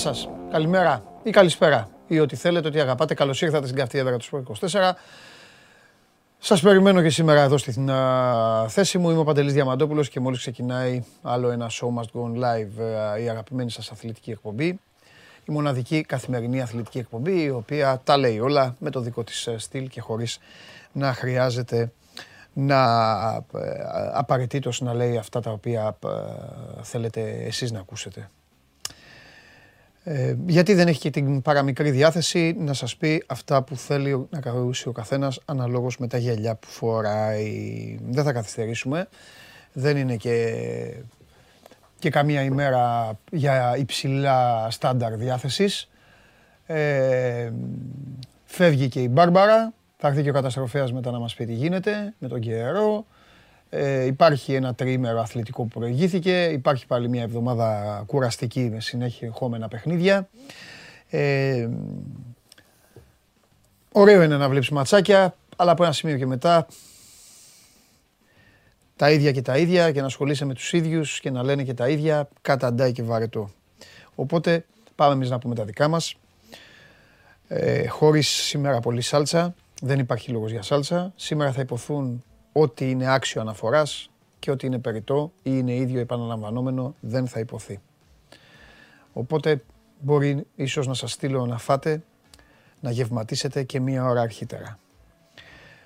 Γεια σας. Καλημέρα ή καλησπέρα ή ό,τι θέλετε, ό,τι αγαπάτε. Καλώς ήρθατε στην καυτή έδρα του Sport 24. Σας περιμένω και σήμερα εδώ στην α, θέση μου. Είμαι ο Παντελής Διαμαντόπουλος και μόλις ξεκινάει άλλο ένα show must go on live α, η αγαπημένη σας αθλητική εκπομπή. Η μοναδική καθημερινή αθλητική εκπομπή η οποία τα λέει όλα με το δικό της ε, στυλ και χωρίς να χρειάζεται να ε, απαραίτητος να λέει αυτά τα οποία ε, θέλετε εσείς να ακούσετε. Ε, γιατί δεν έχει και την παραμικρή διάθεση να σας πει αυτά που θέλει να καρούσει ο καθένας αναλόγως με τα γυαλιά που φοράει. Δεν θα καθυστερήσουμε. Δεν είναι και, και καμία ημέρα για υψηλά στάνταρ διάθεσης. Ε, φεύγει και η Μπάρμπαρα. Θα έρθει και ο καταστροφέας μετά να μας πει τι γίνεται με τον καιρό. Ε, υπάρχει ένα τριήμερο αθλητικό που προηγήθηκε. Υπάρχει πάλι μια εβδομάδα κουραστική με συνέχεια ερχόμενα παιχνίδια. Ε, ωραίο είναι να βλέπεις ματσάκια, αλλά από ένα σημείο και μετά τα ίδια και τα ίδια και να ασχολείσαι με τους ίδιους και να λένε και τα ίδια, καταντάει και βαρετό. Οπότε πάμε εμείς να πούμε τα δικά μας. Ε, χωρίς σήμερα πολύ σάλτσα, δεν υπάρχει λόγος για σάλτσα. Σήμερα θα υποθούν ό,τι είναι άξιο αναφοράς και ό,τι είναι περιττό ή είναι ίδιο επαναλαμβανόμενο δεν θα υποθεί. Οπότε μπορεί ίσως να σας στείλω να φάτε, να γευματίσετε και μία ώρα αρχίτερα.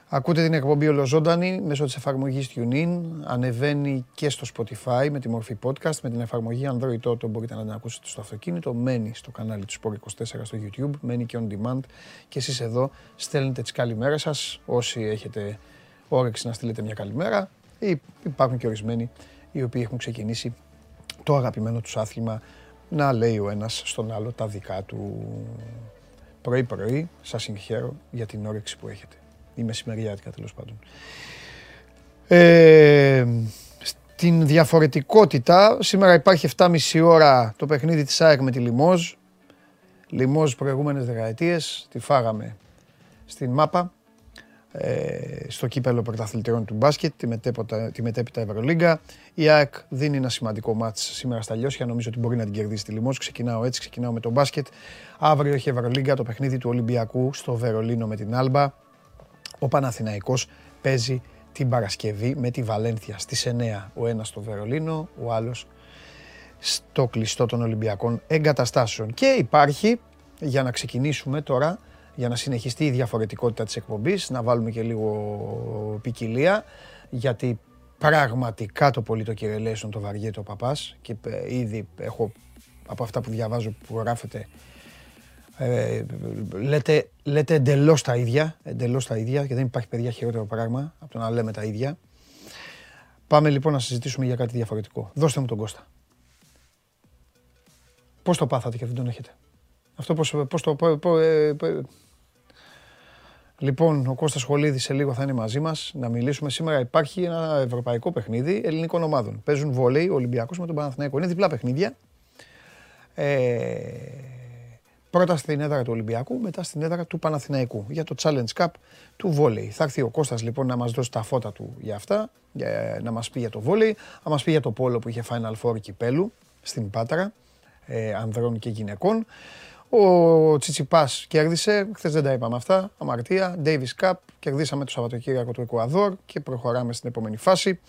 Ακούτε την εκπομπή ολοζώντανη μέσω της εφαρμογής TuneIn. Ανεβαίνει και στο Spotify με τη μορφή podcast. Με την εφαρμογή Android Auto μπορείτε να την ακούσετε στο αυτοκίνητο. Μένει στο κανάλι του Sport 24 στο YouTube. Μένει και on demand. Και εσείς εδώ στέλνετε τις καλημέρες σας όσοι έχετε όρεξη να στείλετε μια καλημέρα. Ή υπάρχουν και ορισμένοι οι οποίοι έχουν ξεκινήσει το αγαπημένο τους άθλημα να λέει ο ένας στον άλλο τα δικά του πρωί-πρωί. Σας συγχαίρω για την όρεξη που έχετε. Η μεσημεριάτικα τέλος πάντων. Ε, στην διαφορετικότητα, σήμερα υπάρχει 7,5 ώρα το παιχνίδι της ΑΕΚ με τη Λιμόζ. Λιμόζ προηγούμενες δεκαετίες, τη φάγαμε στην ΜΑΠΑ. Ε, στο κύπελο πρωταθλητριών του μπάσκετ, τη, μετέπειτα, τη μετέπειτα Ευρωλίγκα. Η ΑΕΚ δίνει ένα σημαντικό μάτς σήμερα στα Λιώσια. Νομίζω ότι μπορεί να την κερδίσει τη Λιμός. Ξεκινάω έτσι, ξεκινάω με τον μπάσκετ. Αύριο έχει Ευρωλίγκα το παιχνίδι του Ολυμπιακού στο Βερολίνο με την Άλμπα. Ο Παναθηναϊκός παίζει την Παρασκευή με τη Βαλένθια στις 9. Ο ένας στο Βερολίνο, ο άλλος στο κλειστό των Ολυμπιακών εγκαταστάσεων. Και υπάρχει, για να ξεκινήσουμε τώρα, για να συνεχιστεί η διαφορετικότητα της εκπομπής, να βάλουμε και λίγο ποικιλία, γιατί πραγματικά το πολύ το κυρελέσον το βαριέται ο παπάς και ε, ήδη έχω από αυτά που διαβάζω που γράφετε ε, λέτε, λέτε εντελώς τα ίδια, εντελώς τα ίδια και δεν υπάρχει παιδιά χειρότερο πράγμα από το να λέμε τα ίδια. Πάμε λοιπόν να συζητήσουμε για κάτι διαφορετικό. Δώστε μου τον Κώστα. Πώς το πάθατε και δεν τον έχετε; Αυτό πώς, πώς το... Πώς, ε, Λοιπόν, ο Κώστας Σχολίδης σε λίγο θα είναι μαζί μας να μιλήσουμε. Σήμερα υπάρχει ένα ευρωπαϊκό παιχνίδι ελληνικών ομάδων. Παίζουν βόλεϊ, ο Ολυμπιακός με τον Παναθηναϊκό. Είναι διπλά παιχνίδια. Ε, πρώτα στην έδρα του Ολυμπιακού, μετά στην έδρα του Παναθηναϊκού για το Challenge Cup του βόλεϊ. Θα έρθει ο Κώστας λοιπόν να μας δώσει τα φώτα του για αυτά, για, να μας πει για το βόλεϊ, να μας πει για το πόλο που είχε Final Four κυπέλου στην Πάτρα, ε, ανδρών και γυναικών. Ο Τσιτσιπάς κέρδισε, χθες δεν τα είπαμε αυτά. Αμαρτία, Davis Cup, κερδίσαμε το Σαββατοκύριακο του Εκουαδόρ και προχωράμε στην επόμενη φάση.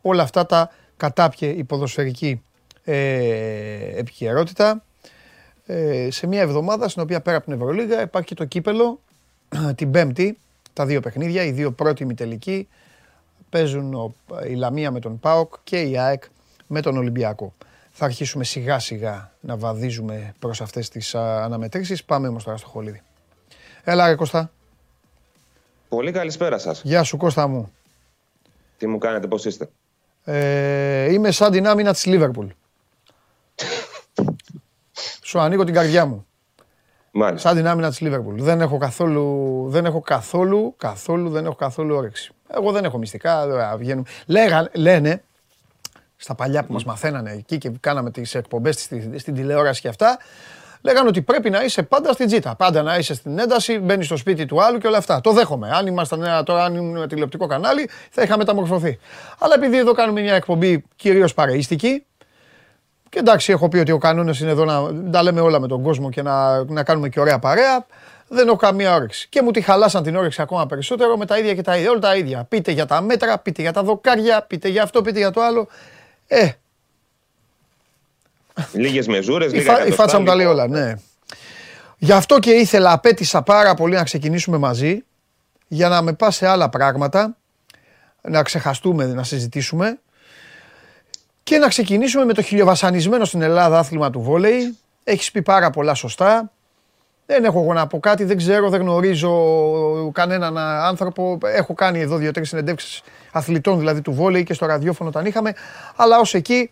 Όλα αυτά τα κατάπιε η ποδοσφαιρική ε, επικαιρότητα. Ε, σε μια εβδομάδα στην οποία πέρα από την Ευρωλίγα υπάρχει και το κύπελο την Πέμπτη. Τα δύο παιχνίδια, οι δύο πρώτοι ημιτελικοί παίζουν η Λαμία με τον ΠΑΟΚ και η ΑΕΚ με τον Ολυμπιακό θα αρχίσουμε σιγά σιγά να βαδίζουμε προς αυτές τις αναμετρήσεις. Πάμε όμως τώρα στο χολίδι. Έλα ρε Κώστα. Πολύ καλησπέρα σας. Γεια σου Κώστα μου. Τι μου κάνετε, πώς είστε; Ε, είμαι σαν την άμυνα της Λίβερπουλ. Σου ανοίγω την καρδιά μου. Μάλιστα. Σαν την άμυνα της Λίβερπουλ. Δεν έχω καθόλου, δεν έχω καθόλου, καθόλου, δεν έχω καθόλου όρεξη. Εγώ δεν έχω μυστικά, βγαίνουν. Λέγαν, λένε, στα παλιά που μας μαθαίνανε εκεί και κάναμε τις εκπομπές στην, στην τηλεόραση και αυτά, λέγανε ότι πρέπει να είσαι πάντα στην τζίτα. Πάντα να είσαι στην ένταση, μπαίνεις στο σπίτι του άλλου και όλα αυτά. Το δέχομαι. Αν ήμασταν τώρα, αν ήμουν τηλεοπτικό κανάλι, θα είχα μεταμορφωθεί. Αλλά επειδή εδώ κάνουμε μια εκπομπή κυρίως παρεϊστική, και Και εντάξει, έχω πει ότι ο κανόνας είναι εδώ να τα λέμε όλα με τον κόσμο και να, να κάνουμε και ωραία παρέα. Δεν έχω καμία όρεξη. Και μου τη χαλάσαν την όρεξη ακόμα περισσότερο με τα ίδια και τα ίδια. Όλα τα ίδια. Πείτε για τα μέτρα, πείτε για τα δοκάρια, πείτε για αυτό, πείτε για το άλλο. Ε, Λίγες μεζούρες, η, λίγα φα- η φάτσα μου τα λέει όλα, ναι. Γι' αυτό και ήθελα, απέτησα πάρα πολύ να ξεκινήσουμε μαζί, για να με πας σε άλλα πράγματα, να ξεχαστούμε, να συζητήσουμε και να ξεκινήσουμε με το χιλιοβασανισμένο στην Ελλάδα άθλημα του βόλεϊ. Έχεις πει πάρα πολλά σωστά. Δεν έχω εγώ να πω κάτι, δεν ξέρω, δεν γνωρίζω κανέναν άνθρωπο. Έχω κάνει εδώ δύο-τρεις συνεντεύξεις αθλητών δηλαδή του βόλεϊ και στο ραδιόφωνο όταν είχαμε. Αλλά ως εκεί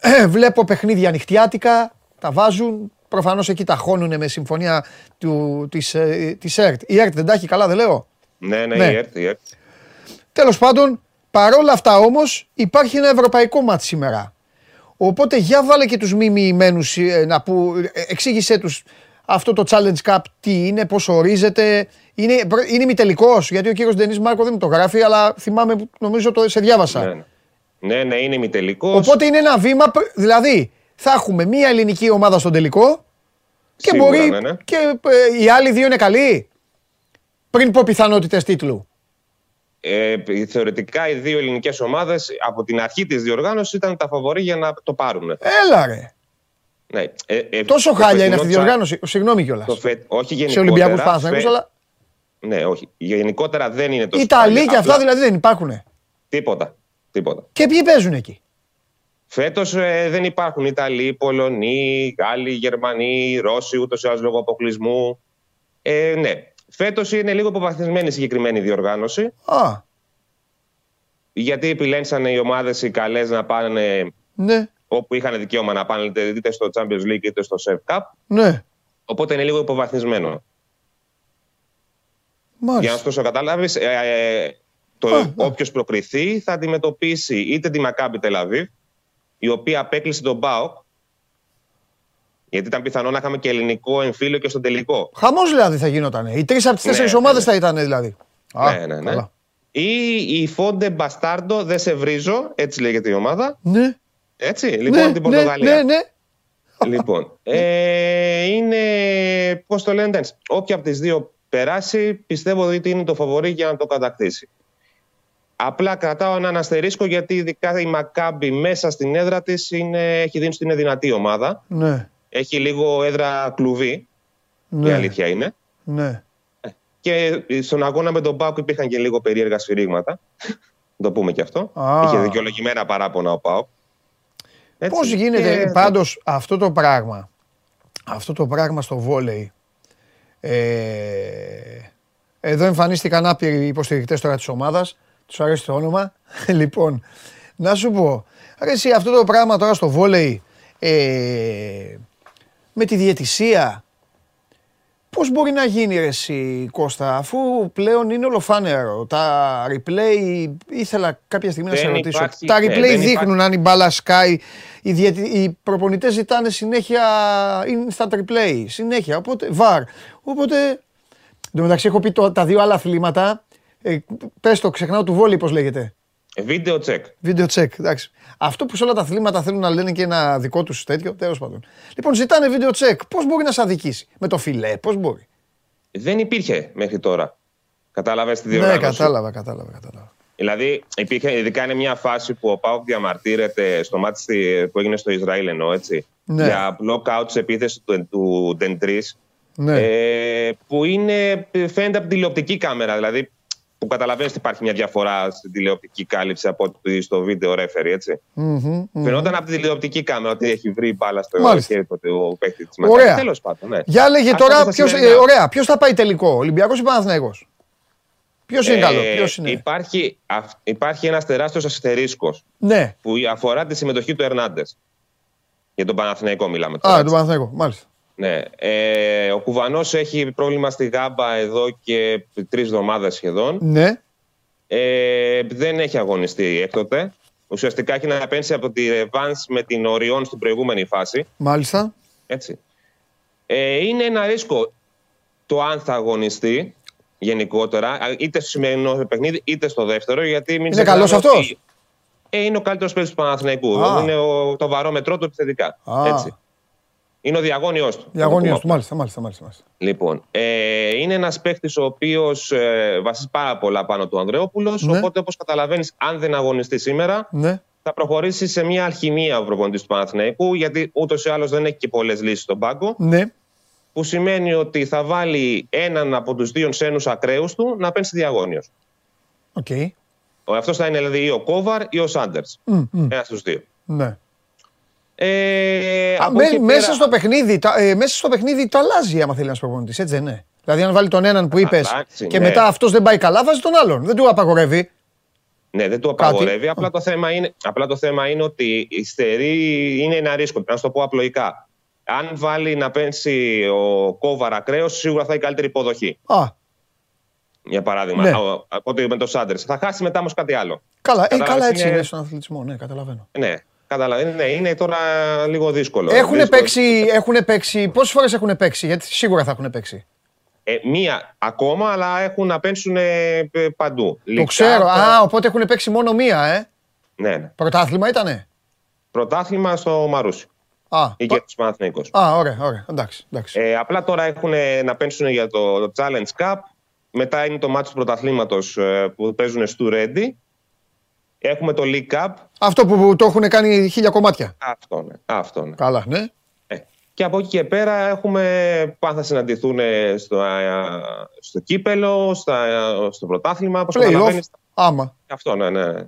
βλέπω παιχνίδια νυχτιάτικα, τα βάζουν. Προφανώς εκεί τα χώνουν με συμφωνία του, της, ε, της ΕΡΤ. Η ΕΡΤ δεν τα έχει καλά, δεν λέω; Ναι, ναι, Ναι. η ΕΡΤ, η ΕΡΤ. Τέλος πάντων, παρόλα αυτά όμως υπάρχει ένα ευρωπαϊκό μάτς σήμερα. Οπότε για βάλε και τους μη μοιημένους ε, να που, ε, εξήγησέ τους αυτό το Challenge Cup τι είναι, πώς ορίζεται. Είναι, είναι ημιτελικός, γιατί ο κύριος Ντενής Μάρκο δεν μου το γράφει, αλλά θυμάμαι, που νομίζω το σε διάβασα. Ναι, ναι. ναι, ναι, είναι ημιτελικό. Οπότε είναι ένα βήμα, π- δηλαδή θα έχουμε μία ελληνική ομάδα στον τελικό και Σίγουρα, μπορεί ναι, ναι. και ε, οι άλλοι δύο είναι καλοί. Πριν πω πιθανότητες τίτλου. Ε, θεωρητικά οι δύο ελληνικές ομάδες από την αρχή της διοργάνωσης ήταν τα φαβορή για να το πάρουν. Έλα ρε. Ναι. Ε, ε, Τόσο το χάλια είναι αυτή η φετινό διοργάνωση. Συγγνώμη κιόλας. Το φε... Όχι Σε γενικότερα. Ολυμπιακούς Παναθηναϊκούς, φε- αλλά Ναι, όχι. Γενικότερα δεν είναι τόσο. Ιταλοί χάλια, και αυτά απλά δηλαδή δεν υπάρχουν. Τίποτα. Τίποτα. Και ποιοι παίζουν εκεί; Φέτος δεν υπάρχουν Ιταλοί, Πολωνοί, Γάλλοι, Γερμανοί, Ρώσοι, ούτως ή άλλως λόγω αποκλεισμού. Ε, ναι. Φέτος είναι λίγο υποβαθμισμένη η συγκεκριμένη διοργάνωση. Α, Γιατί επιλέξαν οι ομάδες οι καλές να πάνε ναι, όπου είχαν δικαίωμα να πάνε είτε στο Champions League είτε στο Serve Cup. ναι. Οπότε είναι λίγο υποβαθμισμένο. Για να Μάλιστα. σου δώσω κατάλαβη, ε, το Α, ναι. όποιος προκριθεί θα αντιμετωπίσει είτε τη Μακάμπι Τελαβίβ, η οποία απέκλεισε τον Μπάουκ. Γιατί ήταν πιθανό να είχαμε και ελληνικό εμφύλιο και στον τελικό. Χαμός δηλαδή θα γινόταν. Οι τρεις από τις Ναι, τέσσερις ναι, ομάδες ναι. θα ήταν δηλαδή. Α, ναι, ναι, ναι. καλά. Ή η Φόντε Μπαστάρντο, δεν σε βρίζω, έτσι λέγεται η ομάδα. Ναι, Έτσι, λοιπόν, ναι, την ναι, Πορτογαλία. ναι, ναι. Λοιπόν, ε, είναι, πώς το λένε, εντάξει, όποια από τις δύο περάσει, πιστεύω ότι είναι το φαβορή για να το κατακτήσει. Απλά κρατάω έναν αστερίσκο γιατί ειδικά η Μακάμπη μέσα στην έδρα της είναι, έχει δείξει ότι είναι δυνατή ομάδα. Ναι, Έχει λίγο έδρα κλουβί, η ναι, αλήθεια είναι. ναι. Και στον αγώνα με τον Πάουκ υπήρχαν και λίγο περίεργα σφυρίγματα. Να το πούμε και αυτό. Α. Είχε δικαιολογημένα παράπονα ο Πάουκ. Έτσι. Πώς γίνεται Και- πάντως αυτό το πράγμα, αυτό το πράγμα στο βόλεϊ, ε, εδώ εμφανίστηκαν άπειροι υποστηρικτές τώρα της ομάδας, τους αρέσει το όνομα, λοιπόν, να σου πω, ρε εσύ αυτό το πράγμα τώρα στο βόλεϊ, ε, με τη διαιτησία, Πώς μπορεί να γίνει ρε εσύ Κώστα, αφού πλέον είναι ολοφάνερο. Τα replay, ήθελα κάποια στιγμή να σε Δεν ρωτήσω. υπάρχει- τα ναι, replay δεν δείχνουν υπάρχει- αν η μπάλα σκάει. Οι, διαιτη... οι προπονητές ζητάνε συνέχεια instant replay, συνέχεια, οπότε VAR. Οπότε, εν τω μεταξύ έχω πει το- τα δύο άλλα αθλήματα, ε, πες το, ξεχνάω του βόλεϊ πώς λέγεται. Βίντεο τσεκ. Βίντεο check, εντάξει. Αυτό που σε όλα τα αθλήματα θέλουν να λένε και ένα δικό τους τέτοιο, τέλος πάντων. Λοιπόν, ζητάνε βίντεο check. Πώς μπορεί να σε αδικήσει, με το φιλέ, πώς μπορεί; Δεν υπήρχε μέχρι τώρα. Κατάλαβες τη Ναι, διοργάνωση; κατάλαβα, κατάλαβα, κατάλαβα. Δηλαδή, υπήρχε, ειδικά είναι μια φάση που ο Πάουκ διαμαρτύρεται στο μάτι στη- που έγινε στο Ισραήλ, εννοώ έτσι. Ναι. Για blockout τη επίθεση του, του Ντεντρίς. Ναι. Ε, που είναι, φαίνεται από την τηλεοπτική κάμερα. Δηλαδή, που καταλαβαίνεις ότι υπάρχει μια διαφορά στην τηλεοπτική κάλυψη από ότι στο βίντεο referee, έτσι. Μμμ, μμμ. Φαινόταν από την τηλεοπτική κάμερα ότι έχει βρει μπάλα στο Μάλιστα. χέρι του ο παίκτης της Ωραία. Τέλος πάντων, ναι. Για λέγε Αυτό τώρα, στα ποιος, σημερινά. ε, ωραία, ποιος θα πάει τελικό, Ολυμπιακός ή Παναθηναϊκός; Ποιος είναι Ε, καλό, ποιος είναι; Υπάρχει, αυ- υπάρχει ένας τεράστιος αστερίσκος Ναι, που αφορά τη συμμετοχή του Ερνάντες. Για τον Παναθηναϊκό μιλάμε α, τώρα. τον έτσι. Παναθηναϊκό, μάλιστα. Ναι. ε, ο Κουβανός έχει πρόβλημα στη Γάμπα εδώ και τρεις εβδομάδες σχεδόν. Ναι, Ε, δεν έχει αγωνιστεί έκτοτε. Ουσιαστικά έχει να απένσει από τη Ρεβάνς με την Οριόν στην προηγούμενη φάση. μάλιστα. Έτσι. Ε, είναι ένα ρίσκο το αν θα αγωνιστεί γενικότερα, είτε στο σημερινό παιχνίδι είτε στο δεύτερο. Γιατί μην Είναι ξεχνάμε καλός ότι- αυτός; ε, είναι ο καλύτερος παίκτης του Παναθηναϊκού. Α. Είναι ο, το βαρόμετρό του επιθετικά. Α. Έτσι. Είναι ο διαγώνιος του. Διαγωνίως του, μάλιστα, μάλιστα, μάλιστα. μάλιστα. Λοιπόν, ε, είναι ένας παίκτης ο οποίος ε, βασίζεις πάρα πολλά πάνω του Ανδρεόπουλος. Ναι. Οπότε, όπως καταλαβαίνεις, αν δεν αγωνιστεί σήμερα, Ναι, θα προχωρήσει σε μια αλχημία ο προπονητής του Παναθηναϊκού, γιατί ούτως ή άλλως δεν έχει και πολλές λύσεις στον πάγκο. ναι. Που σημαίνει ότι θα βάλει έναν από τους δύο ξένους ακραίους του να παίρνει διαγώνιος. Οκ. Αυτός θα είναι δηλαδή ή ο Κόβαρ ή ο Σάντερς. Μμ, μμ, Ένας στους δύο. Ναι. Ε, Α, από με- εκεί μέσα, πέρα- στο παιχνίδι, τα- ε, μέσα στο παιχνίδι το αλλάζει άμα θέλει ένα προπονητής, έτσι δεν είναι. Δηλαδή, αν βάλει τον έναν που είπες αλλάξει, και ναι. μετά αυτός δεν πάει καλά, βάζει τον άλλον. Δεν του απαγορεύει. Ναι, δεν το Κάτι. απαγορεύει. Απλά το, θέμα είναι, απλά το θέμα είναι ότι η στερή είναι ένα ρίσκο. Να σου το πω απλοϊκά. Αν βάλει να παίξει ο Κόβαρ ακραίος, σίγουρα θα έχει καλύτερη υποδοχή. Α, Για παράδειγμα, Ναι. ο- από ότι με το Σάντερς. Θα χάσει μετά όμως κάτι άλλο. καλά, ε, Κατάλαβες, καλά έτσι είναι- είναι στον αθλητισμό. Ναι, καταλαβαίνω. Ναι, καταλαβαίνω. Ναι, είναι τώρα λίγο δύσκολο. Έχουν Δύσκολο. παίξει, έχουν παίξει, πόσες φορές έχουν παίξει, γιατί σίγουρα θα έχουν παίξει. Ε, μία ακόμα, αλλά έχουν να πένσουν ε, π- παντού. Το ξέρω. Α, οπότε έχουν παίξει μόνο μία, ε. Ναι, ναι. Πρωτάθλημα ήτανε; Πρωτάθλημα στο Μαρούσι. Α, Ή πα- και του Παναθηναϊκούς. α ωραία, ωραία. Εντάξει, εντάξει. Ε, απλά τώρα έχουν να πένσουν για το, το Challenge Cup. Μετά είναι το μάτι του πρωταθλήματος ε, που παίζουν στο Ready. Έχουμε το League Cup. Αυτό που, που το έχουν κάνει χίλια κομμάτια. Αυτό ναι. Αυτό, ναι. Καλά, ναι. Ε, Και από εκεί και πέρα έχουμε πάνε θα συναντηθούν στο, α, στο κύπελο, στα, στο πρωτάθλημα. Όπως Play-off. καταλαβαίνεις, Άμα. Αυτό, ναι, ναι.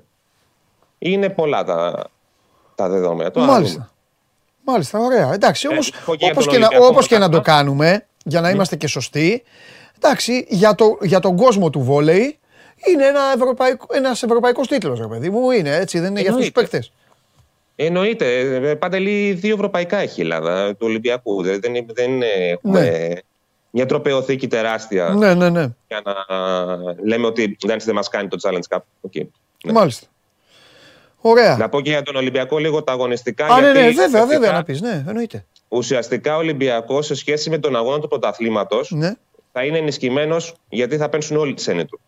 Είναι πολλά τα, τα δεδομένα. Τώρα να Μάλιστα. δούμε. Μάλιστα, ωραία. Εντάξει, Ε, όμως, πω και για όπως, τον και να, Ολυμπιακό όπως και να το μετά. κάνουμε, για να είμαστε και σωστοί, εντάξει, για, το, για τον κόσμο του βόλεϊ, είναι ένα ευρωπαϊκό, ένας ευρωπαϊκός τίτλος, ρε παιδί μου, είναι έτσι, δεν είναι για αυτούς τους Εννοείται. παίκτες. Εννοείται. Ε, Παντελή, δύο ευρωπαϊκά έχει η Ελλάδα του Ολυμπιακού. Δεν, δεν, δεν είναι έχουμε μια τροπεοθήκη τεράστια Ναι, ναι, ναι. για να λέμε ότι δεν, δεν μας κάνει το Challenge Cup. Okay. Ναι. Μάλιστα. Ωραία. Να πω και για τον Ολυμπιακό λίγο τα αγωνιστικά. Α, ναι, γιατί ναι, βέβαια, ουσιαστικά- βέβαια να πεις, ναι, εννοείται. Ουσιαστικά ο Ολυμπιακός σε σχέση με τον αγώνα του πρωταθλήματος Ναι. θα είναι ενισχυμένος γιατί θα παίξουν όλοι τη σένη του.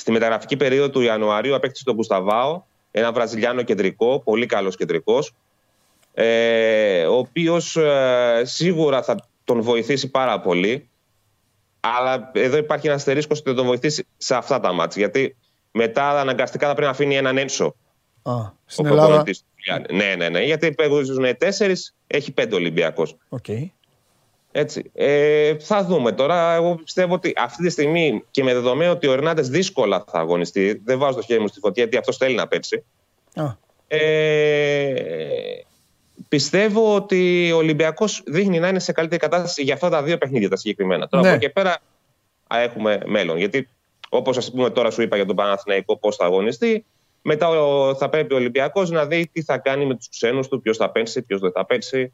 Στη μεταγραφική περίοδο του Ιανουαρίου απέκτησε τον Μπουσταβάο, ένα Βραζιλιάνο κεντρικό, πολύ καλός κεντρικός, ε, ο οποίος σίγουρα θα τον βοηθήσει πάρα πολύ. Αλλά εδώ υπάρχει ένα αστερίσκο ότι θα τον βοηθήσει σε αυτά τα ματς. Γιατί μετά αναγκαστικά θα πρέπει να αφήνει έναν ξένο Α, ο στην Ελλάδα. προπονητής του Γιάννη. Ναι, ναι, ναι. Γιατί παίζουν τέσσερις, έχει πέντε Ολυμπιακό. Οκ. Έτσι. Ε, θα δούμε τώρα. Εγώ πιστεύω ότι αυτή τη στιγμή και με δεδομένο ότι ο Ερνάντες δύσκολα θα αγωνιστεί, δεν βάζω το χέρι μου στη φωτιά γιατί αυτός θέλει να παίξει. Α, Ε, πιστεύω ότι ο Ολυμπιακός δείχνει να είναι σε καλύτερη κατάσταση για αυτά τα δύο παιχνίδια τα συγκεκριμένα. Τώρα Ναι. από εκεί και πέρα α, έχουμε μέλλον. Γιατί όπως ας πούμε τώρα σου είπα για τον Παναθηναϊκό πώς θα αγωνιστεί, μετά ο- θα πρέπει ο Ολυμπιακός να δει τι θα κάνει με τους ξένους του, ποιος θα παίξει, ποιος δεν θα παίξει,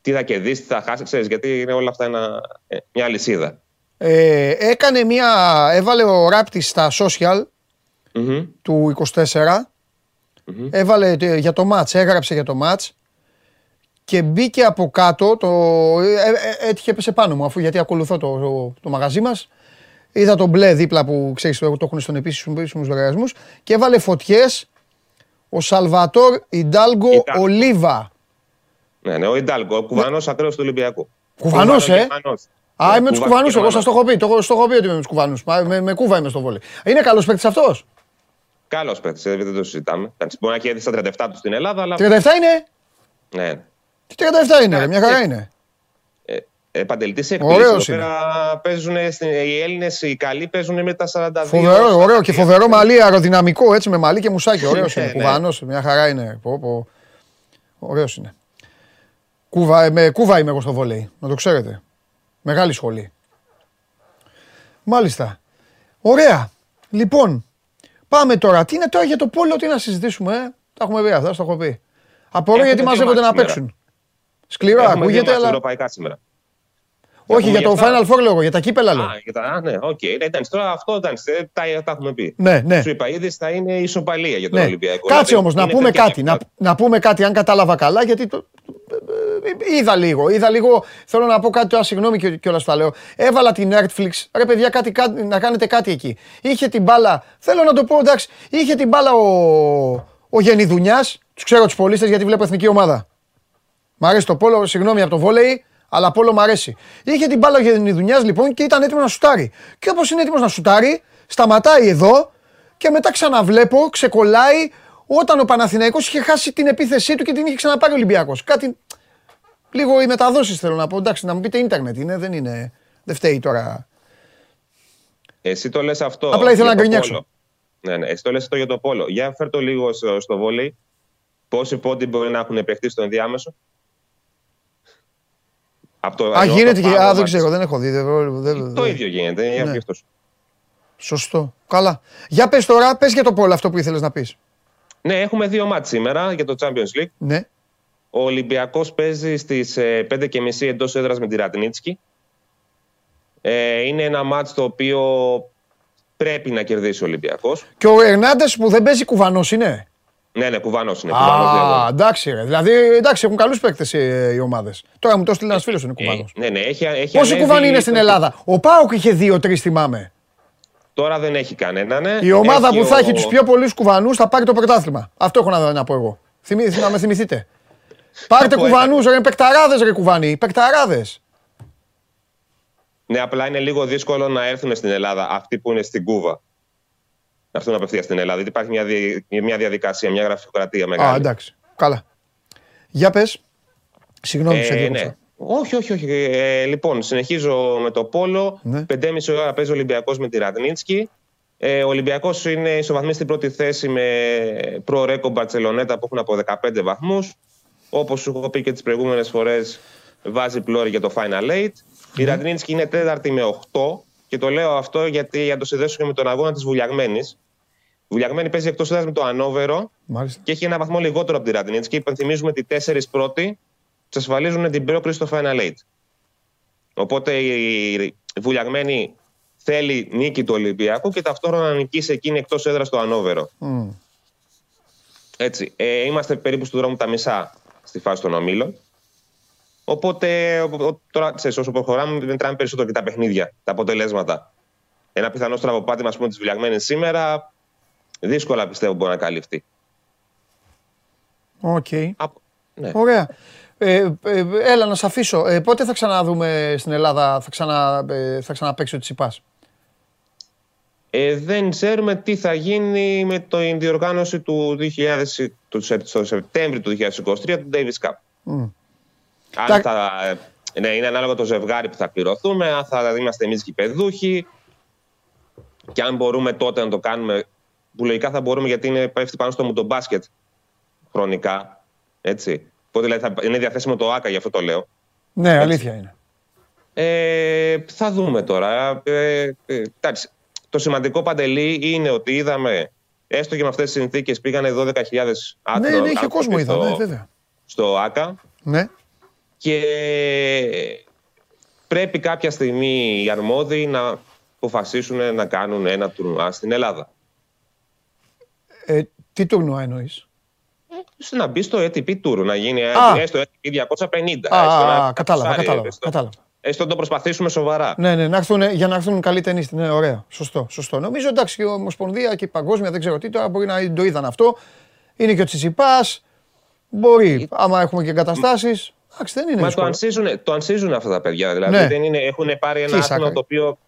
τι θα κερδίσει, τι θα χάσει, ξέρεις, γιατί είναι όλα αυτά ένα, ε, μια αλυσίδα. Ε, έκανε μια, έβαλε ο Ράπτης στα social Μμμ. του 24, Μμμ. έβαλε ε, για το μάτς, έγραψε για το μάτς και μπήκε από κάτω, το, ε, ε, έτυχε έπεσε πάνω μου αφού γιατί ακολουθώ το, το, το μαγαζί μας. Είδα τον μπλε δίπλα που ξέρεις το, το έχουν στον επίσημους, επίσημους λογαριασμούς και έβαλε φωτιές ο Σαλβατόρ Ιντάλγκο Ιντάλγκο. Ολίβα. Ναι, ναι, ο Ιντάλγκο, ο κουβανός ακραίος του Ολυμπιακού. Κουβανός, ε; Γερμανός. Α, Ναι, είμαι με τους Κουβανός κουβανούς. Εγώ Γερμανός. σας το έχω πει. Το, στο έχω πει ότι είμαι με τους κουβανούς. Με, με κούβα είμαι στο βόλιο. Είναι καλός παίκτης αυτός; Καλός παίκτης, δεν το συζητάμε. Εντάξει, Μπορεί να κέρδισε τα 37 του στην Ελλάδα, αλλά. 37 είναι; Ναι. Τι 37 είναι, ρε, μια χαρά είναι. Επαντελτή σε Ωραίος εκπλήξη. Εδώ είναι. πέρα παίζουν στην- οι Έλληνες, οι καλοί παίζουν με τα 42. Φοβερό, ωραίο και φοβερό μαλλί αεροδυναμικό έτσι με μαλλί και μουσάκι. Ωραίος Ναι, είναι. ναι. Κουβανός, μια χαρά είναι. Πω, πω. Ωραίος είναι. Κούβα, ε, με κούβα είμαι εγώ στο βόλεϊ, να το ξέρετε. Μεγάλη σχολή. Μάλιστα. Ωραία. Λοιπόν, πάμε τώρα. Τι είναι τώρα για το πόλο, τι να συζητήσουμε, ε; Τα έχουμε πει αυτά, το έχω πει. Απορώ Έχουμε γιατί δύο μαζεύονται μάτς να σήμερα. παίξουν. Σκληρά, Έχουμε δύο ακούγεται, μάτς αλλά. ευρωπαϊκά σήμερα. Όχι, Έχουμε για το γι' αυτά. Final Four λόγο, για τα κύπελλα λόγο. Α, για τα, α, ναι, οκ. Ναι, εντάξει, τώρα αυτό εντάξει, ε, τα, τα έχουμε πει. Ναι, ναι. Σου είπα ήδη θα είναι ισοπαλία για τον Ναι. Ολυμπιακό. Κάτσε Δηλαδή, όμως να είναι πούμε τέτοια κάτι. Να, και να πούμε κάτι, αν κατάλαβα καλά, γιατί το, είδα λίγο. Είδα λίγο. Θέλω να πω κάτι τώρα, συγγνώμη και κιόλας τα λέω. Έβαλα την Netflix. Ρε παιδιά, κάτι, κάτι, να κάνετε κάτι εκεί. Είχε την μπάλα. Θέλω να το πω, εντάξει. Είχε την μπάλα ο, ο Γενιδουνιά. Τους ξέρω τους πολίτε γιατί βλέπω εθνική ομάδα. Μ' αρέσει το πόλο, συγγνώμη από το βόλεϊ, αλλά πόλο μ' αρέσει. Είχε την μπάλα ο Γενιδουνιά λοιπόν και ήταν έτοιμος να σουτάρει. Και όπως είναι έτοιμος να σουτάρει, σταματάει εδώ και μετά ξαναβλέπω, ξεκολλάει όταν ο Παναθηναϊκός είχε χάσει την επίθεσή του και την είχε ξαναπάρει ο Ολυμπιακός. Κάτι, λίγο οι μεταδόσεις θέλω να πω, εντάξει να μου πείτε ίντερνετ είναι, δεν είναι, δεν φταίει τώρα. Εσύ το λες αυτό. Απλά ήθελα να γκρινιάξω. Ναι, ναι, εσύ το λες αυτό για το πόλο. Για φέρ το λίγο στο, στο βόλεϊ. Πόσοι πόντι μπορεί να έχουν παιχτεί στο ενδιάμεσο. το, α, γίνεται και. Α, δεν ξέρω, δεν έχω δει. Δεν, το ίδιο γίνεται. Ναι. Σωστό. Καλά. Για πες τώρα, πες για το πόλο αυτό που ήθελες να πεις. Ναι, έχουμε δύο μάτς σήμερα για το Champions League. Ναι. Ο Ολυμπιακός παίζει στις 5.30 ε, εντός έδρας με τη Ρατνίτσκι. Ε, είναι ένα μάτς το οποίο πρέπει να κερδίσει ο Ολυμπιακός. Και ο Ερνάντες που δεν παίζει κουβανός είναι; Ναι, ναι, κουβανός είναι. Α, εντάξει, ρε. Δηλαδή, εντάξει, έχουν καλούς παίκτες οι, οι ομάδες. Τώρα μου το στείλει ένας φίλος είναι κουβανός. Ε, ναι, ναι, έχει, έχει Πόσοι κουβανοί είναι στην Ελλάδα; Ο Πάοκ είχε δύο-τρει, θυμάμαι. Τώρα δεν έχει κανένα, ναι. Η ομάδα που θα έχει τους πιο πολλούς κουβανούς θα πάρει το πρωτάθλημα. Αυτό έχω να, να πω εγώ. Θυμή, να με θυμηθείτε. Πάρτε κουβανούς, ρε, πεκταράδες, ρε κουβανοί. Πεκταράδες. Ναι, απλά είναι λίγο δύσκολο να έρθουν στην Ελλάδα αυτοί που είναι στην Κούβα. Να έρθουν απευθεία στην Ελλάδα. Γιατί υπάρχει μια, μια διαδικασία, μια γραφειοκρατία μεγάλη. Α, εντάξει. Καλά. Για πες. Συγγνώμη, ε, σε ναι. Όχι, όχι, όχι. Ε, λοιπόν, συνεχίζω με το Πόλο. Ναι. 5,5 ώρα παίζει ο Ολυμπιακός με τη Ραδνίτσκι. Ε, ο Ολυμπιακός είναι ισοβαθμί στην πρώτη θέση με προ-ρέκο Μπαρσελονέτα που έχουν από 15 βαθμούς. Όπως σου έχω πει και τις προηγούμενες φορές, βάζει πλώρη για το Final Eight. Η Ραδνίτσκι είναι τέταρτη με 8. Και το λέω αυτό γιατί για να το συνδέσω και με τον αγώνα της Βουλιαγμένης. Η Βουλιαγμένη παίζει εκτός έδρας με το Ανόβερο Μάλιστα. και έχει ένα βαθμό λιγότερο από τη Ραδνίτσκι. Υπενθυμίζουμε ότι οι τέσσερις πρώτοι εξασφαλίζουν την πρόκριση στο Final Eight. Οπότε η βουλιαγμένη θέλει νίκη του Ολυμπιακού και ταυτόχρονα να νικήσει εκείνη εκτός έδρας στο Ανόβερο. Mm. Έτσι. Ε, είμαστε περίπου στο δρόμο τα μισά στη φάση των ομίλων. Οπότε τώρα, ξέρεις, όσο προχωράμε, μετράνε περισσότερο και τα παιχνίδια, τα αποτελέσματα. Ένα πιθανό στραβοπάτημα της βουλιαγμένη σήμερα δύσκολα πιστεύω μπορεί να καλυφθεί. OK. Okay. Ναι. Ωραία. Ε, ε, έλα να σε αφήσω. Ε, πότε θα ξαναδούμε στην Ελλάδα, θα, ξανα, ε, θα ξαναπαίξει ο Τσιπάς. Ε, δεν ξέρουμε τι θα γίνει με την διοργάνωση του 2000, του, στο Σεπτέμβριο του 2023 του Davis Cup. Mm. Αν θα, ναι, είναι ανάλογα το ζευγάρι που θα πληρωθούμε, αν θα είμαστε εμείς γηπεδούχοι και αν μπορούμε τότε να το κάνουμε, που λογικά θα μπορούμε γιατί είναι πέφτει πάνω στο μου το μπάσκετ χρονικά, έτσι. Οπότε δηλαδή θα είναι διαθέσιμο το ΆΚΑ, γι' αυτό το λέω. Ναι, Έτσι. αλήθεια είναι. Ε, θα δούμε τώρα. Ε, ε, το σημαντικό παντελή είναι ότι είδαμε, έστω και με αυτές τις συνθήκες, πήγανε 12.000 άτομα. Ναι, ναι, είχε κόσμο, είδα, ναι, βέβαια. Στο ΆΚΑ. Ναι. Και πρέπει κάποια στιγμή οι αρμόδιοι να αποφασίσουν να κάνουν ένα τουρνουά στην Ελλάδα. Ε, τι τουρνουά εννοείς; να μπει στο ATP Tour, να γίνει Α. έστω ATP 250. Α, κατάλαβα, κατάλαβα, κατάλαβα. Έστω να το προσπαθήσουμε σοβαρά. Ναι, ναι, να έρθουν, για να έρθουν καλοί ταινίστες. Ναι, ωραία. Σωστό, σωστό. Νομίζω εντάξει και η Ομοσπονδία και η Παγκόσμια, δεν ξέρω τι τώρα μπορεί να το είδαν αυτό. Είναι και ο Τσιτσιπάς. Μπορεί, άμα έχουμε και εγκαταστάσεις. Εντάξει, δεν είναι. Μα το ansίζουν, το ansίζουν αυτά τα παιδιά. Δηλαδή ναι. δεν είναι, έχουν πάρει ένα άθλημα το οποίο.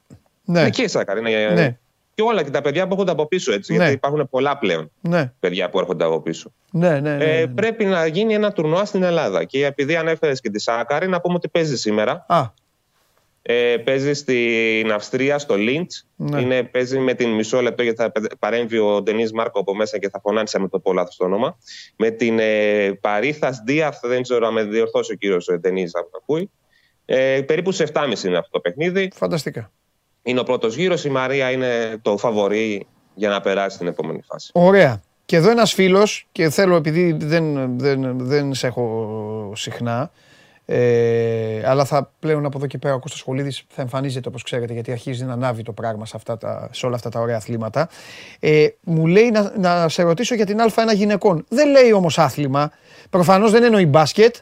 Ναι, και η ναι και όλα και τα παιδιά που έρχονται από πίσω έτσι. Ναι. Γιατί υπάρχουν πολλά πλέον ναι. παιδιά που έρχονται από πίσω. Ναι, ναι, ναι, ε, ναι, πρέπει να γίνει ένα τουρνουά στην Ελλάδα. Και επειδή ανέφερες και τη Σάκαρη, να πούμε ότι παίζει σήμερα. Α. Ε, παίζει στην Αυστρία, στο Λίντς. Ναι. Παίζει με την μισό λεπτό γιατί θα παρέμβει ο Ντενή Μάρκο από μέσα και θα φωνάξει με το πω λάθος το όνομα. Με την ε, Παρίθα Δίαθ, δεν ξέρω αν με διορθώσει ο κύριος Ντενή, αν ακούει. Ε, περίπου σε 7,5 είναι αυτό το παιχνίδι. Φανταστικά είναι ο πρώτος γύρος. Η Μαρία είναι το φαβορή για να περάσει την επόμενη φάση. Ωραία. Και εδώ ένας φίλος, και θέλω επειδή δεν, δεν, δεν σε έχω συχνά, ε, αλλά θα πλέον από εδώ και πέρα ο Κώστας Σχολίδης θα εμφανίζεται όπως ξέρετε γιατί αρχίζει να ανάβει το πράγμα σε, αυτά τα, σε όλα αυτά τα ωραία αθλήματα. Ε, μου λέει να, να σε ρωτήσω για την Α1 γυναικών. Δεν λέει όμως άθλημα. Προφανώς δεν εννοεί μπάσκετ.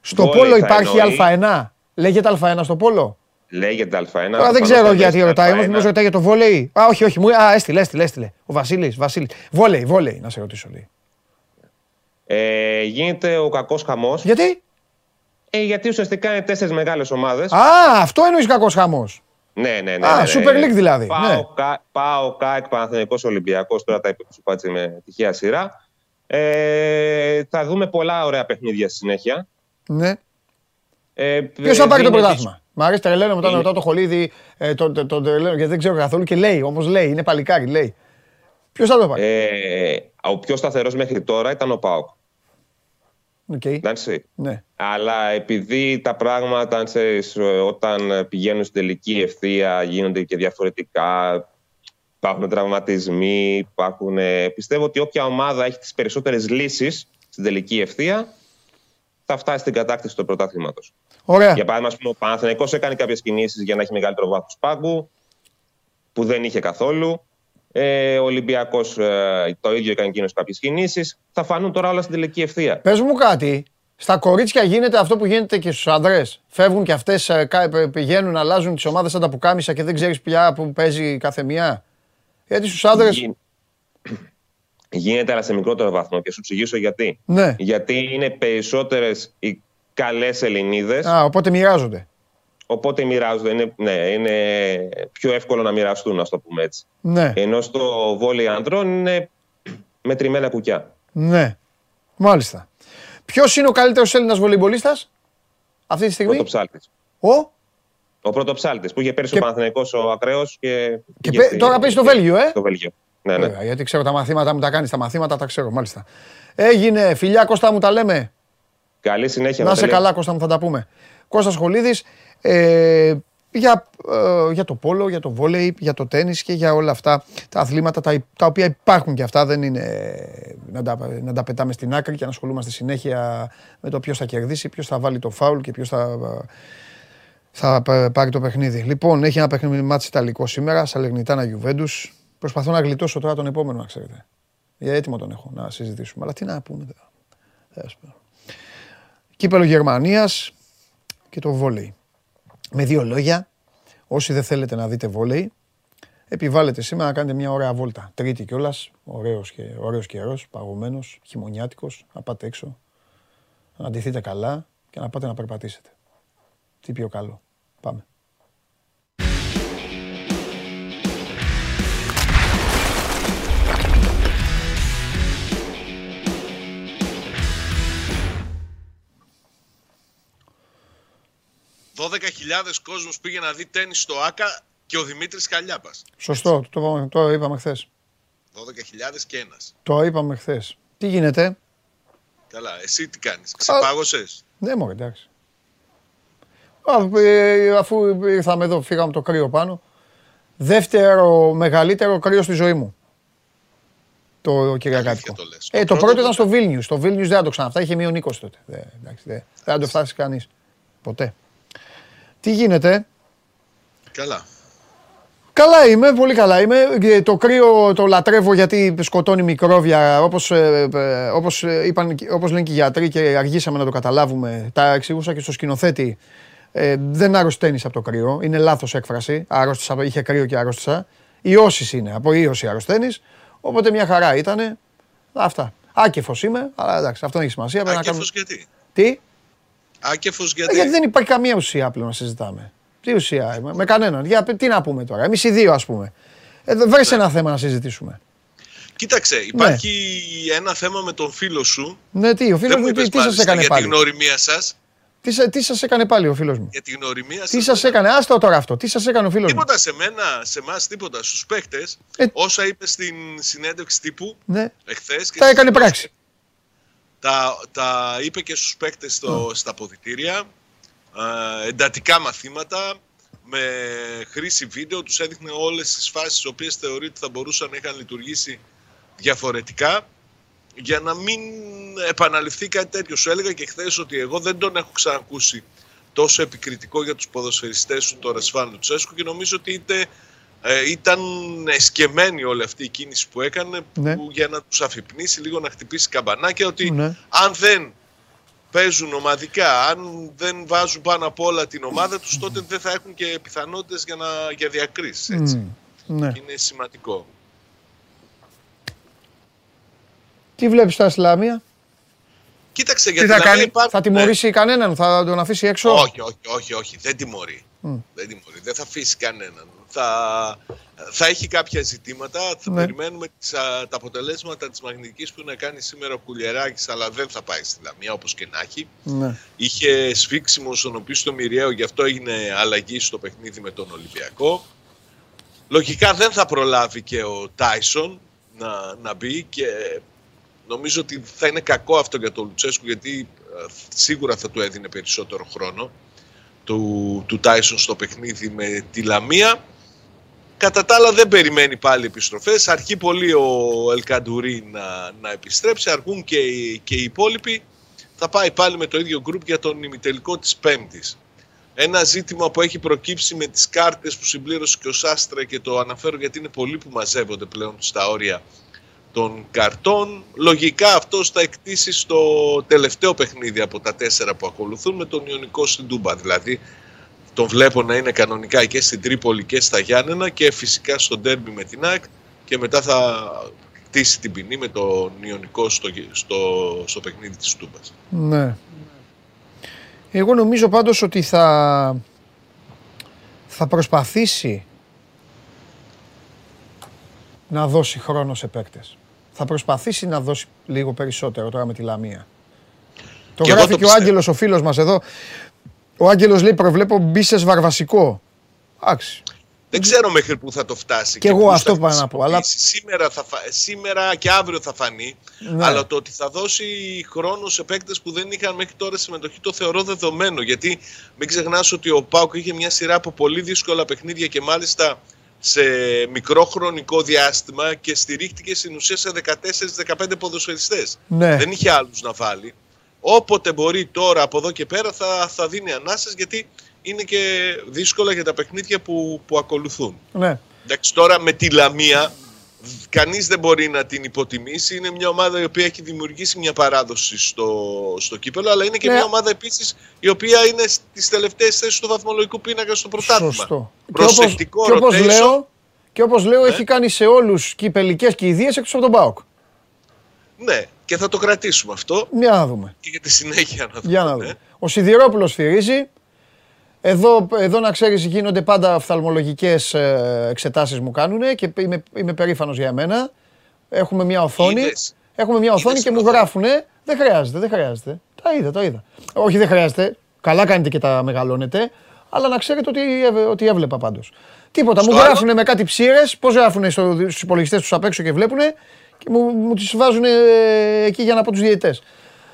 Στο Βόλεϊ πόλο θα υπάρχει εννοεί. Α1. Λέγεται Α1 στο πόλο; Λέγεται Α1. Τώρα δεν προφανώς ξέρω θα γιατί λέγεται ρωτάει. Όμως Α1. μήπως ρωτάει για το βόλεϊ. Α, όχι, όχι. Μου... Α, έστειλε, έστειλε, έστειλε. Ο Βασίλης, Βασίλης. Βόλεϊ, βόλεϊ, να σε ρωτήσω λέει. Ε, γίνεται ο κακός χαμός. Γιατί; Ε, γιατί ουσιαστικά είναι τέσσερις μεγάλες ομάδες. Α, αυτό εννοείς κακός χαμός. Ναι, ναι, ναι. Α, ναι, ναι. Super League δηλαδή, Πάω, ναι. κα, πάω ΚΑΕΚ, Παναθηναϊκός Ολυμπιακός, τώρα τα είπα σου πάτσε με τυχαία σειρά. Ε, θα δούμε πολλά ωραία παιχνίδια στη συνέχεια. Ναι. Ε, Ποιος θα πάρει το δίνει πρωτάθλημα; Μ' αρέσει τρελαίνω μετά Είναι- ρωτάω το χολίδι, ε, τον το, το, τρελαίνω, γιατί δεν ξέρω καθόλου και λέει, όμως λέει, είναι παλικάρι, λέει. Ποιος θα το πάρει; Ε, ο πιο σταθερός μέχρι τώρα ήταν ο ΠΑΟΚ. Οκ. Εντάξει. Ναι. Αλλά επειδή τα πράγματα ξέρεις, όταν πηγαίνουν στην τελική ευθεία γίνονται και διαφορετικά, υπάρχουν τραυματισμοί, υπάρχουν... ε, Πιστεύω ότι όποια ομάδα έχει τις περισσότερες λύσεις στην τελική ευθεία θα φτάσει στην κατάκτηση του πρωτάθληματος. Ωραία. Για παράδειγμα, ας πούμε, ο Παναθηναϊκός έκανε κάποιες κινήσεις για να έχει μεγαλύτερο βάθος πάγκου, που δεν είχε καθόλου. Ε, ο Ολυμπιακός ε, το ίδιο έκανε εκείνος κάποιες κινήσεις. Θα φανούν τώρα όλα στην τελική ευθεία. Πες μου κάτι. Στα κορίτσια γίνεται αυτό που γίνεται και στους άνδρες. Φεύγουν και αυτές, ε, κα- ε, πηγαίνουν, αλλάζουν τις ομάδες σαν τα πουκάμισα και δεν ξέρεις πια που παίζει κάθε μία. Γιατί στους άνδρες... Γι- Γίνεται, αλλά σε μικρότερο βαθμό. Και σου εξηγήσω γιατί. Ναι. Γιατί είναι περισσότερες οι καλές Ελληνίδες, Α, οπότε μοιράζονται. Οπότε μοιράζονται. Είναι, ναι, είναι πιο εύκολο να μοιραστούν, ας το πούμε έτσι. Ναι, Ενώ στο βόλεϊ ανδρών είναι μετρημένα κουκιά. ναι. Μάλιστα. Ποιος είναι ο καλύτερος Έλληνας βολεϊμπολίστας αυτή τη στιγμή; Πρωτοψάλτης. Ο; Ο πρωτοψάλτης που είχε πέρσι Και- ο Παναθηναϊκός ο Ακραίος και. Και πήγε πέ- στη- τώρα παίζει στο Βέλγιο, ε; Στο Βέλγιο. Ναι, ναι. Βέβαια, γιατί ξέρω τα μαθήματα μου τα κάνεις, τα μαθήματα τα ξέρω, μάλιστα. Έγινε, φιλιά Κώστα μου τα λέμε. Καλή συνέχεια. Να σε Βατέλη. καλά Κώστα μου θα τα πούμε. Κώστας Σχολίδης, ε, για, ε, για το πόλο, για το βόλεϊ, για το τένις και για όλα αυτά τα αθλήματα τα, τα οποία υπάρχουν και αυτά δεν είναι ε, να τα, να τα πετάμε στην άκρη και να ασχολούμαστε συνέχεια με το ποιος θα κερδίσει, ποιος θα βάλει το φάουλ και ποιος θα, θα πα- πάρει το παιχνίδι. Λοιπόν, έχει ένα παιχνίδι μάτς Ιταλικό σήμερα, Σαλερνιτάνα Γιουβέντους. Προσπαθώ να γλιτώσω τώρα τον επόμενο, να ξέρετε. Για έτοιμο τον έχω να συζητήσουμε. Αλλά τι να πούμε τώρα. Τέλος πάντων. Κύπελο Γερμανίας και το βόλεϊ. Με δύο λόγια, όσοι δεν θέλετε να δείτε βόλεϊ, επιβάλλετε σήμερα να κάνετε μια ωραία βόλτα. Τρίτη κιόλας, ωραίος, και, ωραίος καιρός, παγωμένος, χειμωνιάτικος, να πάτε έξω, να ντυθείτε καλά και να πάτε να περπατήσετε. Τι πιο καλό. Πάμε. «12.000 κόσμος πήγε να δει τέννις στο ΆΚΑ και ο Δημήτρης Καλιάπας. Σωστό, το, είπαμε- το είπαμε χθες. 12.000 και ένας. Το είπαμε χθες. Τι γίνεται, Καλά, εσύ τι κάνεις, ξεπάγωσες; Ναι, μωρέ, εντάξει. Α, ε, αφού ήρθαμε εδώ, φύγαμε το κρύο πάνω. Δεύτερο μεγαλύτερο κρύο στη ζωή μου. Το Κυριακάτικο. το λες. Ε, Το το πρώτο πρώτο ήταν πότε; στο Βίλνιους. Το Βίλνιους δεν θα το ξαναφτά, είχε μείον 20 τότε. Δεν, εντάξει, δεν, δεν θα το φτάσει κανείς. Ποτέ. Τι γίνεται; Καλά. Καλά είμαι, πολύ καλά είμαι. Ε, Το κρύο το λατρεύω γιατί σκοτώνει μικρόβια, όπως, ε, ε, όπως, ε, είπαν, όπως λένε και οι γιατροί και αργήσαμε να το καταλάβουμε. Τα εξηγούσα και στο σκηνοθέτη. Ε, δεν αρρωσταίνεις από το κρύο. Είναι λάθος έκφραση. Άρρωστησα, είχε κρύο και άρρωστησα. Ιώσεις είναι. Από ίωση αρρωσταίνεις. Οπότε μια χαρά ήτανε. Αυτά. Άκεφος είμαι, αλλά εντάξει, αυτό δεν έχει σημασία. Πρέπει να κάνουμε... Άκεφος γιατί; Τι; Άκεφος Ε, γιατί. Γιατί δεν υπάρχει καμία ουσία πλέον να συζητάμε. Τι ουσία, με, με κανέναν. Για, τι να πούμε τώρα, εμείς οι δύο ας πούμε. Ε, βρες ένα θέμα να συζητήσουμε. Κοίταξε, υπάρχει ένα θέμα με τον φίλο σου. Ναι, τι, ο φίλος Δεν μου μου τι, είπες τι σας μάλιστα έκανε για πάλι; τη γνωριμία σας. Τι, σα- τι σας έκανε πάλι ο φίλος μου; Για τη γνωριμία Τι σας. σας έκανε, άστο τώρα αυτό, τι σας έκανε ο φίλος μου; Τίποτα σε μένα, σε εμάς, τίποτα. Στους παίχτες, Ε. όσα είπε στην συνέντευξη τύπου Ναι, εχθές. και τα έκανε στις- πράξη. Τα, τα είπε και στους παίκτες στο, στα ποδητήρια. Ε, εντατικά μαθήματα. Με χρήση βίντεο τους έδειχνε όλες τις φάσεις τις οποίες θεωρεί ότι θα μπορούσαν να είχαν λειτουργήσει διαφορετικά για να μην επαναληφθεί κάτι τέτοιο. Σου έλεγα και χθες ότι εγώ δεν τον έχω ξανακούσει τόσο επικριτικό για τους ποδοσφαιριστές του τώρα Ρασφάν Λουτσέσκου και νομίζω ότι είτε, ε, ήταν εσκεμμένη όλη αυτή η κίνηση που έκανε Ναι. που, για να τους αφυπνήσει λίγο να χτυπήσει καμπανάκια ότι Ναι. αν δεν παίζουν ομαδικά. Αν δεν βάζουν πάνω απ' όλα την ομάδα τους, τότε δεν θα έχουν και πιθανότητες για, να, για διακρίσεις. Έτσι. Ναι. Είναι σημαντικό. Τι βλέπεις στα Ισλάμια, Κοίταξε, τι γιατί θα κάνει, υπάρχουν... θα ναι. τιμωρήσει κανέναν, θα τον αφήσει έξω; Όχι, όχι, όχι, όχι. Δεν τιμωρεί. Δεν τιμωρεί. Δεν θα αφήσει κανέναν. Θα, θα έχει κάποια ζητήματα. Θα Ναι. περιμένουμε τις, α, τα αποτελέσματα της μαγνητικής που να κάνει σήμερα ο Κουλιεράκης, αλλά δεν θα πάει στη Λαμία όπως και να έχει. Ναι. Είχε σφίξιμο στον οποίο στο Μοιραίο, γι' αυτό έγινε αλλαγή στο παιχνίδι με τον Ολυμπιακό. Λογικά δεν θα προλάβει και ο Τάισον να, να μπει και νομίζω ότι θα είναι κακό αυτό για τον Λουτσέσκου γιατί ε, σίγουρα θα του έδινε περισσότερο χρόνο του, του Τάισον στο παιχνίδι με τη Λαμία. Κατά τα άλλα δεν περιμένει πάλι επιστροφές. Αρχεί πολύ ο Ελκαντουρί να, να επιστρέψει. Αργούν και, οι- και οι υπόλοιποι. Θα πάει πάλι με το ίδιο γκρουπ για τον ημιτελικό της Πέμπτης. Ένα ζήτημα που έχει προκύψει με τις κάρτες που συμπλήρωσε και ο Σάστρα και το αναφέρω γιατί είναι πολλοί που μαζεύονται πλέον στα όρια των καρτών. Λογικά αυτό θα εκτίσει στο τελευταίο παιχνίδι από τα τέσσερα που ακολουθούν με τον Ιωνικό στην Τούμπα. Δηλαδή τον βλέπω να είναι κανονικά και στην Τρίπολη και στα Γιάννενα και φυσικά στο ντέρμπι με την ΑΕΚ και μετά θα κτίσει την ποινή με τον Ιωνικό στο, στο, στο παιχνίδι της Τούμπας. Ναι. Εγώ νομίζω πάντως ότι θα, θα προσπαθήσει να δώσει χρόνο σε παίκτες. Θα προσπαθήσει να δώσει λίγο περισσότερο τώρα με τη Λαμία. Το Και εγώ γράφει το και ο πιστεύω. Άγγελος ο φίλος μας εδώ. Ο Άγγελος λέει προβλέπω μπίσες βαρβασικό. Εντάξει. Δεν ξέρω μέχρι πού θα το φτάσει. Κι εγώ πού αυτό θα πάω να πω, αλλά- χρησιμοποιήσει. Σήμερα, θα φα- σήμερα και αύριο θα φανεί. Ναι. Αλλά το ότι θα δώσει χρόνος σε παίκτες που δεν είχαν μέχρι τώρα συμμετοχή το θεωρώ δεδομένο. Γιατί μην ξεχνάς ότι ο Πάουκ είχε μια σειρά από πολύ δύσκολα παιχνίδια και μάλιστα σε μικρό χρονικό διάστημα και στηρίχτηκε στην ουσία σε 14-15 ποδοσφαιριστές. Ναι. Δεν είχε άλλους να βάλει. Όποτε μπορεί τώρα από εδώ και πέρα θα, θα δίνει ανάσες γιατί είναι και δύσκολα για τα παιχνίδια που, που ακολουθούν. Ναι. Εντάξει, τώρα με τη Λαμία κανείς δεν μπορεί να την υποτιμήσει. Είναι μια ομάδα η οποία έχει δημιουργήσει μια παράδοση στο, στο κύπελο, αλλά είναι και Ναι. μια ομάδα επίσης η οποία είναι στις τελευταίες θέσεις του βαθμολογικού πίνακα στο πρωτάθλημα. Σωστό. Προσεκτικό και όπως, και όπως rotation. λέω, και όπως λέω Ναι. έχει κάνει σε όλους κυπελικές και ιδίες εκτός από τον ΠΑΟΚ. Ναι, και θα το κρατήσουμε αυτό Για να δούμε. και για τη συνέχεια να δούμε. Για να ναι. δούμε. Ο Σιδηρόπουλος φυρίζει. Εδώ, εδώ να ξέρεις γίνονται πάντα οφθαλμολογικές ε, εξετάσεις μου κάνουν και είμαι, είμαι περήφανος για εμένα. Έχουμε μια οθόνη. Είδες. Έχουμε μια οθόνη Είδες και την μου οθόνη. γράφουνε. Δεν χρειάζεται, δεν χρειάζεται. Τα είδα, το είδα. Όχι, δεν χρειάζεται. Καλά κάνετε και τα μεγαλώνετε. Αλλά να ξέρετε ότι, έβε- ότι έβλεπα πάντως. Τίποτα. Στο μου άλλο- γράφουνε με κάτι ψήρες. Πώς γράφουνε στο, στους υπολογιστές τους απ' έξω και βλέπουνε. Και μου, μου τις βάζουν εκεί για να πω τους διαιτητές.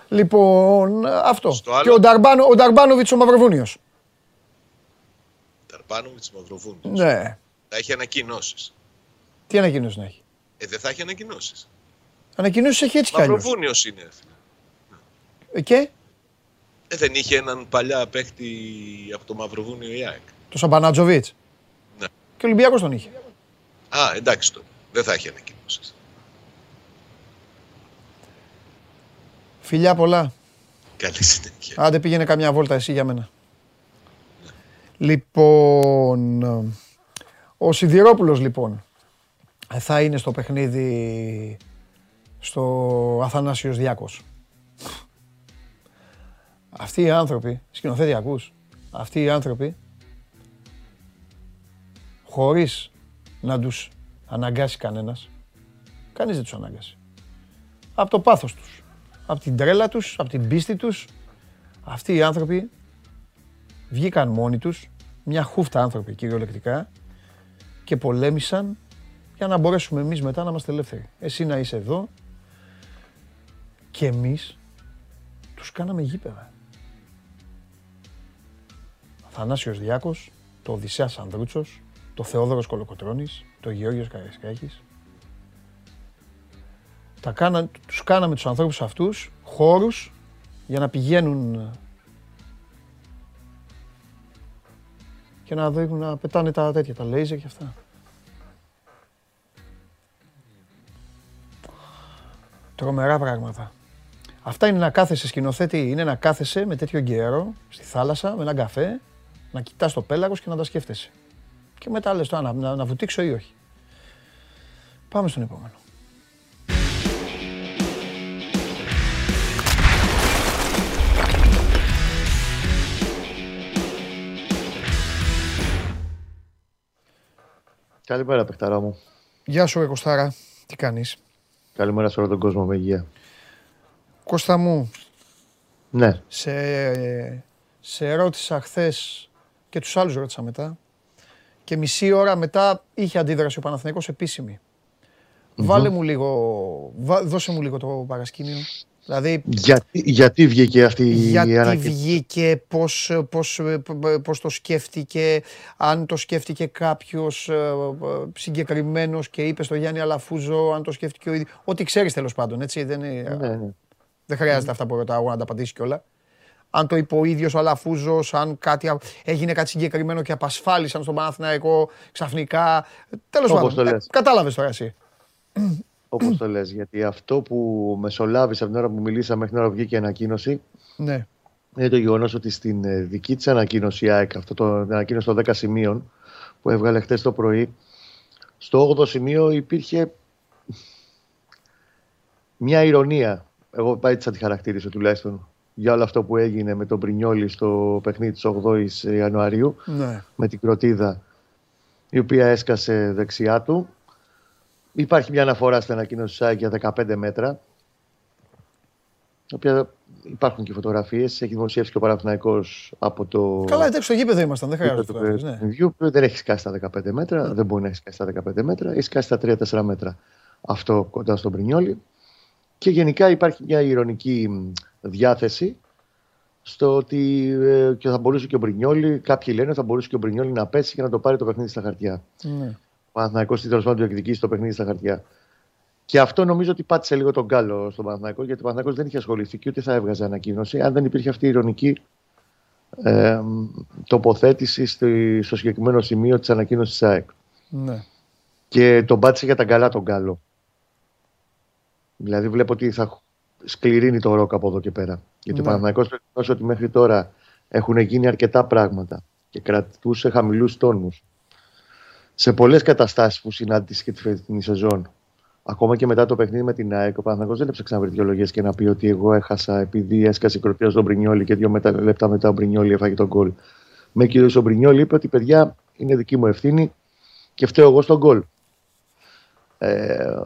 Λοιπόν, αυτό. Στο άλλο- Και ο, Νταρμπάνο, ο Νταρμπάνοβιτς ο Μαυροβούνιος. Ταρπάνοβιτς Μαυροβούνιος. Ναι. Θα έχει ανακοινώσεις. Τι ανακοίνωση να έχει; Ε, δεν θα έχει ανακοινώσεις. Ανακοίνωση έχει έτσι κι αλλιώς. Μαυροβούνιος είναι. ρε φίλε. Ε, Και; Ε, δεν είχε έναν παλιά παίκτη από το Μαυροβούνιο η ΑΕΚ. το Σαμπανάτζοβιτς. Ναι. Και ο Ολυμπιακός τον είχε. Α, εντάξει τότε. Δεν θα έχει ανακοινώσεις. Φιλιά πολλά. Καλή συνέχεια. Άντε πήγαινε καμιά βόλτα εσύ για μένα. Λοιπόν, ο Σιδηρόπουλος λοιπόν θα είναι στο παιχνίδι στο Αθανάσιος Διάκος. Αυτοί οι άνθρωποι, σκηνοθέτη ακούς, αυτοί οι άνθρωποι χωρίς να τους αναγκάσει κανένας, κανείς δεν τους αναγκάσει. Από το πάθος τους, από την τρέλα τους, από την πίστη τους, αυτοί οι άνθρωποι βγήκαν μόνοι τους, μια χούφτα άνθρωποι κυριολεκτικά και πολέμησαν για να μπορέσουμε εμείς μετά να είμαστε ελεύθεροι. Εσύ να είσαι εδώ και εμείς τους κάναμε γήπεδα. Αθανάσιος Διάκος, το Οδυσσέας Ανδρούτσος, το Θεόδωρος Κολοκοτρώνης, το Γεώργιος Καραϊσκάκης. Τα κάνα, τους κάναμε τους ανθρώπους αυτούς χώρους για να πηγαίνουν και να, δείχνουν, να πετάνε τα τέτοια, τα λέιζερ και αυτά. Τρομερά πράγματα. Αυτά είναι να κάθεσαι σκηνοθέτη, είναι να κάθεσαι με τέτοιο καιρό στη θάλασσα, με έναν καφέ, να κοιτάς το πέλαγος και να τα σκέφτεσαι. Και μετά λες τώρα να, να, να βουτήξω ή όχι. Πάμε στον επόμενο. Καλημέρα, παιχταρά μου. Γεια σου, Κωστάρα. Τι κάνεις; Καλημέρα σε όλο τον κόσμο με υγεία. Κώστα μου, Ναι, σε, σε ρώτησα χθες και τους άλλους ρώτησα μετά και μισή ώρα μετά είχε αντίδραση ο Παναθηναϊκός επίσημη. Βάλε μου λίγο, βά- δώσε μου λίγο το παρασκήνιο. Δηλαδή, γιατί, γιατί βγήκε αυτή η γιατί ανακοίνωση. βγήκε, πώς, πώς, πώς το σκέφτηκε, αν το σκέφτηκε κάποιος ε, ε, συγκεκριμένος και είπε στο Γιάννη Αλαφούζο, αν το σκέφτηκε ο ίδιος. Ό,τι ξέρεις τέλος πάντων, έτσι. Δεν, είναι, Ναι, ναι. δεν χρειάζεται αυτά που ρωτάω εγώ να τα απαντήσεις κιόλα. Αν το είπε ο ίδιος ο Αλαφούζος, αν κάτι, α- έγινε κάτι συγκεκριμένο και απασφάλισαν στον Παναθηναϊκό ξαφνικά. Τέλος Όπως πάντων, το ε, λες. κατάλαβες τώρα εσύ. Όπως το λες, γιατί αυτό που μεσολάβησε από την ώρα που μιλήσαμε μέχρι την ώρα που βγήκε η ανακοίνωση Ναι, είναι το γεγονός ότι στην ε, δική της ανακοίνωση η ΑΕΚ, αυτό το την ανακοίνωση των 10 σημείων που έβγαλε χθες το πρωί, στο 8ο σημείο υπήρχε μια ηρωνία. Εγώ έτσι θα τη χαρακτήρισα τουλάχιστον για όλο αυτό που έγινε με τον Πρινιόλη στο παιχνίδι της 8ης Ιανουαρίου ναι. με την κροτίδα η οποία έσκασε δεξιά του. Υπάρχει μια αναφορά στην ανακοίνωση της ΑΕΚ για 15 μέτρα. η οποία υπάρχουν και φωτογραφίες. Έχει δημοσιεύσει και ο Παναθηναϊκός από το... Καλά, εντάξει, στο γήπεδο ήμασταν, δεν χρειάζεται το φωτογραφίες, ναι. παιχνιδιού. Δεν έχει σκάσει τα 15 μέτρα. Δεν μπορεί να έχει σκάσει τα 15 μέτρα. Έχει σκάσει τα 3-4 μέτρα. Αυτό κοντά στον Πρινιόλι. Και γενικά υπάρχει μια ηρωνική μ, διάθεση στο ότι ε, και θα μπορούσε και ο Μπρινιόλι, κάποιοι λένε θα μπορούσε και ο Μπρινιόλι να πέσει και να το πάρει το παιχνίδι στα χαρτιά. ναι. Ο Παναθηναϊκός τέλος πάντων διεκδικήσει το παιχνίδι στα χαρτιά. Και αυτό νομίζω ότι πάτησε λίγο τον κάλο στον Παναθηναϊκό, γιατί ο Παναθηναϊκός δεν είχε ασχοληθεί και ούτε θα έβγαζε ανακοίνωση αν δεν υπήρχε αυτή η ηρωνική ε, τοποθέτηση στη- στο συγκεκριμένο σημείο της ανακοίνωσης της ΑΕΚ. ναι. Και τον πάτησε για τα καλά τον κάλο. Δηλαδή βλέπω ότι θα σκληρύνει το ροκ από εδώ και πέρα. Γιατί Ναι. ο Παναθηναϊκός πρέπει να δώσει ότι μέχρι τώρα έχουν γίνει αρκετά πράγματα και κρατούσε χαμηλούς τόνους. Σε πολλές καταστάσεις που συνάντησε και τη φετινή σεζόν, ακόμα και μετά το παιχνίδι με την ΑΕΚ, ο Παναθηναϊκός δεν έψαξε να βρει δικαιολογίες και να πει ότι εγώ έχασα επειδή έσκασε η κροτία στον Μπρινιόλη και δύο μετα- λεπτά μετά ο Μπρινιόλη έφαγε τον γκολ. Με κυρίως ο Μπρινιόλη είπε ότι παιδιά είναι δική μου ευθύνη και φταίω εγώ στον γκολ. Ε,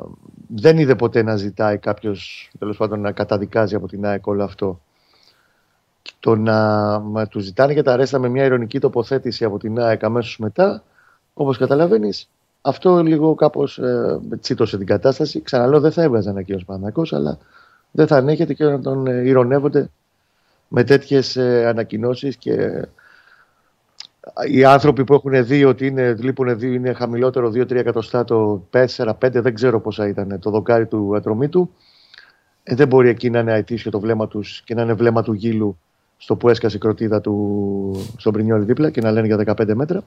δεν είδε ποτέ να ζητάει κάποιος τέλος πάντων να καταδικάζει από την ΑΕΚ όλο αυτό. Το να μα, του ζητάνε και τα ρέστα με μια ηρωνική τοποθέτηση από την ΑΕΚ αμέσως μετά, όπως καταλαβαίνεις, αυτό λίγο κάπως ε, τσίτωσε την κατάσταση. Ξαναλέω, δεν θα έβγαζε ένα κύριο Παναγό, αλλά δεν θα ανέχεται και να τον ε, ηρωνεύονται με τέτοιες ε, ανακοινώσεις και οι άνθρωποι που έχουν δει ότι είναι, λείπουν δύο, είναι χαμηλότερο 2-3 εκατοστά το 4-5, δεν ξέρω πόσα ήταν το δοκάρι του ατρωμίτου. Ε, δεν μπορεί εκεί να είναι αετήσιο το βλέμμα τους και να είναι βλέμμα του γύλου στο που έσκασε η κροτίδα του στον Πρινιόλι δίπλα και να λένε για 15 μέτρα.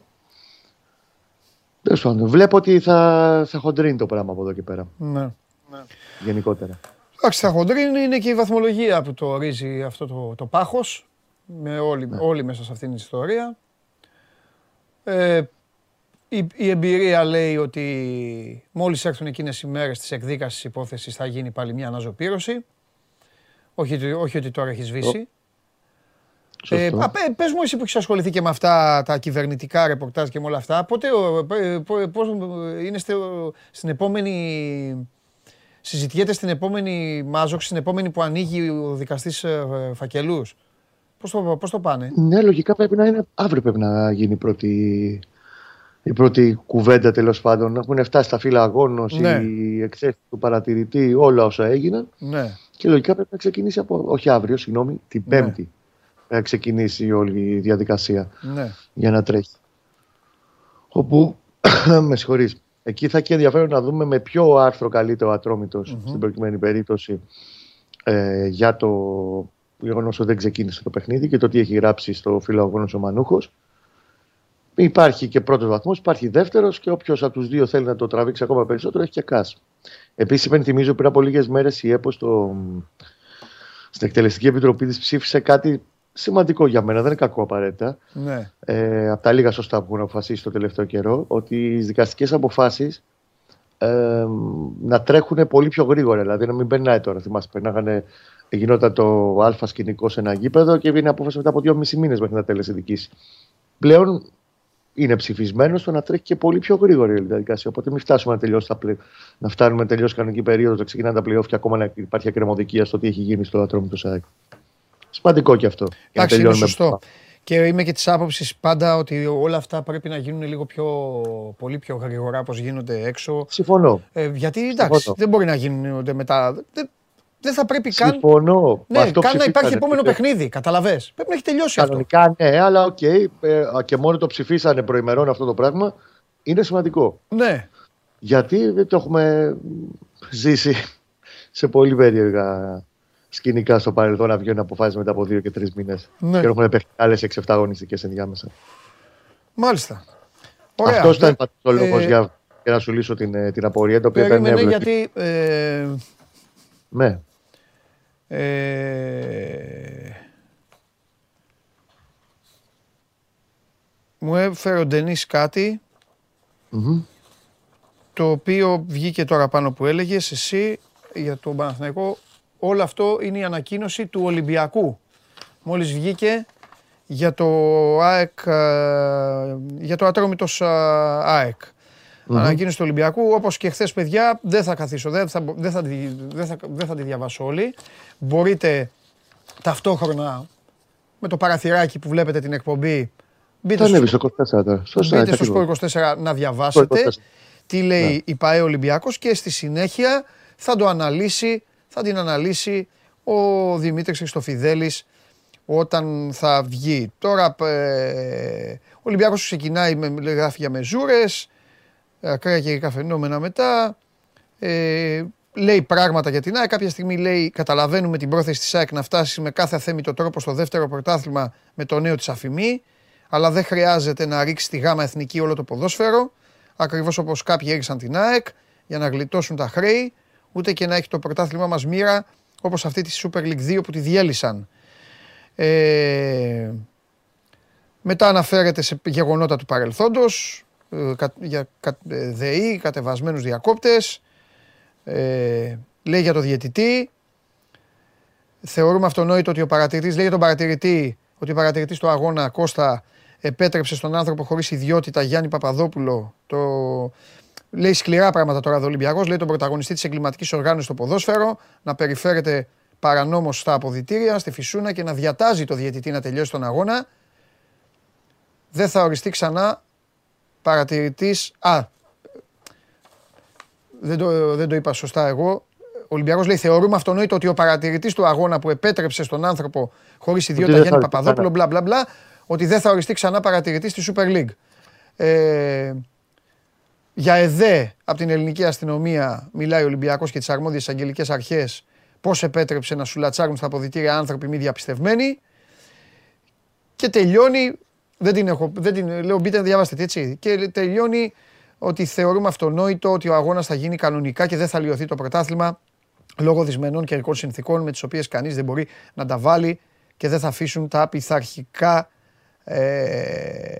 Τέλος πάντων, βλέπω ότι θα, θα χοντρίνει το πράγμα από εδώ και πέρα, ναι. γενικότερα. Εντάξει, θα χοντρίνει είναι και η βαθμολογία που το ορίζει αυτό το, το πάχος, με όλοι, όλοι μέσα σε αυτήν την ιστορία. Ε, η, η εμπειρία λέει ότι μόλις έρθουν εκείνες οι μέρες της εκδίκασης της υπόθεσης θα γίνει πάλι μια αναζωπήρωση. Όχι, ότι- όχι ότι τώρα έχει σβήσει. Ε, Σωστό. α, πε- πες μου εσύ που έχεις ασχοληθεί και με αυτά τα κυβερνητικά ρεπορτάζ και με όλα αυτά, πότε, ο- πε- πο- πώς είναι στο- στην επόμενη, συζητιέται στην επόμενη μάζοξη, στην επόμενη που ανοίγει ο δικαστής ε, φακελούς; Πώς το, πώς το πάνε; Ναι, λογικά πρέπει να είναι. Αύριο πρέπει να γίνει η πρώτη, η πρώτη κουβέντα τέλος πάντων. Έχουν φτάσει στα φύλλα αγώνος, Ναι. η εξέφραση του παρατηρητή, όλα όσα έγιναν. Ναι. Και λογικά πρέπει να ξεκινήσει από. Όχι αύριο, συγγνώμη, την Ναι. Πέμπτη. Να ξεκινήσει όλη η διαδικασία Ναι. για να τρέχει. Όπου, με συγχωρείς, εκεί θα έχει ενδιαφέρον να δούμε με ποιο άρθρο καλείται ο ατρόμητος στην προκειμένη περίπτωση ε, για το γεγονός ότι δεν ξεκίνησε το παιχνίδι και το τι έχει γράψει στο φιλοαγόνο ο Μανούχος. Υπάρχει και πρώτος βαθμός, υπάρχει δεύτερος και όποιος από τους δύο θέλει να το τραβήξει ακόμα περισσότερο έχει και κάς. Επίσης, υπενθυμίζω πριν από λίγες μέρες η ΕΠΟ στο, στην εκτελεστική επιτροπή της ψήφισε κάτι σημαντικό για μένα, δεν είναι κακό απαραίτητα. Ναι. Ε, από τα λίγα σωστά που έχουν αποφασίσει το τελευταίο καιρό, ότι οι δικαστικές αποφάσεις ε, να τρέχουν πολύ πιο γρήγορα. Δηλαδή να μην περνάει τώρα. Θυμάστε, περνάγανε, γινόταν το Α σκηνικό σε ένα γήπεδο και έβγαινε απόφαση μετά από δύο μισή μήνες μέχρι να τέλεσε δική. Πλέον είναι ψηφισμένος στο να τρέχει και πολύ πιο γρήγορα η διαδικασία. Οπότε μην φτάσουμε να τελειώσει τα πλέ... να φτάνουμε να τελειώσει κανονική περίοδο, να ξεκινάνε τα playoff και ακόμα να υπάρχει ακρεμοδικία στο τι έχει γίνει στο ατρόμο του ΣΑΕΚ. Σημαντικό και αυτό. Εντάξει, είναι σωστό. Και είμαι και της άποψης πάντα ότι όλα αυτά πρέπει να γίνουν λίγο πιο, πολύ πιο γρήγορα όπως γίνονται έξω. Συμφωνώ. Ε, γιατί εντάξει, Συμφωνώ. δεν μπορεί να γίνονται μετά. Δεν, δεν θα πρέπει καν. Συμφωνώ. Ναι, αυτό καν να υπάρχει επόμενο παιχνίδι. Κατάλαβες. Πρέπει να έχει τελειώσει Κανονικά, αυτό. ναι, αλλά OK. Okay, ε, και μόνο το ψηφίσανε προ ημερών αυτό το πράγμα. Είναι σημαντικό. Ναι. Γιατί δεν το έχουμε ζήσει σε πολύ περίεργα σκηνικά στο παρελθόν να βγαίνουν αποφάσεις μετά από δύο και τρεις μήνες. Ναι. Και έχουν παιχτεί άλλες 6-7 αγωνιστικές ενδιάμεσα. Μάλιστα. Αυτός ήταν ο λόγο ε... για, για, να σου λύσω την, ε, την απορία. Το οποίο ήταν γιατί. Ε... Ναι. Ε... Μου έφερε ο Ντενής το οποίο βγήκε τώρα πάνω που έλεγες εσύ για τον Παναθηναϊκό όλο αυτό είναι η ανακοίνωση του Ολυμπιακού. Μόλις βγήκε για το ΑΕΚ, ε, για το ατρόμητος ε, ΑΕΚ. Mm-hmm. Ανακοίνωση του Ολυμπιακού, όπως και χθες παιδιά, δεν θα καθίσω, δεν θα, δεν θα, δεν θα, δεν θα τη διαβάσω όλη. Μπορείτε ταυτόχρονα με το παραθυράκι που βλέπετε την εκπομπή Μπείτε στο, στο 24 Σωστά, μπείτε στο 24 να διαβάσετε τι λέει ναι. η ΠαΕ Ολυμπιακός και στη συνέχεια θα το αναλύσει θα την αναλύσει ο Δημήτρης Χριστοφιδέλης όταν θα βγει. Τώρα ε, ο Ολυμπιάκος ξεκινάει με γράφει για μεζούρες, ακραία και καφενόμενα μετά, ε, λέει πράγματα για την ΑΕΚ. Κάποια στιγμή λέει καταλαβαίνουμε την πρόθεση της ΑΕΚ να φτάσει με κάθε αθέμητο τρόπο στο δεύτερο πρωτάθλημα με το νέο της αφημί, αλλά δεν χρειάζεται να ρίξει τη γάμα εθνική όλο το ποδόσφαιρο, ακριβώς όπως κάποιοι έριξαν την ΑΕΚ για να γλιτώσουν τα χρέη ούτε και να έχει το πρωτάθλημά μας μοίρα όπως αυτή τη Super League 2 που τη διέλυσαν. Ε, μετά αναφέρεται σε γεγονότα του παρελθόντος, ε, για ε, ΔΕΗ, κατεβασμένους διακόπτες, ε, λέει για το διαιτητή, θεωρούμε αυτονόητο ότι ο παρατηρητής, λέει για τον παρατηρητή, ότι ο παρατηρητής του αγώνα Κώστα επέτρεψε στον άνθρωπο χωρίς ιδιότητα Γιάννη Παπαδόπουλο το, Λέει σκληρά πράγματα τώρα ο Ολυμπιακός. Λέει τον πρωταγωνιστή της εγκληματικής οργάνωσης στο ποδόσφαιρο να περιφέρεται παρανόμως στα αποδητήρια, στη φυσούνα και να διατάζει το διαιτητή να τελειώσει τον αγώνα. Δεν θα οριστεί ξανά παρατηρητής. Α, δεν το, δεν το είπα σωστά εγώ. Ο Ολυμπιακός λέει: Θεωρούμε αυτονόητο ότι ο παρατηρητής του αγώνα που επέτρεψε στον άνθρωπο χωρίς ιδιότητα Γιάννη Παπαδόπουλο, μπλα μπλα μπλα, ότι δεν θα οριστεί ξανά παρατηρητής στη Super League. Ε, για ΕΔΕ από την ελληνική αστυνομία μιλάει ο Ολυμπιακός και τις αρμόδιες αγγελικές αρχές πώς επέτρεψε να σου λατσάρουν στα αποδητήρια άνθρωποι μη διαπιστευμένοι. Και τελειώνει, δεν την έχω, δεν την, λέω μπείτε να διαβάσετε έτσι, και τελειώνει ότι θεωρούμε αυτονόητο ότι ο αγώνας θα γίνει κανονικά και δεν θα λιωθεί το πρωτάθλημα λόγω δυσμενών καιρικών συνθήκων με τις οποίες κανείς δεν μπορεί να τα βάλει και δεν θα αφήσουν τα πειθαρχικά ε,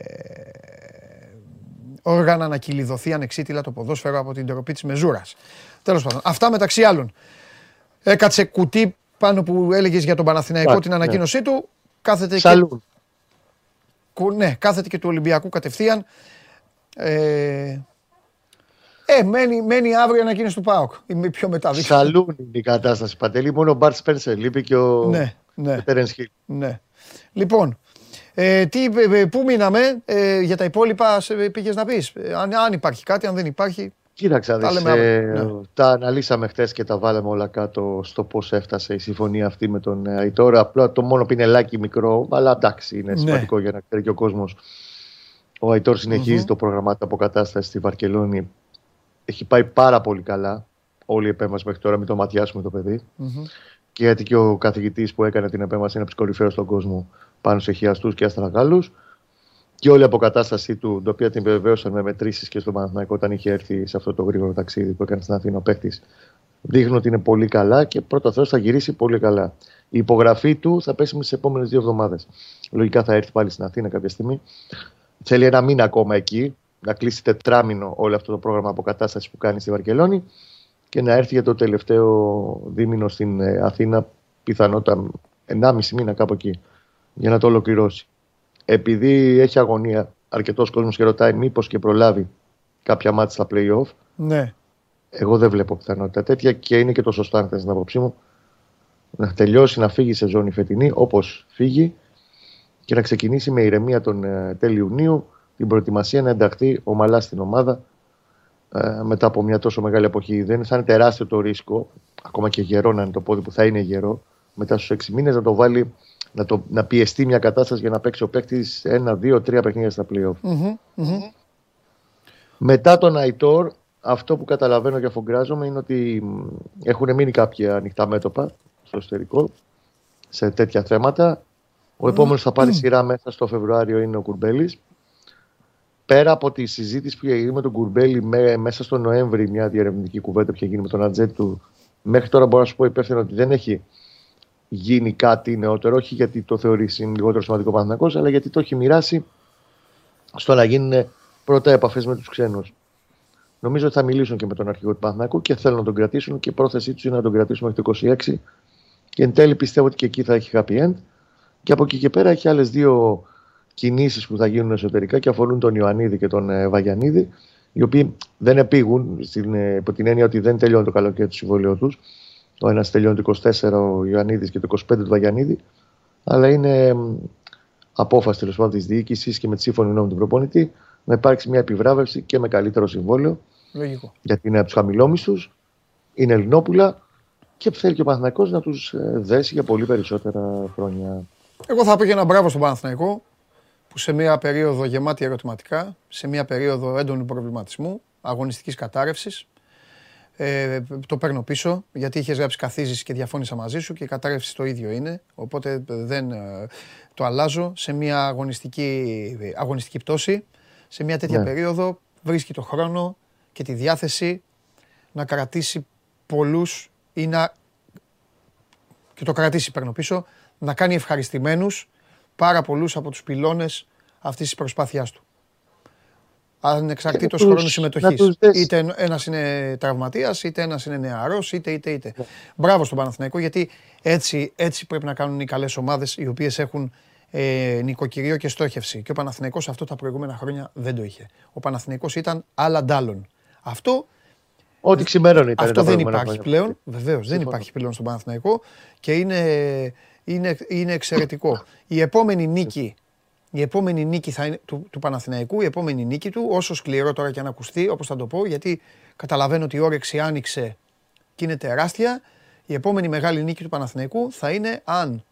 όργανα να κυλιδωθεί ανεξίτηλα το ποδόσφαιρο από την τροπή της μεζούρας. Τέλος πάντων. Αυτά μεταξύ άλλων. Έκατσε κουτί πάνω που έλεγες για τον Παναθηναϊκό την ανακοίνωσή του. Κάθεται και. Ναι, κάθεται και του Ολυμπιακού κατευθείαν. Ε, ε, μένει, μένει αύριο η ανακοίνωση του ΠΑΟΚ. Είμαι πιο μετά. Σαλούν είναι η κατάσταση, Παντελή. Μόνο ο Μπαρτ Σπένσερ λείπει και ο ναι, ναι, ναι. Λοιπόν, ε, τι, ε, ε, πού μείναμε, ε, για τα υπόλοιπα πήγες να πεις. Αν, αν υπάρχει κάτι, αν δεν υπάρχει. Κοίταξα, τα, ε, ναι. τα αναλύσαμε χθε και τα βάλαμε όλα κάτω στο πώς έφτασε η συμφωνία αυτή με τον Αϊτόρα. Απλά το μόνο πινελάκι μικρό, αλλά εντάξει, είναι ναι. σημαντικό για να ξέρει και ο κόσμος. Ο Αϊτόρ το πρόγραμμα του αποκατάστασης στη Βαρκελόνη. Έχει πάει πάρα πολύ καλά. Όλη η επέμβαση μέχρι τώρα, μην το ματιάσουμε το παιδί. Και γιατί και ο καθηγητής που έκανε την επέμβαση είναι από τους κορυφαίους στον κόσμο πάνω σε χιαστούς και αστραγάλους. Και όλη η αποκατάστασή του, την οποία την βεβαίωσαν με μετρήσεις και στο Παναθηναϊκό όταν είχε έρθει σε αυτό το γρήγορο ταξίδι που έκανε στην Αθήνα ο παίχτη, δείχνουν ότι είναι πολύ καλά και πρώτα Θεός θα γυρίσει πολύ καλά. Η υπογραφή του θα πέσει στις επόμενες δύο εβδομάδες. Λογικά θα έρθει πάλι στην Αθήνα κάποια στιγμή. Θέλει ένα μήνα ακόμα εκεί, να κλείσει τετράμινο όλο αυτό το πρόγραμμα αποκατάστασης που κάνει στη Βαρκελόνη και να έρθει για το τελευταίο δίμηνο στην ε, Αθήνα, πιθανότατα 1,5 μήνα κάπου εκεί, για να το ολοκληρώσει. Επειδή έχει αγωνία αρκετός κόσμος και ρωτάει μήπως και προλάβει κάποια μάτια στα playoff. Ναι. Εγώ δεν βλέπω πιθανότητα τέτοια και είναι και το σωστό, αν θες την άποψή μου, να τελειώσει να φύγει σε ζώνη φετινή όπως φύγει και να ξεκινήσει με ηρεμία τον ε, τέλη Ιουνίου την προετοιμασία να ενταχθεί ομαλά στην ομάδα ε, μετά από μια τόσο μεγάλη εποχή. Δεν θα είναι τεράστιο το ρίσκο, ακόμα και γερό να είναι το πόδι που θα είναι γερό, μετά στους 6 μήνες να το βάλει να, το, να πιεστεί μια κατάσταση για να παίξει ο παίκτης ένα, δύο, τρία παιχνίδια στα playoff. Mm-hmm, Μετά τον Αϊτόρ, αυτό που καταλαβαίνω και αφογκράζομαι είναι ότι έχουν μείνει κάποια ανοιχτά μέτωπα στο εσωτερικό σε τέτοια θέματα. Ο επόμενος θα πάρει σειρά μέσα στο Φεβρουάριο είναι ο Κουρμπέλης. Πέρα από τη συζήτηση που είχε γίνει με τον Κουρμπέλη μέσα στο Νοέμβρη, μια διερευνητική κουβέντα που είχε γίνει με τον Ατζέτ του, μέχρι τώρα μπορώ να σου πω υπεύθυνο ότι δεν έχει γίνει κάτι νεότερο, όχι γιατί το θεωρεί είναι λιγότερο σημαντικό Παναθυνακό, αλλά γιατί το έχει μοιράσει στο να γίνουν πρώτα επαφές με τους ξένους. Νομίζω ότι θα μιλήσουν και με τον αρχηγό του Παναθηνακού και θέλουν να τον κρατήσουν και η πρόθεσή τους είναι να τον κρατήσουν μέχρι το 26. Και εν τέλει πιστεύω ότι και εκεί θα έχει happy end. Και από εκεί και πέρα έχει άλλες δύο κινήσεις που θα γίνουν εσωτερικά και αφορούν τον Ιωαννίδη και τον ε, Βαγιανίδη, οι οποίοι δεν επήγουν στην, ε, υπό την έννοια ότι δεν τελειώνει το καλοκαίρι του συμβολίου τους. Ο ένας τελειώνει το 24 ο Ιωαννίδης και το 25 του Βαγιανίδη. Αλλά είναι απόφαση τέλος πάντων της διοίκησης και με τη σύμφωνη γνώμη του προπονητή να υπάρξει μια επιβράβευση και με καλύτερο συμβόλαιο. Λογικό. Γιατί είναι από τους χαμηλόμισθους, είναι Ελληνόπουλα και θέλει και ο Παναθηναϊκός να τους ε, δέσει για πολύ περισσότερα χρόνια. Εγώ θα πω και ένα μπράβο στον Παναθηναϊκό που σε μια περίοδο γεμάτη ερωτηματικά, σε μια περίοδο έντονου προβληματισμού, αγωνιστικής κατάρρευσης, ε, το παίρνω πίσω γιατί είχες γράψει καθίζεις και διαφώνησα μαζί σου και η κατάρρευση το ίδιο είναι. Οπότε δεν ε, το αλλάζω σε μια αγωνιστική, αγωνιστική πτώση. Σε μια τέτοια Ναι. περίοδο βρίσκει το χρόνο και τη διάθεση να κρατήσει πολλούς ή να και το κρατήσει παίρνω πίσω, να κάνει ευχαριστημένους πάρα πολλούς από τους πυλώνες αυτής της προσπάθειάς του. Ανεξαρτήτως Και να χρόνου τους- συμμετοχής. να τους δέσει. Είτε ένας είναι τραυματίας, είτε ένας είναι νεαρός, είτε, είτε, είτε. Μπράβο στον Παναθηναϊκό, γιατί έτσι, έτσι πρέπει να κάνουν οι καλές ομάδες, οι οποίες έχουν ε, νοικοκυρίο και στόχευση. Και ο Παναθηναϊκός αυτό τα προηγούμενα χρόνια δεν το είχε. Ο Παναθηναϊκός ήταν άλλα ντάλλον. Αυτό Ό,τι ξημέρωνε ήταν. αυτό τα δεν προηγούμενα υπάρχει χρόνια. πλέον. Βεβαίως, δεν Συμφωνώ. υπάρχει πλέον στον Παναθηναϊκό και είναι, είναι, είναι εξαιρετικό. Η επόμενη νίκη, η επόμενη νίκη θα είναι, του, του Παναθηναϊκού, η επόμενη νίκη του, όσο σκληρό τώρα και αν ακουστεί, όπως θα το πω, γιατί καταλαβαίνω ότι η όρεξη άνοιξε και είναι τεράστια. Η επόμενη μεγάλη νίκη του Παναθηναϊκού θα είναι αν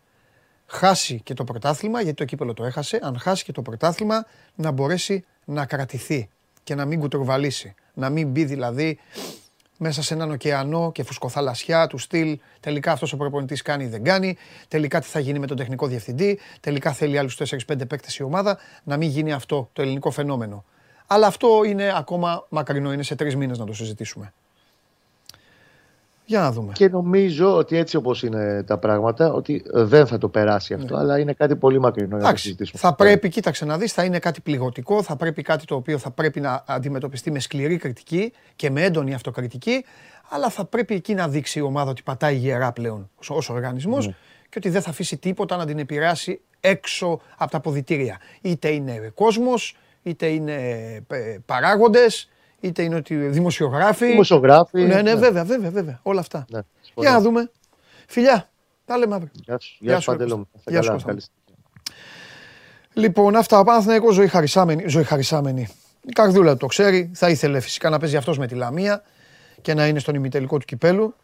χάσει και το πρωτάθλημα, γιατί το κύπελο το έχασε, αν χάσει και το πρωτάθλημα να μπορέσει να κρατηθεί και να μην κουτροβαλήσει. Να μην μπει δηλαδή μέσα σε έναν ωκεανό και φουσκοθαλασσιά του στυλ. Τελικά αυτός ο προπονητής κάνει ή δεν κάνει. Τελικά τι θα γίνει με τον τεχνικό διευθυντή. Τελικά θέλει άλλους 4-5 παίκτες η ομάδα. Να μην γίνει αυτό το ελληνικό φαινόμενο. Αλλά αυτό είναι ακόμα μακρινό. Είναι σε τρεις μήνες να το συζητήσουμε. Για να δούμε. Και νομίζω ότι έτσι όπως είναι τα πράγματα, ότι δεν θα το περάσει αυτό, αλλά είναι κάτι πολύ μακρινό για να το Ναι. Εντάξει, συζητήσουμε. θα πρέπει, κοίταξε να δεις, θα είναι κάτι πληγωτικό, θα πρέπει κάτι το οποίο θα πρέπει να αντιμετωπιστεί με σκληρή κριτική και με έντονη αυτοκριτική, αλλά θα πρέπει εκεί να δείξει η ομάδα ότι πατάει γερά πλέον ως οργανισμός και ότι δεν θα αφήσει τίποτα να την επηρεάσει έξω από τα ποδητήρια. Είτε είναι κόσμος, είτε είναι ε, παράγοντες, είτε είναι ότι δημοσιογράφοι. Δημοσιογράφοι. Ναι, ναι, βέβαια, βέβαια, βέβαια, όλα αυτά. Ναι, συμφωνώ. Για να δούμε. Φιλιά, τα λέμε αύριο. Γεια σου, Γεια γεια σου, σου Παντελό μου. Κώστα. Γεια σου, Καλά, Κώστα. καλή Λοιπόν, αυτά. Ο Παναθηναϊκός ζωή χαρισάμενη. Ζωή χαρισάμενη. Η καρδούλα του το ξέρει. Θα ήθελε φυσικά να παίζει αυτός με τη Λαμία και να είναι στον ημιτελικό του κυπέλου.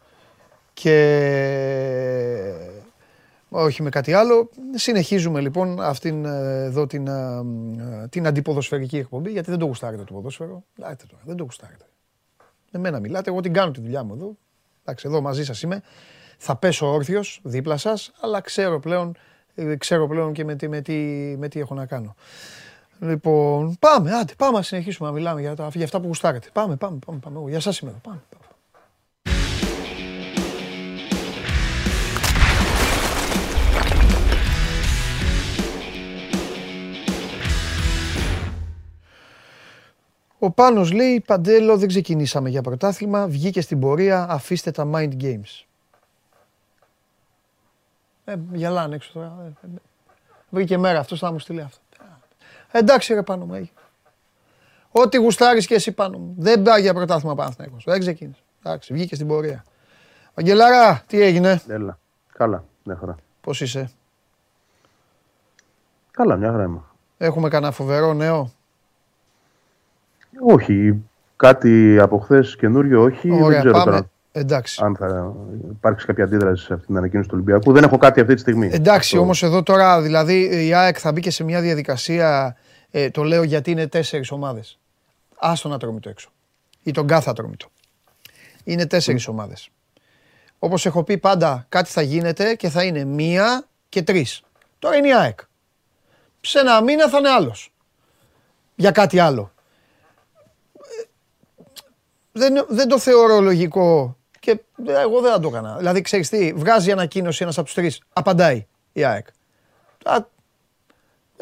Και όχι με κάτι άλλο. Συνεχίζουμε λοιπόν αυτήν ε, εδώ την, ε, ε, την αντιποδοσφαιρική εκπομπή γιατί δεν το γουστάρετε το ποδόσφαιρο. Λάτε τώρα, δεν το γουστάρετε. Εμένα μιλάτε, εγώ την κάνω τη δουλειά μου εδώ. Εντάξει, εδώ μαζί σας είμαι. Θα πέσω όρθιος δίπλα σας, αλλά ξέρω πλέον, ε, ξέρω πλέον και με τι, με, τι, με τι έχω να κάνω. Λοιπόν, πάμε, άντε, πάμε να συνεχίσουμε να μιλάμε για, τα, για αυτά που γουστάρετε. Πάμε, πάμε, πάμε, πάμε. Εγώ για σας είμαι εδώ, πάμε. πάμε. Ο Πάνος λέει, Παντέλο, δεν ξεκινήσαμε για πρωτάθλημα, βγήκε στην πορεία, αφήστε τα mind games. Ε, γελάνε έξω τώρα. Ε, ε, βρήκε μέρα, αυτός θα μου στείλει αυτό. Ε, εντάξει ρε Πάνο μου, έγινε. Ό,τι γουστάρεις και εσύ πάνω μου. Δεν πάει για πρωτάθλημα Παναθηναϊκός. Δεν ξεκίνησε. Εντάξει, βγήκε στην πορεία. Αγγελάρα, τι έγινε; Έλα. Καλά, μια χαρά. Πώς είσαι; Καλά, μια χαρά είμαι. Έχουμε κανένα φοβερό νέο; Όχι, κάτι από χθες καινούριο όχι. Ωραία, δεν ξέρω πάμε. τώρα Εντάξει. αν θα υπάρξει κάποια αντίδραση σε αυτή την ανακοίνωση του Ολυμπιακού. Δεν έχω κάτι αυτή τη στιγμή. Εντάξει, Αυτό. όμως εδώ τώρα δηλαδή η ΑΕΚ θα μπει και σε μια διαδικασία, ε, το λέω γιατί είναι τέσσερις ομάδες. Άστο το έξω. Ή τον κάθε ατρόμητο. Είναι τέσσερις ομάδες. Όπως έχω πει πάντα κάτι θα γίνεται και θα είναι μία και τρεις. Τώρα είναι η ΑΕΚ. Σε ένα μήνα θα είναι άλλος. Για κάτι άλλο. Ε, Δεν, δεν το θεωρώ λογικό και εγώ δεν θα το έκανα. Δηλαδή, ξέρεις τι, βγάζει ανακοίνωση ένας από τους τρεις, απαντάει η ΑΕΚ. Α,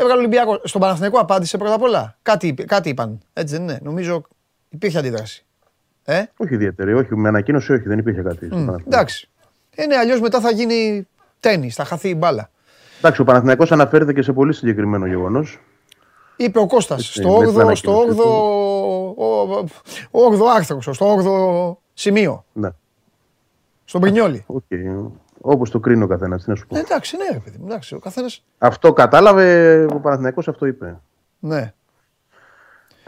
Έβγαλε Ολυμπιακό. Στον Παναθηναϊκό απάντησε πρώτα απ' όλα. Κάτι, είπε- κάτι είπαν. Έτσι δεν είναι. Νομίζω υπήρχε αντίδραση. Ε, Όχι ιδιαίτερη, όχι, με ανακοίνωση όχι, δεν υπήρχε κάτι. στο μ, Παναθηναϊκό. εντάξει. Ε, ναι, αλλιώς μετά θα γίνει τένις, θα χαθεί η μπάλα. Εντάξει, ο Παναθηναϊκός αναφέρεται και σε πολύ συγκεκριμένο γεγονός. Είπε ο Κώστας, Έτσι, στο με την 8ο, στο ανακοίνωση 8ο, 8ο άρθρος, στο 8ο σημείο, Ναι, στον Πρινιόλι. οκ. Όπως το κρίνει ο καθένας, τι να σου πω. Ε, εντάξει, ναι, ρε παιδί μου, εντάξει, ο καθένας, Αυτό κατάλαβε ο Παναθηναϊκός αυτό είπε. ναι.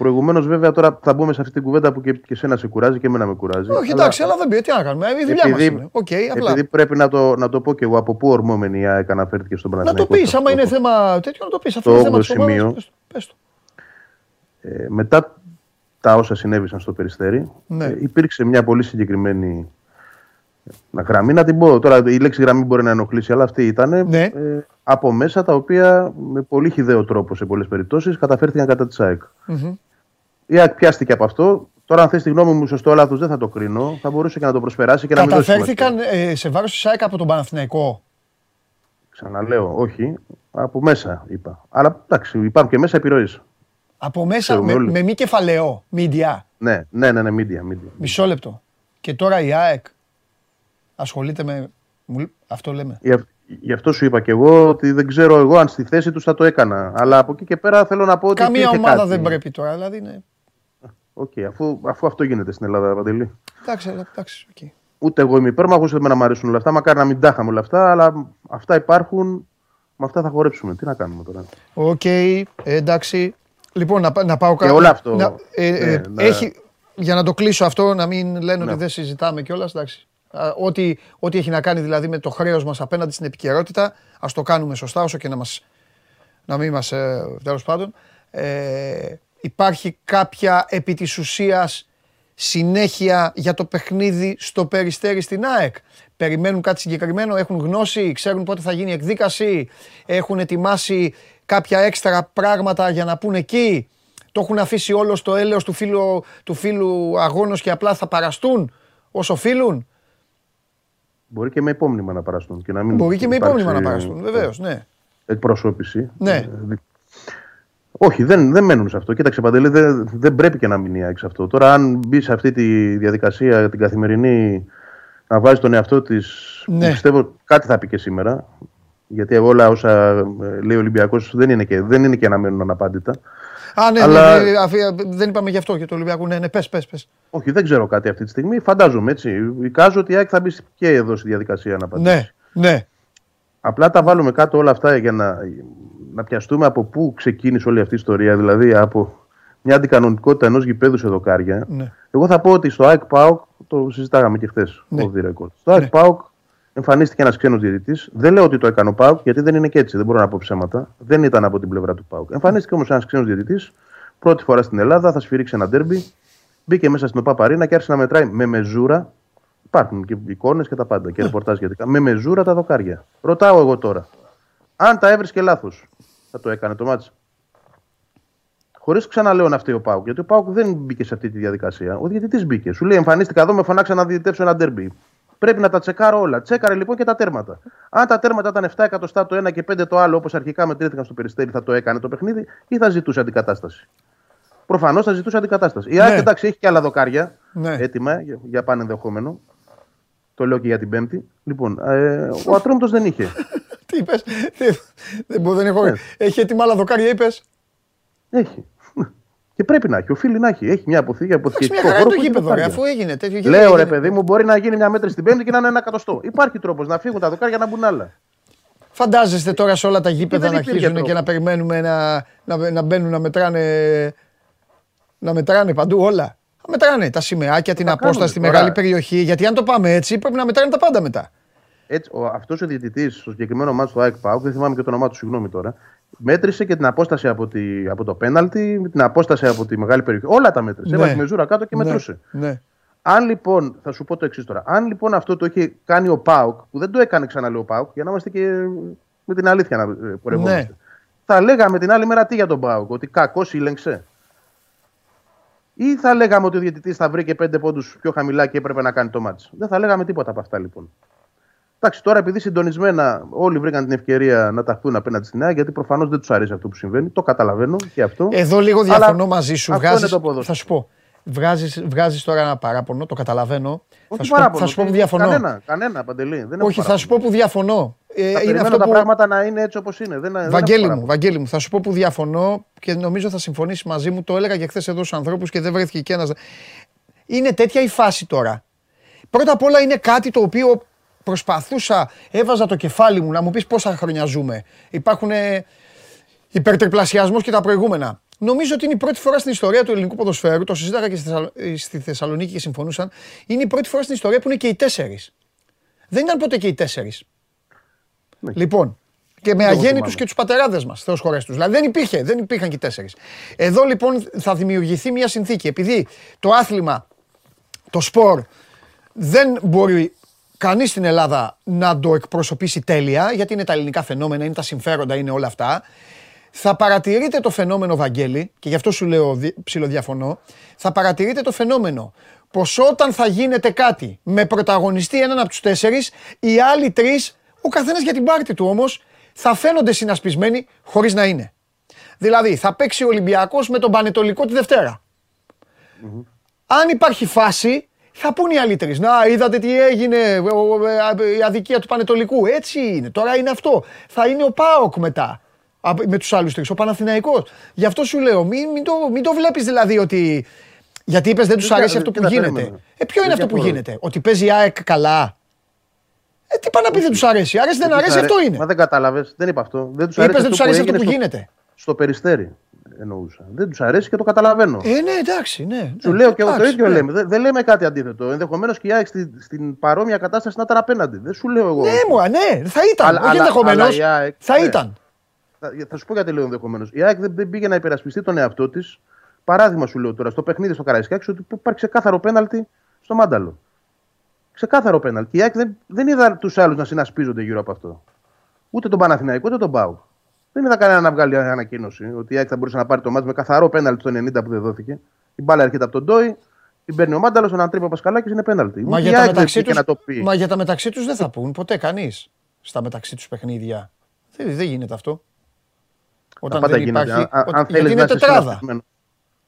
Προηγουμένως, βέβαια, τώρα θα μπούμε σε αυτή την κουβέντα που και, και σένα σε κουράζει και εμένα με κουράζει. Όχι, εντάξει, αλλά δεν πει, τι να κάνουμε. Η δουλειά μας Επειδή- είναι. Οκ, απλά. Επειδή πρέπει να το, να το πω και εγώ από πού ορμώμενη η ΑΕΚ αναφέρθηκε στον Να το Παναθηναϊκό. πεις, σε άμα αυτό. είναι θέμα τέτοιο, να το πεις. Αυτό Το είναι θέμα όγδοο της ομάδας. σημείο. Πες το, πες το. Ε, μετά τα όσα συνέβησαν στο Περιστέρι, Ναι. ε, υπήρξε μια πολύ συγκεκριμένη ε, γραμμή. Να την πω τώρα, η λέξη γραμμή μπορεί να ενοχλήσει, αλλά αυτή ήταν Ναι. ε, από μέσα τα οποία με πολύ χιδαίο τρόπο σε πολλές περιπτώσεις καταφέρθηκαν κατά της ΑΕΚ. Μμμ. Η ΑΕΚ πιάστηκε από αυτό. Τώρα, αν θες τη γνώμη μου, σωστό λάθος δεν θα το κρίνω. Θα μπορούσε και να το προσπεράσει και να μην δώσει Καταφέρθηκαν σημασία. ε, σε βάρος της ΣΑΕΚ από τον Παναθηναϊκό; Ξαναλέω, όχι. Από μέσα είπα. Αλλά εντάξει, υπάρχουν και μέσα επιρροές. Από μέσα Ξέρουμε με, όλοι. με μη κεφαλαίο, μίντια. Ναι, ναι, ναι, ναι, media, media. Μισό λεπτό. Και τώρα η ΑΕΚ ασχολείται με. μου- Αυτό λέμε. Γι' αυ- Γι' αυτό σου είπα και εγώ ότι δεν ξέρω εγώ αν στη θέση τους θα το έκανα. Αλλά από εκεί και πέρα θέλω να πω ότι. Καμία υπήρχε ομάδα κάτι. δεν πρέπει τώρα. Δηλαδή είναι. Οκ, αφού, αφού αυτό γίνεται στην Ελλάδα, Παντελή. Εντάξει, αλλά εντάξει. οκ. Ούτε εγώ είμαι υπέρμαχος, ούτε εμένα μου αρέσουν όλα αυτά. Μακάρι να μην τα είχαμε όλα αυτά, αλλά αυτά υπάρχουν. Με αυτά θα χορέψουμε. Τι να κάνουμε τώρα. Οκ, ε, εντάξει. Λοιπόν, να, πά- να πάω κάτω. όλο αυτό, Να, ε, ε, ναι, να- έχει, για να το κλείσω αυτό, να μην λένε Ναι. ότι δεν συζητάμε κιόλας. Εντάξει. Α, Ό,τι, ό,τι έχει να κάνει δηλαδή με το χρέος μας απέναντι στην επικαιρότητα, ας το κάνουμε σωστά, όσο και να, μας, να μην μας. Ε, Τέλος πάντων. Ε, υπάρχει κάποια επί της ουσίας συνέχεια για το παιχνίδι στο Περιστέρι στην ΑΕΚ. Περιμένουν κάτι συγκεκριμένο, έχουν γνώση, ξέρουν πότε θα γίνει η εκδίκαση, έχουν ετοιμάσει κάποια έξτρα πράγματα για να πούνε εκεί. Το έχουν αφήσει όλο στο έλεος του φίλου, του φίλου αγώνος και απλά θα παραστούν όσο φίλουν. Μπορεί και με υπόμνημα να παραστούν. Και να μην Μπορεί και με υπάρξει υπόμνημα να παραστούν, βεβαίως, ναι. Εκπροσώπηση. Ναι. Ε, δι- όχι, δεν, δεν μένουν σε αυτό. Κοίταξε, Παντελή, δεν, δεν πρέπει και να μείνει η ΑΕΚ σε αυτό. Τώρα, αν μπει σε αυτή τη διαδικασία την καθημερινή να βάζει τον εαυτό της. Ναι. Πιστεύω κάτι θα πει και σήμερα. Γιατί όλα όσα ε, λέει ο Ολυμπιακός δεν, είναι και- δεν είναι και να μένουν αναπάντητα. Α, ναι, Αλλά- ναι, ναι, αφή- δεν είπαμε γι' αυτό για το Ολυμπιακό. Ναι, ναι, πες, πες, πες. Όχι, δεν ξέρω κάτι αυτή τη στιγμή. Φαντάζομαι έτσι. Εικάζω ότι η ΑΕΚ θα μπει και εδώ στη διαδικασία να απαντήσει. Ναι, ναι. Απλά τα βάλουμε κάτω όλα αυτά για να, να πιαστούμε από πού ξεκίνησε όλη αυτή η ιστορία. Δηλαδή από μια αντικανονικότητα ενός γηπέδου σε δοκάρια. Ναι. Εγώ θα πω ότι στο ΑΕΚ ΠΑΟΚ, το συζητάγαμε και χθες. Ναι. Στο ΑΕΚ ΠΑΟΚ εμφανίστηκε ένας ξένος διαιτητής. Δεν λέω ότι το έκανε ο ΠΑΟΚ, γιατί δεν είναι και έτσι. Δεν μπορώ να πω ψέματα. Δεν ήταν από την πλευρά του ΠΑΟΚ. Εμφανίστηκε όμως ένας ξένος διαιτητής, πρώτη φορά στην Ελλάδα, θα σφυρίξει ένα ντέρμπι. Μπήκε μέσα στην ΟΠΑΠΑΡΗΝΑ και άρχισε να μετράει με μεζούρα. Υπάρχουν και εικόνες και τα πάντα και ρεπορτάζ σχετικά. Με μεζούρα τα δοκάρια. Ρωτάω εγώ τώρα. Αν τα έβρισκε λάθος, θα το έκανε το μάτσο. Χωρίς ξαναλέω να φταίει ο Πάουκ. Γιατί ο Πάουκ δεν μπήκε σε αυτή τη διαδικασία. Ο διαιτητής μπήκε. Σου λέει: Εμφανίστηκα εδώ, με φωνάξα να διαιτητεύσω ένα ντέρμπι. Πρέπει να τα τσεκάρω όλα. Τσέκαρε λοιπόν και τα τέρματα. Αν τα τέρματα ήταν 7 εκατοστά το ένα και 5 το άλλο, όπως αρχικά μετρήθηκαν στο περιστέρι, θα το έκανε το παιχνίδι ή θα ζητούσε αντικατάσταση; προφανώς θα ζητούσε αντικατάσταση. Η ΑΕΚ Ναι. εντάξει έχει και άλλα δοκάρια Ναι. έτοιμα για, για πάνε ενδεχόμενο. Το λέω και για την Πέμπτη. Λοιπόν, ε, ο Ατρόμητος δεν είχε. Τι είπες; Δεν μπορώ, δεν έχω. Ναι. Έχει έτοιμα άλλα δοκάρια, είπες; Έχει. Και πρέπει να έχει. Οφείλει να έχει. Έχει μια αποθήκη Εντάξει, αποθηκευτικό μια χαρά χώρο. είναι το που έχει γήπεδο, ρε, δοκάρια. αφού έγινε τέτοιο. Λέω ρε έγινε. παιδί μου, μπορεί να γίνει μια μέτρηση την Πέμπτη και να είναι ένα εκατοστό. Υπάρχει τρόπος να φύγουν τα δοκάρια να μπουν άλλα. Φαντάζεστε τώρα σε όλα τα γήπεδα δεν να υπήρχε αρχίζουν και τρόπο. να περιμένουμε να, να, να μπαίνουν να μετράνε, να μετράνε παντού όλα; Να μετράνε τα σημαίακια, την τα απόσταση κάνουμε στη τώρα. μεγάλη περιοχή. Γιατί αν το πάμε έτσι, πρέπει να μετράνε τα πάντα μετά. Έτσι, ο, αυτός ο διαιτητής στο συγκεκριμένο μάτι του ΑΕΚ ΠΑΟΚ, δεν θυμάμαι και το όνομά του, συγγνώμη τώρα, μέτρησε και την απόσταση από, τη, από το πέναλτι, την απόσταση από τη μεγάλη περιοχή. Όλα τα μέτρησε. Ναι. Έβαζε τη μεζούρα κάτω και Ναι, μετρούσε. Ναι. Αν λοιπόν, θα σου πω το εξής τώρα, αν λοιπόν αυτό το είχε κάνει ο ΠΑΟΚ, που δεν το έκανε ξαναλέω ο ΠΑΟΚ, για να είμαστε και με την αλήθεια να ε, πορευόμαστε. Ναι. Θα λέγαμε την άλλη μέρα τι για τον ΠΑΟΚ, ότι κακός ήλεγξε; Ή θα λέγαμε ότι ο διαιτητής θα βρήκε πέντε πόντους πιο χαμηλά και έπρεπε να κάνει το μάτσο. Δεν θα λέγαμε τίποτα από αυτά λοιπόν. Εντάξει, τώρα επειδή συντονισμένα όλοι βρήκαν την ευκαιρία να ταχθούν απέναντι στην ΑΕΚ, γιατί προφανώς δεν τους αρέσει αυτό που συμβαίνει. Το καταλαβαίνω και αυτό. Εδώ λίγο Αλλά διαφωνώ μαζί σου. αυτό Βγάζεις, είναι το ποδόσφαιρο. θα σου πω. Βγάζεις, βγάζεις τώρα ένα παράπονο, το καταλαβαίνω. Όχι θα, σου πω, παράπονο, θα σου πω που δεν- διαφωνώ. Κανένα, κανένα, παντελή. Δεν έχω Όχι, θα παράπονο. σου πω που διαφωνώ. Ε, Θα είναι περιμένω αυτό τα που... πράγματα να είναι έτσι όπως είναι. Δεν, δεν έχω Βαγγέλη μου, παράπονο. Βαγγέλη μου, θα σου πω που διαφωνώ και νομίζω θα συμφωνήσεις μαζί μου. Το έλεγα και χθες εδώ στους ανθρώπους και δεν βρέθηκε και ένας. Είναι τέτοια η φάση τώρα. Πρώτα απ' όλα είναι κάτι το οποίο προσπαθούσα, έβαζα το κεφάλι μου να μου πεις πόσα χρόνια ζούμε. Υπάρχουν υπερτριπλασιασμός και τα προηγούμενα. Νομίζω ότι είναι η πρώτη φορά στην ιστορία του ελληνικού ποδοσφαίρου, το συζήταγα και στη Θεσσαλο- ε, στη Θεσσαλονίκη και συμφωνούσαν, είναι η πρώτη φορά στην ιστορία που είναι και οι τέσσερις. Δεν ήταν ποτέ και οι τέσσερις. Ναι. Λοιπόν, και με το αγέννητους θυμάμαι. και τους πατεράδες μας, Θεός χωρέ του. Δηλαδή δεν υπήρχε, δεν υπήρχαν και οι τέσσερις. Εδώ λοιπόν θα δημιουργηθεί μια συνθήκη. Επειδή το άθλημα, το σπορ, δεν μπορεί κανείς στην Ελλάδα να το εκπροσωπήσει τέλεια, γιατί είναι τα ελληνικά φαινόμενα, είναι τα συμφέροντα, είναι όλα αυτά. Θα παρατηρείτε το φαινόμενο, Βαγγέλη, και γι' αυτό σου λέω δι- ψιλοδιαφωνώ, θα παρατηρείτε το φαινόμενο πως όταν θα γίνεται κάτι με πρωταγωνιστή έναν από τους τέσσερις, οι άλλοι τρεις, ο καθένας για την πάρτη του όμως, θα φαίνονται συνασπισμένοι χωρίς να είναι. Δηλαδή, θα παίξει ο Ολυμπιακός με τον Πανετολικό τη Δευτέρα. Αν υπάρχει φάση, θα πούν οι άλλοι τρεις. Να, είδατε τι έγινε, ο- ο- ε, η αδικία του Πανετολικού. Έτσι είναι. Τώρα είναι αυτό. Θα είναι ο Πάοκ μετά. α, Με τους άλλους τρεις. Ο Παναθηναϊκός. Γι' αυτό σου λέω, μην, μην, το, μην το βλέπεις δηλαδή ότι... Γιατί είπες δεν τους Δεν αρέσει κα- αυτό που κοίτα, γίνεται. περίμενε. Ε, ποιο είναι Δεν αυτό που διαφωνώ. γίνεται. Ότι παίζει η ΑΕΚ καλά; Ε, τι πάνε να πει δεν τους αρέσει. Αρέσει δεν τους αρέσει, αρέ- αυτό είναι. Μα δεν κατάλαβες, δεν είπα αυτό. Δεν τους Είπες αρέσει, δεν τους αρέσει αυτό που έγινε γίνεται. Στο, στο περιστέρι εννοούσα. Δεν τους αρέσει και το καταλαβαίνω. Ε, ναι, εντάξει, ναι. Σου ναι, λέω και εγώ το εντάξει, ίδιο ναι. λέμε. Δεν, δεν λέμε κάτι αντίθετο. Ενδεχομένως και η ΑΕΚ στη- στην παρόμοια κατάσταση να ήταν απέναντι. Δεν σου λέω εγώ. Ναι, μωρά, ναι, θα ήταν. Αλλά- όχι αλλά- ενδεχομένως. αλλά η ΑΕΚ, Θα ναι. ήταν. Θα, θα σου πω γιατί λέω ενδεχομένως. Η ΑΕΚ δεν, δεν πήγε να υπερασπιστεί τον εαυτό της. Παράδειγμα σου λέω τώρα, στο παιχνίδι στο Καραϊσκάκη, ότι υπάρχει ξεκάθαρο πέναλτι στο Μάνταλο. Ξεκάθαρο πέναλτι. Η ΑΕΚ δεν, δεν είδα τους άλλους να συνασπίζονται γύρω από αυτό. Ούτε τον Παναθηναϊκό, ούτε τον Πάου. Δεν είδα κανένα να βγάλει ανακοίνωση ότι η ΑΕΚ θα μπορούσε να πάρει το μάτς με καθαρό πέναλτι στο 90 που δεν δόθηκε. Η μπάλα έρχεται από τον Ντόι, την παίρνει ο Μάνταλος, τον Αντρίπα Πασκαλάκη είναι πέναλτι. Μα Ούτε για, η τα ΑΕΚ δεν μεταξύ πήγε τους, να το πει. μα για τα μεταξύ τους δεν θα πούν ποτέ κανείς στα μεταξύ τους παιχνίδια. Δεν, δεν γίνεται αυτό. Όταν πάντα δεν γίνεται. υπάρχει. Αν- ότι- αν γιατί θέλεις είναι να είσαι τετράδα. συνασπισμένος.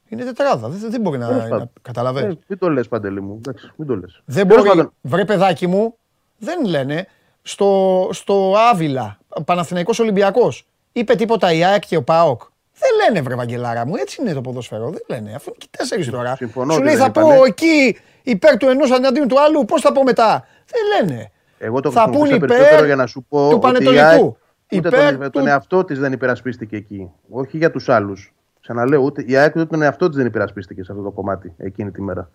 Είναι τετράδα. Δεν, δεν μπορεί να, Τέλος να πάντων. καταλαβαίνεις. Ε, μην το λες, Παντελή μου. Εντάξει, μην το λες. Δεν μπορεί. Βρε παιδάκι μου, δεν λένε. Στο, στο Άβυλα, Παναθηναϊκός Ολυμπιακός, είπε τίποτα η ΑΕΚ και ο ΠΑΟΚ. Δεν λένε βρε Βαγγελάρα μου, έτσι είναι το ποδόσφαιρο. Δεν λένε. Αφού είναι και τέσσερις τώρα. συμφωνώ Σου ότι λέει δεν θα πω είπανε. εκεί υπέρ του ενός αντίον του άλλου, πώς θα πω μετά. Δεν λένε. Εγώ το θα πούν χρησιμοποιούσα υπέρ περισσότερο για να σου πω του ότι η ΑΕΚ Πανετολικού. ούτε Υπέρ τον, του... τον εαυτό της δεν υπερασπίστηκε εκεί. Όχι για τους άλλους. Ξαναλέω, ούτε, η ΑΕΚ ούτε τον εαυτό της δεν υπερασπίστηκε σε αυτό το κομμάτι εκείνη τη μέρα.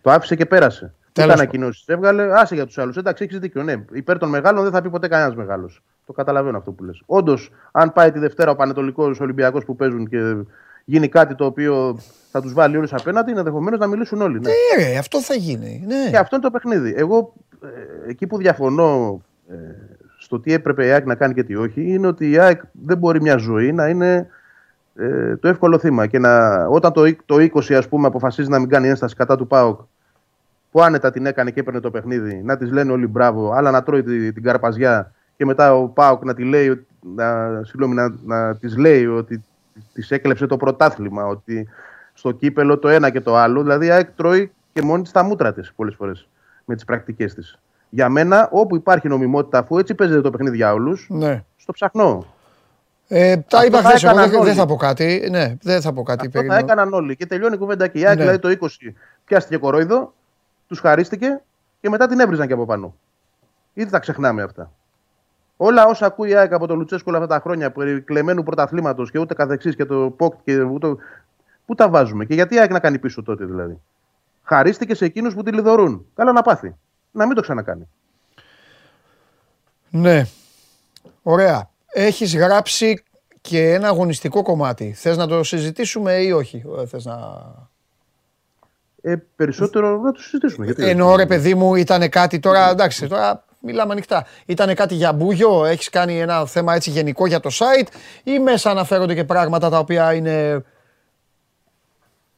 Το άφησε και πέρασε. Τι Τέλος ανακοινώσεις έβγαλε, άσε για τους άλλους. Εντάξει, έχεις δίκιο. Ναι, υπέρ των μεγάλων δεν θα πει ποτέ κανένας μεγάλος. Το καταλαβαίνω αυτό που λες. Όντως, αν πάει τη Δευτέρα ο Πανετολικός Ολυμπιακός που παίζουν και γίνει κάτι το οποίο θα τους βάλει όλου απέναντι, είναι ενδεχομένως να μιλήσουν όλοι. Ναι. Ναι, ρε, αυτό θα γίνει. Ναι. Και αυτό είναι το παιχνίδι. Εγώ ε, εκεί που διαφωνώ ε, στο τι έπρεπε η ΑΕΚ να κάνει και τι όχι, είναι ότι η ΑΕΚ δεν μπορεί μια ζωή να είναι ε, το εύκολο θύμα. Και να, όταν το, είκ- το 20 ας πούμε αποφασίζει να μην κάνει ένσταση κατά του ΠΑΟΚ, που άνετα την έκανε και έπαιρνε το παιχνίδι, να της λένε όλοι μπράβο, αλλά να τρώει τη- την καρπαζιά και μετά ο ΠΑΟΚ να τη λέει, ότι- να, συγγνώμη, να, να της λέει ότι της έκλεψε το πρωτάθλημα, ότι στο κύπελο το ένα και το άλλο. Δηλαδή η ΑΕΚ τρώει και μόνη της τα μούτρα της πολλές φορές με τις πρακτικές της. Για μένα, όπου υπάρχει νομιμότητα, αφού έτσι παίζεται το παιχνίδι για όλους, Ναι. στο ψαχνώ. Ε, τα Αυτό είπα θα χθες, εγώ έκαναν δεν, όλοι. δεν θα πω κάτι. Ναι, δεν θα πω κάτι. Αυτό θα περίμενα. έκαναν όλοι. Και τελειώνει η κουβέντα και η ΑΕΚ, Ναι. δηλαδή το 20 πιάστηκε κορόιδο, τους χαρίστηκε και μετά την έβριζαν και από πάνω. Ήδη τα ξεχνάμε αυτά. Όλα όσα ακούει η ΑΕΚ από τον Λουτσέσκο όλα αυτά τα χρόνια περί κλεμμένου πρωταθλήματος και ούτε καθεξής και το ΠΟΚ και ούτε. Πού τα βάζουμε και γιατί η ΑΕΚ να κάνει πίσω τότε δηλαδή; Χαρίστηκε σε εκείνους που τη λιδωρούν. Καλά να πάθει. Να μην το ξανακάνει. Ναι. Ωραία. Έχεις γράψει και ένα αγωνιστικό κομμάτι. Θες να το συζητήσουμε ή όχι. Ε, Θες να... Ε, περισσότερο να το συζητήσουμε. Γιατί Εννοώ ρε παιδί μου ήταν κάτι τώρα, εντάξει τώρα μιλάμε ανοιχτά. Ήταν κάτι για μπούγιο, έχεις κάνει ένα θέμα έτσι γενικό για το site ή μέσα αναφέρονται και πράγματα τα οποία είναι,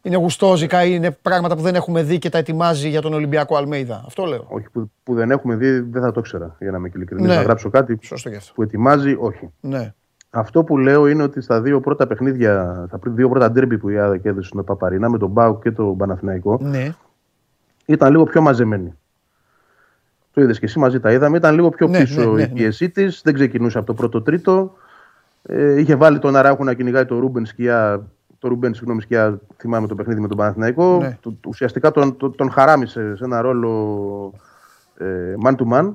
είναι γουστόζικα ή είναι πράγματα που δεν έχουμε δει και τα ετοιμάζει για τον Ολυμπιακό Αλμέιδα. Αυτό λέω. Όχι, που, που δεν έχουμε δει, δεν θα το ήξερα. Για να είμαι ειλικρινής. Ναι. Να γράψω κάτι Σωστό και αυτό. που ετοιμάζει, όχι. Ναι. Αυτό που λέω είναι ότι στα δύο πρώτα παιχνίδια, στα δύο πρώτα ντέρμπι που η ΑΕΚ έδωσε στον Παπαρίνα με τον Μπάουκ και τον Παναθηναϊκό, Ναι. ήταν λίγο πιο μαζεμένη. Το είδες και εσύ μαζί τα είδαμε. Ήταν λίγο πιο Ναι, πίσω ναι, ναι, η ναι. πίεσή της. Δεν ξεκινούσε από το πρώτο τρίτο. Ε, είχε βάλει τον Αραούχο να κυνηγάει το Ρούμπεν Σκιά. Το Ρούμπεν, συγγνώμη, Σκιά, θυμάμαι το παιχνίδι με τον Παναθηναϊκό. Ναι. Του- του- ουσιαστικά τον, τον, τον χαράμισε σε ένα ρόλο ε, man to man.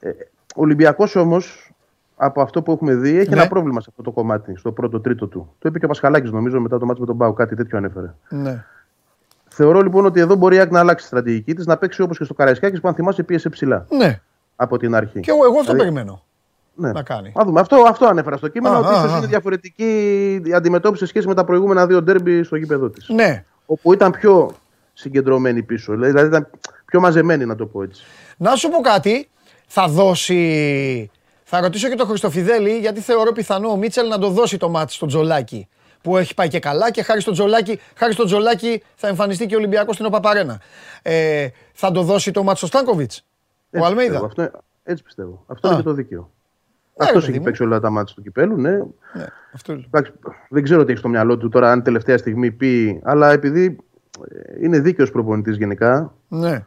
Ε, ο Ολυμπιακός όμως, από αυτό που έχουμε δει, έχει Ναι. ένα πρόβλημα σε αυτό το κομμάτι, στο πρώτο τρίτο του. Το είπε και ο Πασχαλάκης, νομίζω, μετά το ματς με τον ΠΑΟΚ, κάτι τέτοιο ανέφερε. ναι. Θεωρώ λοιπόν ότι εδώ μπορεί η ΑΕΚ να αλλάξει τη στρατηγική της, να παίξει όπως και στο Καραϊσκάκης που αν θυμάσαι πίεσε ψηλά Ναι. από την αρχή. Και εγώ, εγώ αυτό Δηλαδή, περιμένω ναι. να κάνει. Να δούμε. Αυτό, αυτό ανέφερα στο κείμενο, Α, ότι α, ίσως α. είναι διαφορετική η αντιμετώπιση σε σχέση με τα προηγούμενα δύο ντέρμπι στο γήπεδο της. Ναι. Όπου ήταν πιο συγκεντρωμένη πίσω. Δηλαδή ήταν πιο μαζεμένη, να το πω έτσι. Να σου πω κάτι, θα δώσει... Θα ρωτήσω και τον Χριστοφιδέλη, γιατί θεωρώ πιθανό ο Μίτσελ να το δώσει το μάτι στον Τζολάκη. Που έχει πάει και καλά και χάρη στον Τζολάκη, χάρη στον Τζολάκη θα εμφανιστεί και ο Ολυμπιακός στην ΟΠΑΠΑΡΕΝΑ. Ε, θα το δώσει το μάτι στο Στάνκοβιτς, ο Έτσι Αλμέιδα. πιστεύω. Αυτό, έτσι πιστεύω. Αυτό Α. είναι και το δίκαιο. Ναι, ρε Αυτός παιδί έχει μου. παίξει όλα τα μάτια του κυπέλου, ναι. Ναι, αυτό είναι. Εντάξει, δεν ξέρω τι έχει στο μυαλό του τώρα, αν τελευταία στιγμή πει, αλλά επειδή ε, είναι δίκαιος προπονητής γενικά, Ναι,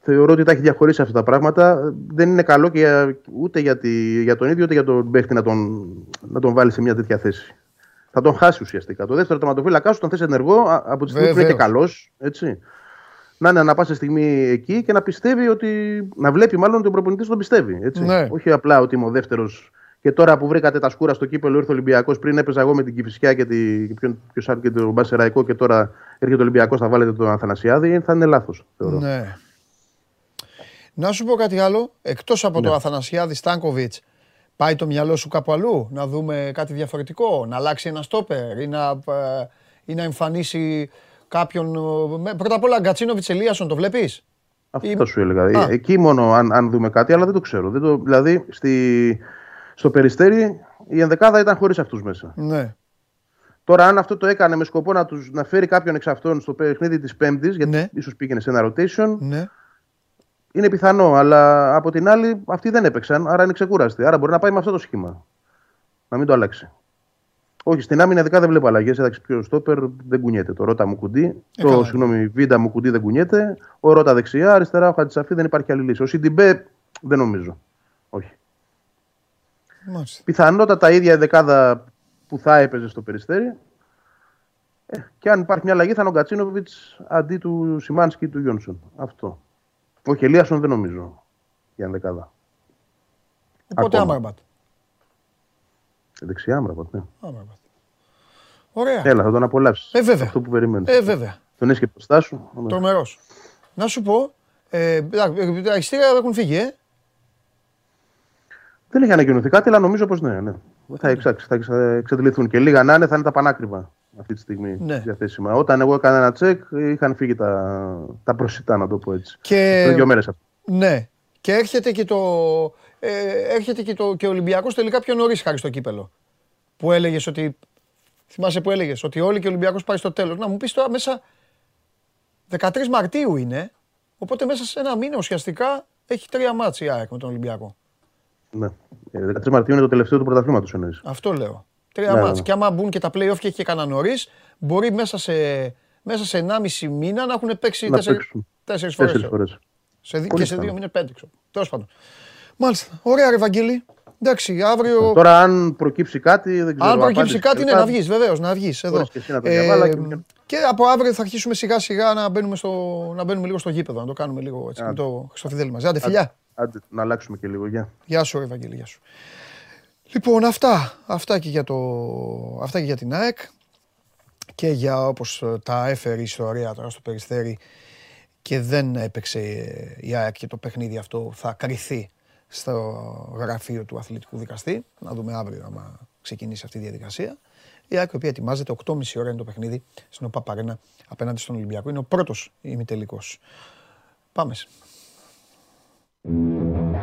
θεωρώ ότι τα έχει διαχωρίσει αυτά τα πράγματα. Δεν είναι καλό και για, ούτε για, τη, για τον ίδιο, ούτε για τον παίχτη να τον, να τον βάλει σε μια τέτοια θέση. Θα τον χάσει ουσιαστικά. Το δεύτερο τερματοφύλακά σου τον θες ενεργό α- από τη στιγμή που είναι και καλό. Να είναι ανα πάσα στιγμή εκεί και να πιστεύει ότι. να βλέπει μάλλον ότι ο προπονητής τον πιστεύει. Έτσι. Ναι. Όχι απλά ότι είμαι ο δεύτερος. Και τώρα που βρήκατε τα σκούρα στο κύπελο, ήρθε ο Ολυμπιακός. Πριν έπαιζα εγώ με την Κυφυσιά και, τη, και, ποιον- ποιος άλλο, και τον Μπασεραϊκό και τώρα έρχεται ο Ολυμπιακός, θα βάλετε τον Αθανασιάδη. Θα είναι λάθος. ναι. Να σου πω κάτι άλλο, εκτός από Ναι. το Αθανασιάδη Στάνκοβιτς, πάει το μυαλό σου κάπου αλλού, να δούμε κάτι διαφορετικό, να αλλάξει ένα στόπερ ή να, ε, ή να εμφανίσει κάποιον... ε, με- Πρώτα απ' όλα Γκατσίνοβιτς Ελίασον, το βλέπεις; Αυτό Ή- θα σου έλεγα. Α. Ε, Εκεί μόνο αν, αν δούμε κάτι, αλλά δεν το ξέρω. Δεν το, δηλαδή, στη, στο περιστέρι η ενδεκάδα ήταν χωρίς αυτούς μέσα. Ναι. Τώρα, αν αυτό το έκανε με σκοπό να, τους, να φέρει κάποιον εξ αυτών στο παιχνίδι της Πέμπτης, γιατί Ναι. ίσως πήγαινε σε ένα rotation, Ναι. Είναι πιθανό. Αλλά από την άλλη, αυτοί δεν έπαιξαν, άρα είναι ξεκούραστοι. Άρα μπορεί να πάει με αυτό το σχήμα. Να μην το αλλάξει. Όχι, στην άμυνα ειδικά δεν βλέπω αλλαγές. Εντάξει, πιο στόπερ δεν κουνιέται. Το Ρότα μου κουντί. Ε, το καλά. συγγνώμη, Βίντα μου κουντί δεν κουνιέται. Ο Ρότα δεξιά, αριστερά ο Χατζησαφή δεν υπάρχει άλλη λύση. Ο Σιντιμπέ δεν νομίζω. Όχι. Μάλιστα. Πιθανότατα η ίδια η δεκάδα που θα έπαιζε στο περιστέρι. Ε, και αν υπάρχει μια αλλαγή θα είναι ο Γκατσίνοβιτς αντί του Σιμάνσκι ή του Γιόνσον. Αυτό. Όχι, Ελίασον δεν νομίζω για δεκάδα. Οπότε Ακόμα. Άμαρμπατ. Δεξιά, μραβο, ναι. Άμαρμπατ. Ωραία. Έλα, θα τον απολαύσεις. Ε, βέβαια. Αυτό που περιμένεις. Ε, βέβαια. Τον έχεις και μπροστά σου. Ναι. Τρομερός. Να σου πω, ε, εντάξει, ε, τα ειστήρια έχουν φύγει, ε. Δεν έχει ανακοινωθεί κάτι, αλλά νομίζω πως ναι. ναι. Θα, εξάξει, θα εξα- εξαντληθούν και λίγα να είναι, θα είναι τα πανάκριβα αυτή τη στιγμή Ναι. διαθέσιμα. Όταν εγώ έκανα ένα τσεκ, είχαν φύγει τα, τα προσιτά, να το πω έτσι. Και... Πριν δύο μέρες αυτό. Ναι. Και έρχεται και το. Ε, έρχεται και, το, και ο Ολυμπιακός τελικά πιο νωρίς χάρη στο κύπελο. Που έλεγες ότι. Θυμάσαι που έλεγες ότι όλοι και ο Ολυμπιακός πάει στο τέλος. Να μου πεις τώρα μέσα. 13 Μαρτίου είναι. Οπότε μέσα σε ένα μήνα ουσιαστικά έχει τρία μάτς η ΑΕΚ με τον Ολυμπιακό. Ναι. Ε, 13 Μαρτίου είναι το τελευταίο του πρωταθλήματος εννοείς. Αυτό λέω. Τρία Ναι, μάτς. ναι. Και άμα μπουν και τα play-off και έχει και κανένα νωρίς, μπορεί μέσα σε, μέσα σε 1,5 μήνα να έχουν παίξει Να τέσσερι παίξουν. τέσσερις φορές. Τέσσερις φορές. Σε, δι- Πολύ και σε πιθανό. δύο μήνες πέντε, ξέρω. Τέλος πάντων. Μάλιστα. Ωραία, ρε Βαγγέλη. Εντάξει, αύριο. Τώρα, αν προκύψει κάτι, δεν ξέρω. Αν προκύψει απάντηση κάτι, ναι, κλπ. να βγεις, βεβαίως, να βγεις εδώ. Μπορείς και εσύ να το διαβάλα και μια- και από αύριο θα αρχίσουμε σιγά σιγά να μπαίνουμε, στο, να μπαίνουμε λίγο στο γήπεδο, να το κάνουμε λίγο έτσι, με το Χριστοφιδέλη μας. Άντε, φιλιά. Άντε, να αλλάξουμε και λίγο. Γεια. Γεια σου, ρε Βαγγέλη, γεια σου. Λοιπόν, αυτά, αυτά, και για το, αυτά και για την ΑΕΚ και για όπως ε, τα έφερε η ιστορία τώρα στο Περιστέρι και δεν έπαιξε ε, η ΑΕΚ και το παιχνίδι αυτό θα κρυθεί στο γραφείο του αθλητικού δικαστή. Να δούμε αύριο άμα ξεκινήσει αυτή η διαδικασία. Η ΑΕΚ η οποία ετοιμάζεται 8.30 ώρα είναι το παιχνίδι στην ΟΠΑ Παρένα απέναντι στον Ολυμπιακό. Είναι ο πρώτος ημιτελικός. Πάμε.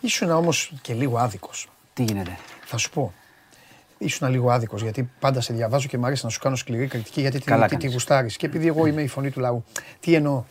Ήσουν όμως και λίγο άδικος. Τι γίνεται; Θα σου πω. Ήσουν λίγο άδικος γιατί πάντα σε διαβάζω και μου αρέσει να σου κάνω σκληρή κριτική γιατί Καλά τη, τη, τη κάνεις. γουστάρεις. Και επειδή εγώ είμαι η φωνή του λαού. Τι εννοώ;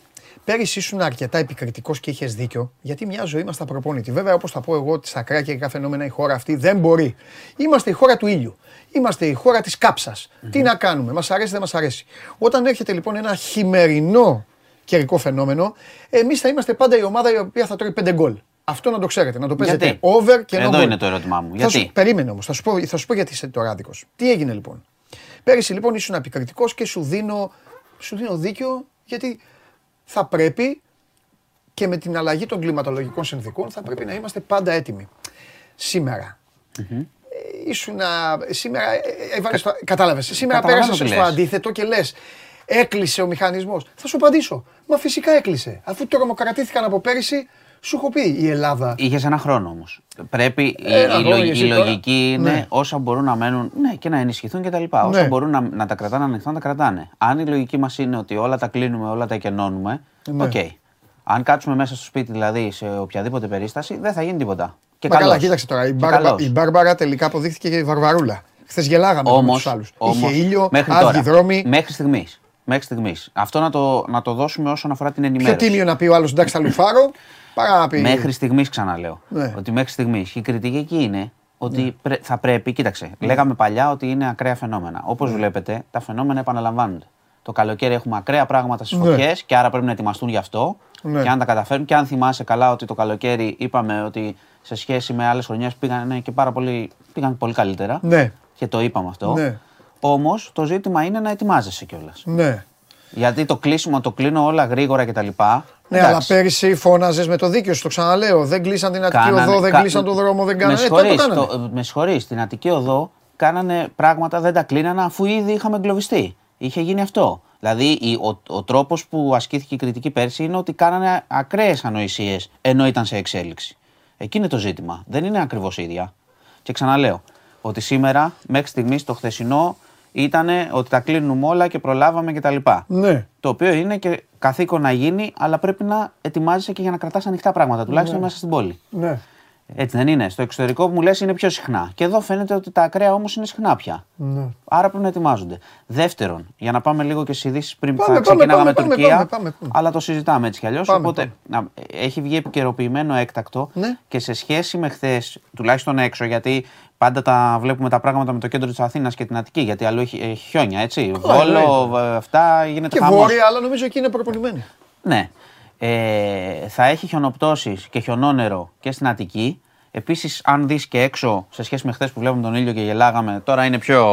Πέρυσι ήσουν αρκετά επικριτικός και είχες δίκιο, γιατί μια ζωή μας τα προπονητή. Βέβαια, όπως θα πω εγώ, ότι στα κράκια φαινόμενα η χώρα αυτή δεν μπορεί. Είμαστε η χώρα του ήλιου. Είμαστε η χώρα της κάψας. Τι να κάνουμε, μας αρέσει, δεν μας αρέσει. Όταν έρχεται λοιπόν ένα χειμερινό καιρικό φαινόμενο, εμείς θα είμαστε πάντα η ομάδα η οποία θα τρώει πέντε γκολ. Αυτό να το ξέρετε, να το παίζετε Γιατί; over και no Εδώ goal. είναι το ερώτημά μου. Θα σου- Γιατί; περίμενε όμως, θα, σου πω- θα σου πω γιατί είσαι τώρα άδικος. Τι έγινε λοιπόν; Πέρυσι λοιπόν ήσουν επικριτικό και σου δίνω, σου δίνω δίκιο γιατί θα πρέπει και με την αλλαγή των κλιματολογικών συνθήκων θα πρέπει να είμαστε πάντα έτοιμοι. Σήμερα. Ε, ήσουνα, σήμερα, ε, ε, έβαλες το- κατάλαβες, σήμερα Καταλαβαίνω πέρασες τι στο λες. αντίθετο και λες έκλεισε ο μηχανισμός. Θα σου απαντήσω, μα φυσικά έκλεισε. Αφού τρομοκρατήθηκαν από πέρυσι, σου έχω πει η Ελλάδα. Είχες ένα χρόνο όμως. Πρέπει η, Ένα η χρόνο λογι- και εσύ η τώρα. λογική είναι Ναι. όσα μπορούν να μένουν ναι, και να ενισχυθούν κτλ. Όσα Ναι. μπορούν να, να τα κρατάνε ανοιχτά, να τα κρατάνε. Αν η λογική μας είναι ότι όλα τα κλείνουμε, όλα τα εκκενώνουμε, Ναι. οκ. Αν κάτσουμε μέσα στο σπίτι, δηλαδή σε οποιαδήποτε περίσταση, δεν θα γίνει τίποτα. Και Μα καλά, καλώς. κοίταξε τώρα. Η, Και Μπάρμπα, καλώς. η Μπάρμπαρα τελικά αποδείχθηκε και η Βαρβαρούλα. Χθες γελάγαμε Όμως, με τους άλλους. όμως, Είχε ήλιο, μέχρι άδειοι τώρα, δρόμοι. Μέχρι στιγμής. Μέχρι στιγμής. Αυτό να το, να το δώσουμε όσον αφορά την Πιο ενημέρωση. τίμιο να πει ο άλλος εντάξει θα λουφάρω, παρά να πει. Μέχρι στιγμής, ξαναλέω. Ναι. Ότι μέχρι στιγμής. Η κριτική εκεί είναι ότι πρέ- θα πρέπει, κοίταξε, λέγαμε παλιά ότι είναι ακραία φαινόμενα. Όπως βλέπετε, τα φαινόμενα επαναλαμβάνονται. Το καλοκαίρι έχουμε ακραία πράγματα στις Ναι. φωτιές και άρα πρέπει να ετοιμαστούν γι' αυτό. Ναι. Και αν τα καταφέρουν, και αν θυμάσαι καλά ότι το καλοκαίρι είπαμε ότι σε σχέση με άλλες χρονιές πήγαν και πάρα πολύ, πήγαν πολύ καλύτερα. Ναι, Και το είπαμε αυτό. Ναι. Όμως το ζήτημα είναι να ετοιμάζεσαι κιόλας. ναι. Γιατί το κλείσιμο, το κλείνω όλα γρήγορα κτλ. Ναι, αλλά πέρυσι φώναζες με το δίκιο σου, το ξαναλέω. Δεν κλείσαν την Αττική Οδό, δεν κλείσαν τον δρόμο, δεν κάνανε. Με Ε, τότε το συγχωρείς, κάνανε. το- με συγχωρείς, στην Αττική Οδό κάνανε πράγματα, δεν τα κλείνανε αφού ήδη είχαμε εγκλωβιστεί. Είχε γίνει αυτό. Δηλαδή η- ο, ο τρόπος που ασκήθηκε η κριτική πέρσι είναι ότι κάνανε ακραίες ανοησίες ενώ ήταν σε εξέλιξη. Εκεί είναι το ζήτημα. Δεν είναι ακριβώς ίδια. Και ξαναλέω ότι σήμερα μέχρι στιγμής το χθεσινό ήταν ότι τα κλείνουμε όλα και προλάβαμε κτλ. Ναι. Το οποίο είναι και καθήκον να γίνει, αλλά πρέπει να ετοιμάζεσαι και για να κρατάς ανοιχτά πράγματα, τουλάχιστον μέσα στην πόλη. Ναι. Έτσι δεν είναι. Στο εξωτερικό που μου λες είναι πιο συχνά. Και εδώ φαίνεται ότι τα ακραία όμως είναι συχνά πια. Ναι. Άρα πρέπει να ετοιμάζονται. Δεύτερον, για να πάμε λίγο και στις ειδήσεις πριν που Πάμε, θα πάμε, ξεκινάγαμε πάμε, πάμε, Τουρκία. πάμε, πάμε, πάμε. Αλλά το συζητάμε έτσι κι αλλιώς. Πάμε, Οπότε να, έχει βγει επικαιροποιημένο έκτακτο Ναι. και σε σχέση με χθες, τουλάχιστον έξω, γιατί πάντα τα βλέπουμε τα πράγματα με το κέντρο της Αθήνας και την Αττική. Γιατί αλλού έχει, έχει χιόνια, έτσι. Βόλο, εννοείται. ε, αυτά γίνεται Και χαμός. βόρεια, αλλά νομίζω εκεί είναι προπονημένοι. Ναι. Ε, θα έχει χιονοπτώσεις και χιονόνερο και στην Αττική. Επίσης, αν δεις και έξω σε σχέση με χθες που βλέπουμε τον ήλιο και γελάγαμε, τώρα είναι πιο,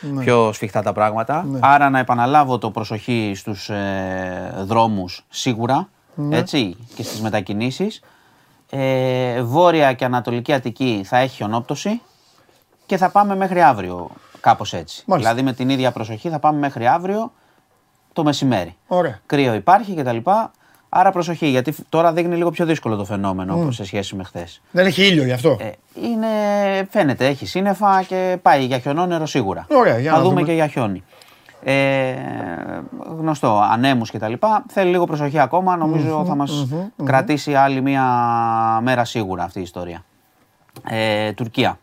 Ναι. πιο σφιχτά τα πράγματα. Άρα να επαναλάβω το προσοχή στους ε, δρόμους σίγουρα Ναι. έτσι, και στις μετακινήσεις. Ε, βόρεια και ανατολική Αττική θα έχει χιονόπτωση και θα πάμε μέχρι αύριο κάπως έτσι. Μάλιστα. Δηλαδή με την ίδια προσοχή θα πάμε μέχρι αύριο το μεσημέρι Ωραία. κρύο υπάρχει κτλ. Άρα προσοχή, γιατί φ- τώρα δείχνει λίγο πιο δύσκολο το φαινόμενο όπως σε σχέση με χθες. Δεν έχει ήλιο γι' αυτό; Ε, είναι, φαίνεται, έχει σύννεφα και πάει για χιονόνερο σίγουρα. Ωραία, για Θα να δούμε, δούμε. και για χιόνι. Ε, γνωστό, ανέμους και τα λοιπά. Θέλει λίγο προσοχή ακόμα, νομίζω θα μας κρατήσει άλλη μία μέρα σίγουρα αυτή η ιστορία. Ε, Τουρκία.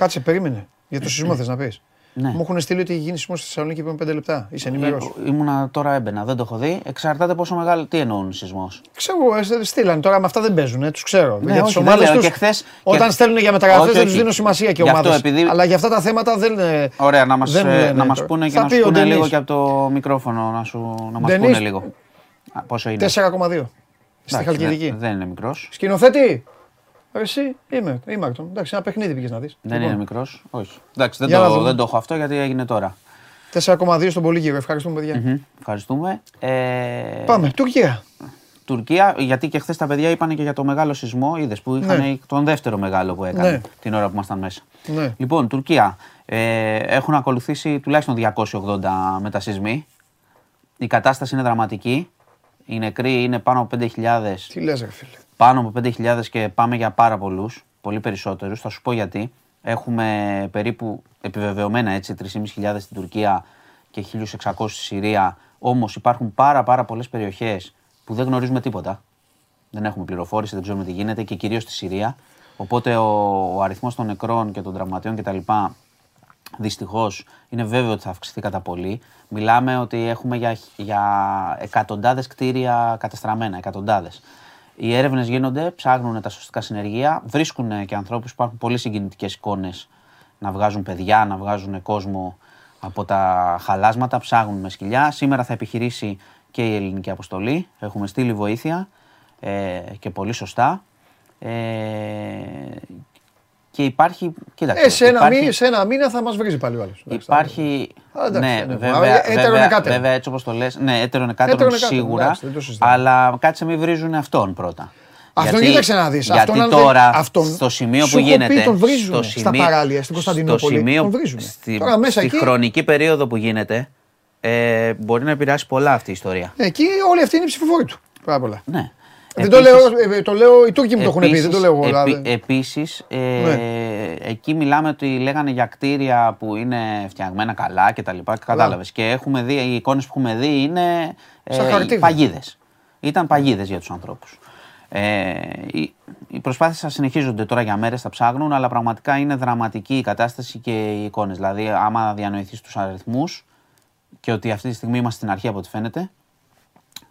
Κάτσε, περίμενε. Για το σεισμό θες να πεις. Ναι. Μου έχουν στείλει ότι έχει γίνει σεισμός στη Θεσσαλονίκη πριν 5 λεπτά. Είσαι ενημερό. Ε, ήμουνα τώρα έμπαινα, δεν το έχω δει. Εξαρτάται πόσο μεγάλο. Τι εννοούν σεισμός; Ξέρω, ε, στείλανε τώρα με αυτά δεν παίζουν, τους ξέρω. Ναι, για όχι, τις δεν ομάδες λέω. τους, Και χθες- όταν και- στέλνουν για μεταγραφές Όχι, δεν τους όχι. δίνουν σημασία και Γι' αυτό ομάδε. επειδή- Αλλά για αυτά τα θέματα δεν. ε, Ωραία, να μας, δεν ε, λένε να μας τώρα. πούνε και Θα να πει σου ο πούνε Ντενής. λίγο και από το μικρόφωνο να, σου, να μας Ντενής, πούνε λίγο. Α, πόσο είναι; 4,2. Στη Εντάξει, Χαλκιδική. δεν, δεν είναι μικρός. Σκηνοθέτη. Ρε, Εσύ είμαι, είμαι Ακτον. Εντάξει, ένα παιχνίδι πήγε να δεις. Δεν είναι μικρός. Όχι. Εντάξει, δεν Για να το, δούμε. δεν το έχω αυτό γιατί έγινε τώρα. 4,2 στον πολύ γύρο. Ευχαριστούμε, παιδιά. Μμμ, Ευχαριστούμε. Ε, Πάμε, Τουρκία. Τουρκία, γιατί και χθες τα παιδιά είπαν και για το μεγάλο σεισμό, είδες που είχαν Ναι. τον δεύτερο μεγάλο που έκανε Ναι. την ώρα που ήμασταν μέσα. Ναι. Λοιπόν, Τουρκία. Ε, έχουν ακολουθήσει τουλάχιστον 280 μετασυσμοί. Η κατάσταση είναι δραματική. Οι νεκροί είναι πάνω από 5.000. Τι λες ρε φίλε. Πάνω από 5.000 και πάμε για πάρα πολλούς, πολύ περισσότερους. Θα σου πω γιατί. Έχουμε περίπου επιβεβαιωμένα έτσι 3.500 στην Τουρκία και 1.600 στη Συρία. Όμως υπάρχουν πάρα, πάρα πολλές περιοχές που δεν γνωρίζουμε τίποτα. Δεν έχουμε πληροφόρηση, δεν ξέρουμε τι γίνεται και κυρίως στη Συρία. Οπότε ο, ο αριθμός των νεκρών και των τραυματιών κτλ. Δυστυχώς είναι βέβαιο ότι θα αυξηθεί κατά πολύ. Μιλάμε ότι έχουμε για, για εκατοντάδες κτίρια καταστραμμένα. Εκατοντάδες. Οι έρευνες γίνονται, ψάχνουν τα σωστικά συνεργεία, βρίσκουν και ανθρώπους. Υπάρχουν πολύ συγκινητικές εικόνες να βγάζουν παιδιά, να βγάζουν κόσμο από τα χαλάσματα, ψάχνουν με σκυλιά. Σήμερα θα επιχειρήσει και η ελληνική αποστολή. Έχουμε στείλει βοήθεια ε, και πολύ σωστά. Ε, και υπάρχει. Κοίταξε. Ε, σε ένα, υπάρχει, μήνα, σε ένα μήνα θα μας βρίζει πάλι ο άλλος. Εντάξει, θα- Υπάρχει. Α, εντάξει, ναι, ναι, βέβαια, αλλά έτερον βέβαια, εκάτερον. βέβαια, έτσι όπως το λες. Ναι, έτερον εκάτερον Έτερον εκάτερον, σίγουρα. εντάξει, δεν το συζητάμε. αλλά κάτσε μην βρίζουν αυτόν πρώτα. Αυτόν κοίταξε να δεις, Γιατί αυτόν αν δεν- τώρα αυτόν, στο σημείο σου που έχω πει, γίνεται. τον βρίζουνε στο στα παράλια, στην Κωνσταντινούπολη, στο σημείο, τον βρίζουνε. Στη, Τώρα μέσα στη εκεί- χρονική περίοδο που γίνεται, ε, μπορεί να επηρεάσει πολλά αυτή η ιστορία. Εκεί όλοι αυτοί είναι οι ψηφοφόροι του. Πάρα πολλά. Ναι. Δεν το λέω, ε, το λέω, οι Τούρκοι μου το έχουν πει, δεν το λέω εγώ. δηλαδή. Επίσης, ε, Ναι. εκεί μιλάμε ότι λέγανε για κτίρια που είναι φτιαγμένα καλά και τα λοιπά, κατάλαβες. Και έχουμε δει, οι εικόνες που έχουμε δει είναι Σαν χαρτί. παγίδες. Ήταν παγίδες για τους ανθρώπους. Ε, οι, οι προσπάθειες θα συνεχίζονται τώρα για μέρες, θα ψάχνουν, αλλά πραγματικά είναι δραματική η κατάσταση και οι εικόνες. Δηλαδή, άμα διανοηθείς τους αριθμούς και ότι αυτή τη στιγμή είμαστε στην αρχή από ό,τι φαίνεται,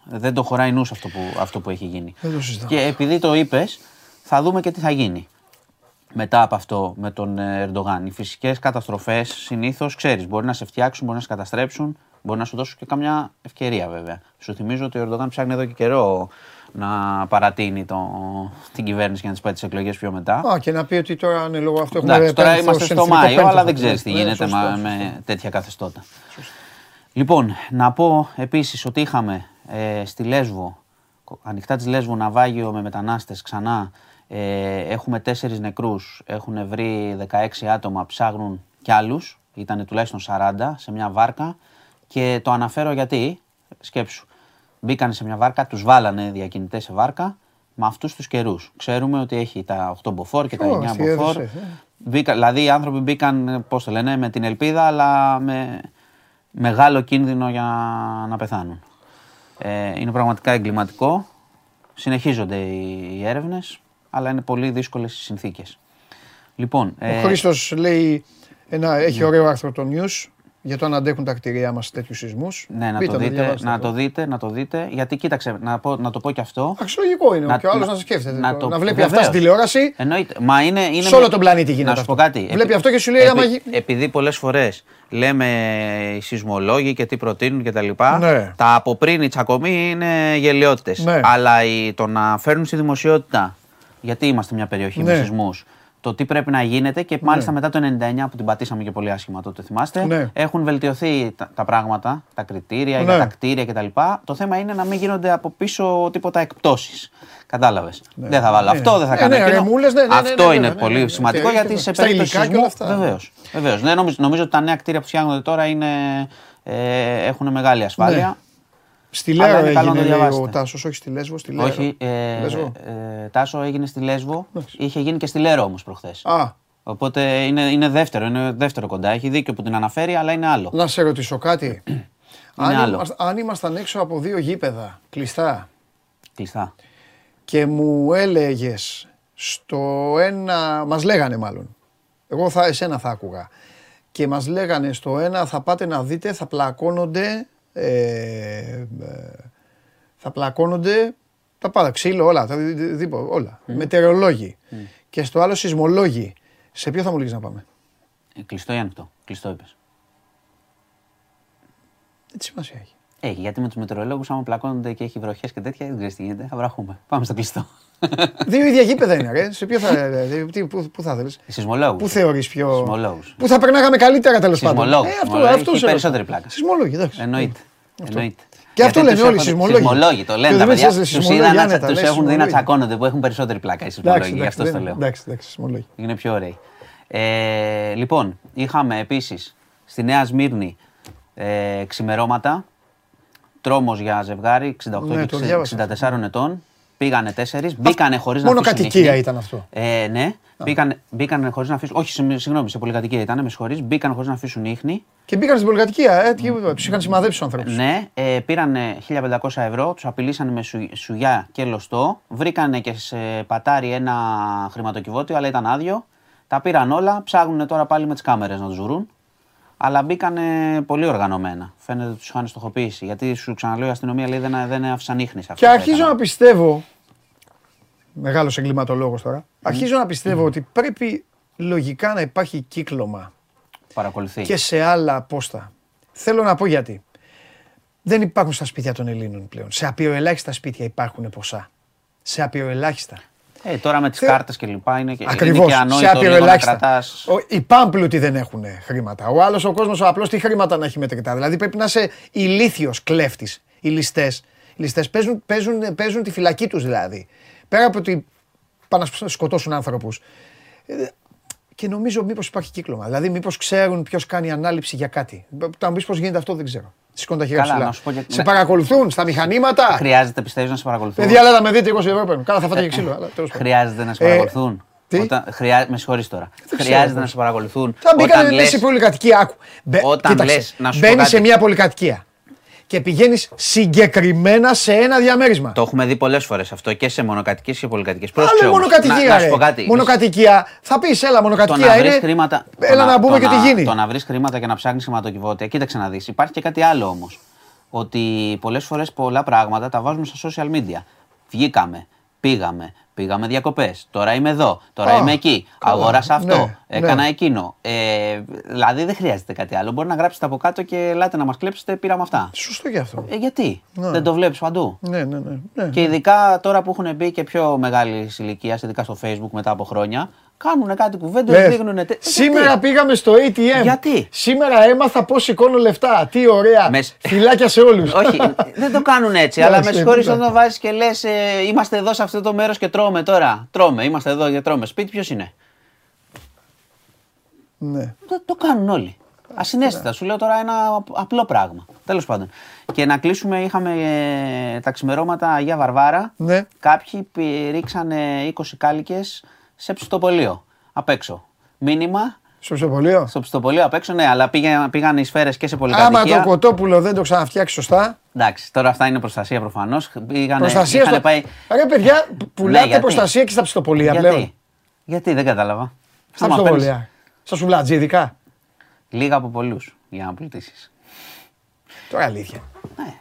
δεν το χωράει νους αυτό που, αυτό που έχει γίνει. Δεν το συζητάω. Και επειδή το είπες, θα δούμε και τι θα γίνει μετά από αυτό με τον ε, Ερντογάν. Οι φυσικές καταστροφές συνήθως ξέρεις, μπορεί να σε φτιάξουν, μπορεί να σε καταστρέψουν, μπορεί να σου δώσουν και καμιά ευκαιρία βέβαια. Σου θυμίζω ότι ο Ερντογάν ψάχνει εδώ και καιρό να παρατείνει το, την κυβέρνηση για να τις πάει τις εκλογές πιο μετά. Α, και να πει ότι τώρα είναι λόγω αυτού έχουμε Εντάξει, τώρα πένθος, είμαστε στο συνθηκό Μάιο, πένθος, αλλά δεν θα ξέρεις πούμε. τι Ναι, γίνεται σωστό, μα- σωστό. με τέτοια καθεστώτα. Λοιπόν, να πω επίσης ότι είχαμε ε, στη Λέσβο, ανοιχτά της Λέσβο, ναυάγιο με μετανάστες ξανά. Ε, έχουμε τέσσερις νεκρούς. Έχουν βρει 16 άτομα, ψάχνουν κι άλλους. Ήταν τουλάχιστον 40 σε μια βάρκα. Και το αναφέρω γιατί, σκέψου. Μπήκαν σε μια βάρκα, τους βάλανε διακινητές σε βάρκα με αυτούς τους καιρούς. Ξέρουμε ότι έχει τα 8 μποφόρ και τα Ω, 9 στη μποφόρ. έδωσε, ε. Μπήκα, δηλαδή οι άνθρωποι μπήκαν, πώς το λένε, με την ελπίδα, αλλά με μεγάλο κίνδυνο για να πεθάνουν. Ε, είναι πραγματικά εγκληματικό. Συνεχίζονται οι, οι έρευνες, αλλά είναι πολύ δύσκολες οι συνθήκες. Λοιπόν, Ο ε, Χρήστος λέει, ένα, έχει ωραίο άρθρο το News για το αν αντέχουν τα κτηριά μας τέτοιους σεισμούς. ναι, να, το δείτε, να το δείτε, να το δείτε. Γιατί κοίταξε, να, πω, να το πω και αυτό. Αξιολογικό είναι Να- και ο άλλος να- να σκέφτεται. να Να, το- να βλέπει βεβαίως. αυτά στην τηλεόραση. Εννοείται. Μα είναι, είναι Σε όλο τον πλανήτη γίνεται Να σου πω αυτό. κάτι. Βλέπει αυτό και σου λέει, άμα γι- Επειδή πολλές φορές λέμε οι σεισμολόγοι και τι προτείνουν και τα λοιπά, Ναι. τα από πριν οι τσακωμοί είναι γελιότητες. Ναι. Αλλά η- το να φέρνουν στη δημοσιότητα, γιατί είμαστε μια περιοχή με Ναι. Σεισμού, το τι πρέπει να γίνεται και μάλιστα μετά το 99 που την πατήσαμε και πολύ άσχημα τότε, θυμάστε, Ναι. έχουν βελτιωθεί τα, τα πράγματα, τα κριτήρια Ναι. για τα κτίρια κτλ. Το θέμα είναι να μην γίνονται από πίσω τίποτα εκπτώσεις. Κατάλαβες. Δεν θα βάλω Ναι. αυτό, δεν θα Ναι, κάνω ναι, εκείνο. ρεμούλες, ναι, ναι, ναι, Αυτό ναι, είναι ναι, ναι, πολύ ναι, ναι. σημαντικό Και- γιατί και σε στα περίπτωση υλικά και όλα σεισμού. αυτά. Βεβαίως. Βεβαίως. Ναι, νομίζω, νομίζω ότι τα νέα κτίρια που φτιάχνονται τώρα είναι, ε, έχουν μεγάλη ασφάλεια. Ναι. Στη Αλλά Λέρο είναι καλό να έγινε το λέει, ο διαβάσετε. Τάσος, όχι στη Λέσβο, στη Λέρο. Όχι, ε, Λέσβο. ε, Τάσο έγινε στη Λέσβο. Είχε γίνει και στη Λέρο όμως προχθές. Α, Οπότε είναι, είναι δεύτερο, είναι δεύτερο κοντά. Έχει δίκιο που την αναφέρει, αλλά είναι άλλο. Να σε ρωτήσω κάτι. αν, άλλο. ήμασταν- αν ήμασταν έξω από δύο γήπεδα κλειστά Κλειστά. και μου έλεγες στο ένα. Μας λέγανε μάλλον. Εγώ θα, εσένα θα άκουγα. Και μας λέγανε στο ένα θα πάτε να δείτε, θα πλακώνονται. Ε, ε, θα πλακώνονται τα πάντα, ξύλο, όλα, τα, δι- δι- δίπο- όλα. Μετεωρολόγοι. Και στο άλλο σεισμολόγοι. Σε ποιο θα μου λύγεις να πάμε; Ε, Κλειστό ή ανοιχτό. Κλειστό είπες. Ε, Τι σημασία έχει; Έχει, γιατί με τους μετεωρολόγους, άμα πλακώνονται και έχει βροχές και τέτοια, δεν ξέρεις τι γίνεται. Θα βραχούμε. Πάμε στο κλειστό. Δύο ίδια γήπεδα είναι, ρε. Σε ποιο θα, ε, τι, πού, πού θα θέλεις; Σεισμολόγους. Πού θεωρείς πιο... Σεισμολόγους. Πού θα περνάγαμε καλύτερα τέλος πάντων. Σεισμολόγους. Ε, αυτό, Σεισμολόγοι. αυτός Έχει σε περισσότερη πλάκα. Σεισμολόγοι, εντάξει. Εννοείται. Εννοείται. Και αυτό Γιατί λένε τους όλοι οι έχουν- σεισμολόγοι. Σεισμολόγοι το λένε Και τα δεν παιδιά. είσαστε Τους σεισμολόγοι, είδα να άνετα, τους λες έχουν δει να σεισμολόγοι. τσακώνονται που έχουν περισσότερη πλάκα οι Εντάξει, σεισμολόγοι. Γι' εντάξει, αυτό το δεν- λέω. εντάξει, εντάξει, σεισμολόγοι. Είναι πιο ωραίοι. Ε, λοιπόν, είχαμε επίσης στη Νέα Σμύρνη ε, ξημερώματα. Τρόμος για ζευγάρι 68 Ναι, το και διάβασα. 64 ετών. Πήγανε τέσσερις, μπήκανε χωρίς να Μόνο αφήσουν κατοικία ίχνη. ήταν αυτό. Ε, ναι, μπήκανε, μπήκανε χωρίς να αφήσουν. Όχι, συγγνώμη, συγγνώμη, σε πολυκατοικία ήταν, με συγχωρείς. Μπήκαν χωρίς να αφήσουν ίχνη. Και μπήκαν στην πολυκατοικία, ε, τι- τους είχαν σημαδέψει τους ανθρώπους. Ναι, ε, πήρανε 1500 ευρώ, τους απειλήσανε με σου, σουγιά και λωστό. Βρήκανε και σε πατάρι ένα χρηματοκιβώτιο, αλλά ήταν άδειο. Τα πήραν όλα, ψάχνουν τώρα πάλι με τις κάμερες να τους βρουν. Αλλά μπήκανε πολύ οργανωμένα. Φαίνεται ότι τους είχαν στοχοποιήσει. Γιατί σου ξαναλέω η αστυνομία λέει δεν, δεν άφησαν ίχνη σε αυτό. Και που αρχίζω έκαναν. να πιστεύω, μεγάλος εγκληματολόγος τώρα, αρχίζω να πιστεύω ότι πρέπει λογικά να υπάρχει κύκλωμα Παρακολουθεί. και σε άλλα πόστα. Θέλω να πω γιατί. Δεν υπάρχουν στα σπίτια των Ελλήνων πλέον. Σε απειροελάχιστα σπίτια υπάρχουν ποσά. Σε απειροελάχιστα. Ε, τώρα με τις Θε- κάρτες και λοιπά είναι και, είναι Ακριβώς. και Σε ανόητο λίγο να απειροελάχιστα. κρατάς. Ο- Οι πάμπλουτοι δεν έχουν χρήματα. Ο άλλος ο κόσμος απλώ τι χρήματα να έχει μετρητά. Δηλαδή πρέπει να είσαι ηλίθιος κλέφτης. Οι ληστές. Οι ληστές παίζουν, παίζουν, παίζουν τη φυλακή τους δηλαδή. Πέρα από ότι πάνε να σκοτώσουν άνθρωπους. Και νομίζω μήπως υπάρχει κύκλωμα. Δηλαδή, μήπως ξέρουν ποιος κάνει ανάληψη για κάτι. Θα μου πεις πώς γίνεται αυτό, δεν ξέρω. Σηκώνουν τα χέρια Καλά, ψηλά. να σου πω και- Σε ναι. παρακολουθούν στα μηχανήματα; Χρειάζεται πιστεύεις να σε παρακολουθούν; Παιδιά, αλλά με δείτε 20 ευρώ παίρνουν. Καλά, θα φάτε και ξύλο. αλλά τέλος πάντων. Χρειάζεται να σε Ε, παρακολουθούν. τι; Όταν, χρειά... Με συγχωρείς τώρα. ξέρω Χρειάζεται πώς. να σε παρακολουθούν. Θα μπήκανε όταν μέσα σε λες, πολυκατοικία. Άκου. Μπε- Όταν κοίταξε, λες, να σου πω μπαίνεις σε κάτι. μια πολυκατοικία και πηγαίνεις συγκεκριμένα σε ένα διαμέρισμα. Το έχουμε δει πολλές φορές αυτό και σε μονοκατοικίες και πολυκατοικίες. Άλλο μονοκατοικία. Να, να ρε. σου πω κάτι. Μονοκατοικία. Θα πεις, έλα, Το μονοκατοικία να είναι. βρεις χρήματα. Έλα το να μπούμε το και τι γίνει. Το να βρεις χρήματα και να ψάχνεις χρηματοκιβώτια. Κοίταξε να δεις. Υπάρχει και κάτι άλλο όμως. Ότι πολλές φορές πολλά πράγματα τα βάζουμε στα social media. Βγήκαμε, πήγαμε, πήγαμε διακοπές. Τώρα είμαι εδώ, τώρα Α, είμαι εκεί. καλά. Αγόρασα αυτό, Ναι, έκανα ναι. εκείνο. Ε, δηλαδή δεν χρειάζεται κάτι άλλο. Μπορεί να γράψετε από κάτω και ελάτε να μας κλέψετε, πήραμε αυτά. Σωστό και αυτό. Ε, γιατί, Ναι. δεν το βλέπεις παντού. Ναι, ναι, ναι. ναι. Και ειδικά τώρα που έχουν μπει και πιο μεγάλη ηλικία, ειδικά στο Facebook μετά από χρόνια, κάνουν κάτι κουβέντες, Λες, δείχνουν. τε- Σήμερα γιατί; πήγαμε στο ATM. Γιατί; Σήμερα έμαθα πώς σηκώνω λεφτά. Τι ωραία. Μες- Φιλάκια σε όλους. Όχι, δεν το κάνουν έτσι. αλλά με Εντάξει, συγχωρείς εντάξει. όταν βάζεις και λες: Είμαστε εδώ σε αυτό το μέρος και τρώμε τώρα. Τρώμε, είμαστε εδώ και τρώμε. Σπίτι ποιος είναι; ναι. Το, το κάνουν όλοι. Ασυναίσθητα. Σου λέω τώρα ένα απ- απλό πράγμα. Τέλος πάντων. Και να κλείσουμε, είχαμε ε, τα ξημερώματα Αγία Βαρβάρα. Ναι. Κάποιοι πη- ρίξανε 20 κάλικες σε ψητοπολείο απ' έξω. Μήνυμα Στο ψηφοπολείο. στο ψητοπολείο απ' έξω, ναι, αλλά πήγαν, πήγαν οι σφαίρες και σε Άμα πολυκατοικία. το κοτόπουλο δεν το ξαναφτιάξει σωστά. Εντάξει, τώρα αυτά είναι προστασία προφανώς. Προστασία στο... πάει... Ρε παιδιά, πουλάτε Ναι, γιατί; προστασία και στα ψητοπολία Γιατί; πλέον. Γιατί δεν κατάλαβα. Στα Άμα παίρνεις ψητοπολία. Στα σουβλατζίδικα. Λίγα από πολλούς για να πλουτίσει. Τώρα αλήθεια.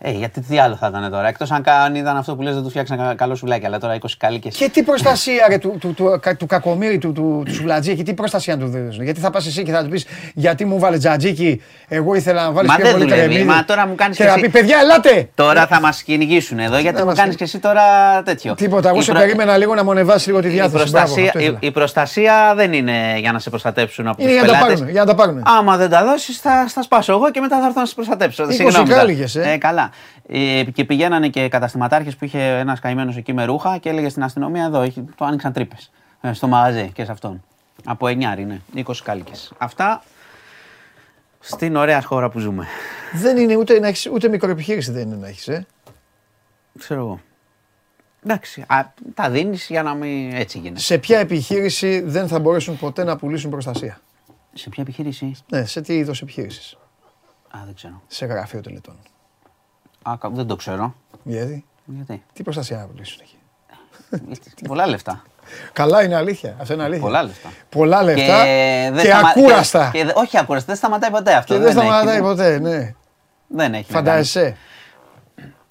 Ε, γιατί τι άλλο θα ήταν τώρα. Εκτός αν καν ήταν αυτό που λες δεν τους φτιάξαν κα- καλό σουβλάκι, αλλά τώρα 20 κάλικε. Και τι προστασία ρε, του, του, του, του, του κακομύρι του, του, του σουβλατζή και τι προστασία να του δίνουν. Γιατί θα πας εσύ και θα του πεις Γιατί μου βάλε τζατζίκι, εγώ ήθελα να βάλεις Μα πιο δεν πολύ δουλεύει. κρεμμύδι. Μα τώρα μου κάνεις Και και να εσύ- πει Παιδιά, ελάτε! Τώρα θα μας κυνηγήσουν εδώ γιατί Να μου μας κάνεις κυνη- και εσύ τώρα τέτοιο. Τίποτα, εγώ Η σε προ- περίμενα λίγο να μου ανεβάσει λίγο τη Η διάθεση. Μπράβο, προστασία, αυτό η, ήθελα. η προστασία δεν είναι για να σε προστατέψουν από Είναι τους για να τα πελάτες. πάρουν. Για να τα πάρουν. Άμα δεν τα δώσεις, θα, θα σπάσω εγώ και μετά θα έρθω να σε προστατέψω. 20 Συγγνώμη τώρα. κάλυγες, ε. καλά. Ε, και πηγαίνανε και καταστηματάρχες που είχε ένας καημένος εκεί με ρούχα και έλεγε στην αστυνομία εδώ, έχει, το άνοιξαν τρύπες. στο μαγαζί και σε αυτόν. Από 9 είναι, 20 κάλικες. Αυτά στην ωραία χώρα που ζούμε. Δεν είναι ούτε, να έχεις, ούτε μικροεπιχείρηση δεν είναι να έχεις. Ε. Ξέρω εγώ. Εντάξει, α, τα δίνεις για να μην έτσι γίνεται. Σε ποια επιχείρηση δεν θα μπορέσουν ποτέ να πουλήσουν προστασία; Σε ποια επιχείρηση; Ναι, σε τι είδος επιχείρησης; Α, δεν ξέρω. Σε γραφείο τελετών. Α, κα- δεν το ξέρω. Γιατί; Γιατί; Τι προστασία να πουλήσουν εκεί. Γιατί; Πολλά λεφτά. Καλά είναι αλήθεια. Αυτό είναι αλήθεια. Πολλά λεφτά. Πολλά λεφτά και, δεν σταμα- ακούραστα. Και, και, όχι ακούραστα, δεν σταματάει ποτέ αυτό. Και δεν σταματάει έχει, ποτέ, ναι. Δεν έχει. να Φαντάζεσαι. κάνει.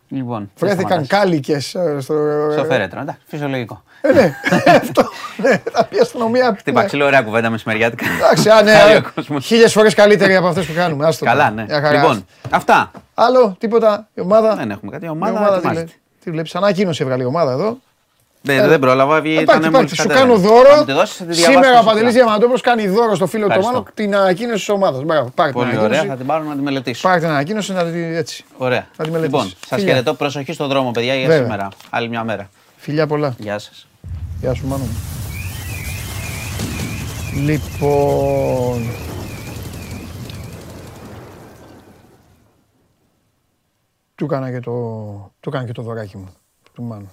Λοιπόν, δεν Βρέθηκαν σταματάς. κάλικες στο. Στο φέρετρο, εντάξει, φυσιολογικό. Ε, ναι, αυτό. Ναι, θα πει η αστυνομία. Χτύπα ναι. ξύλο, ωραία κουβέντα μεσημεριάτικα. Εντάξει, α, ναι, Χάρη α, ο κόσμος. χίλιες φορές καλύτερη από αυτές που κάνουμε. Άστο το. Καλά, ναι. Μια χαρά. Λοιπόν, αυτά. Άλλο, τίποτα, η ομάδα. Δεν έχουμε κάτι. Η Η ομάδα, ομάδα τι, ετοιμάζεται. λέει, τι βλέπεις, ανακοίνωση έβγαλε η ομάδα εδώ. Δεν, δεν πρόλαβα, βγει- Υπάρχει, ήταν υπάρχει, μόλις σου κατέβαινε. κάνω δώρο. Θα μου τη δώσεις, θα τη διαβάσω Σήμερα ο στο Παντελής Instagram. Διαμαντόπουλος κάνει δώρο στο φίλο του Ευχαριστώ. Μάνο την ανακοίνωση της ομάδας. Μπράβο, πάρε την Πολύ ωραία, ανακοίνωση. θα την πάρω να τη μελετήσω. Πάρε την ανακοίνωση να τη έτσι. Ωραία. Θα τη μελετήσεις. Λοιπόν, σας Φιλιά. χαιρετώ. Προσοχή στον δρόμο, παιδιά, για Βέβαια. σήμερα. Άλλη μια μέρα. Φιλιά πολλά. Γεια σας. Γεια σου Μάνο μου. Λοιπόν... Του έκανα και το, του έκανα και το δωράκι μου, του Μάνου.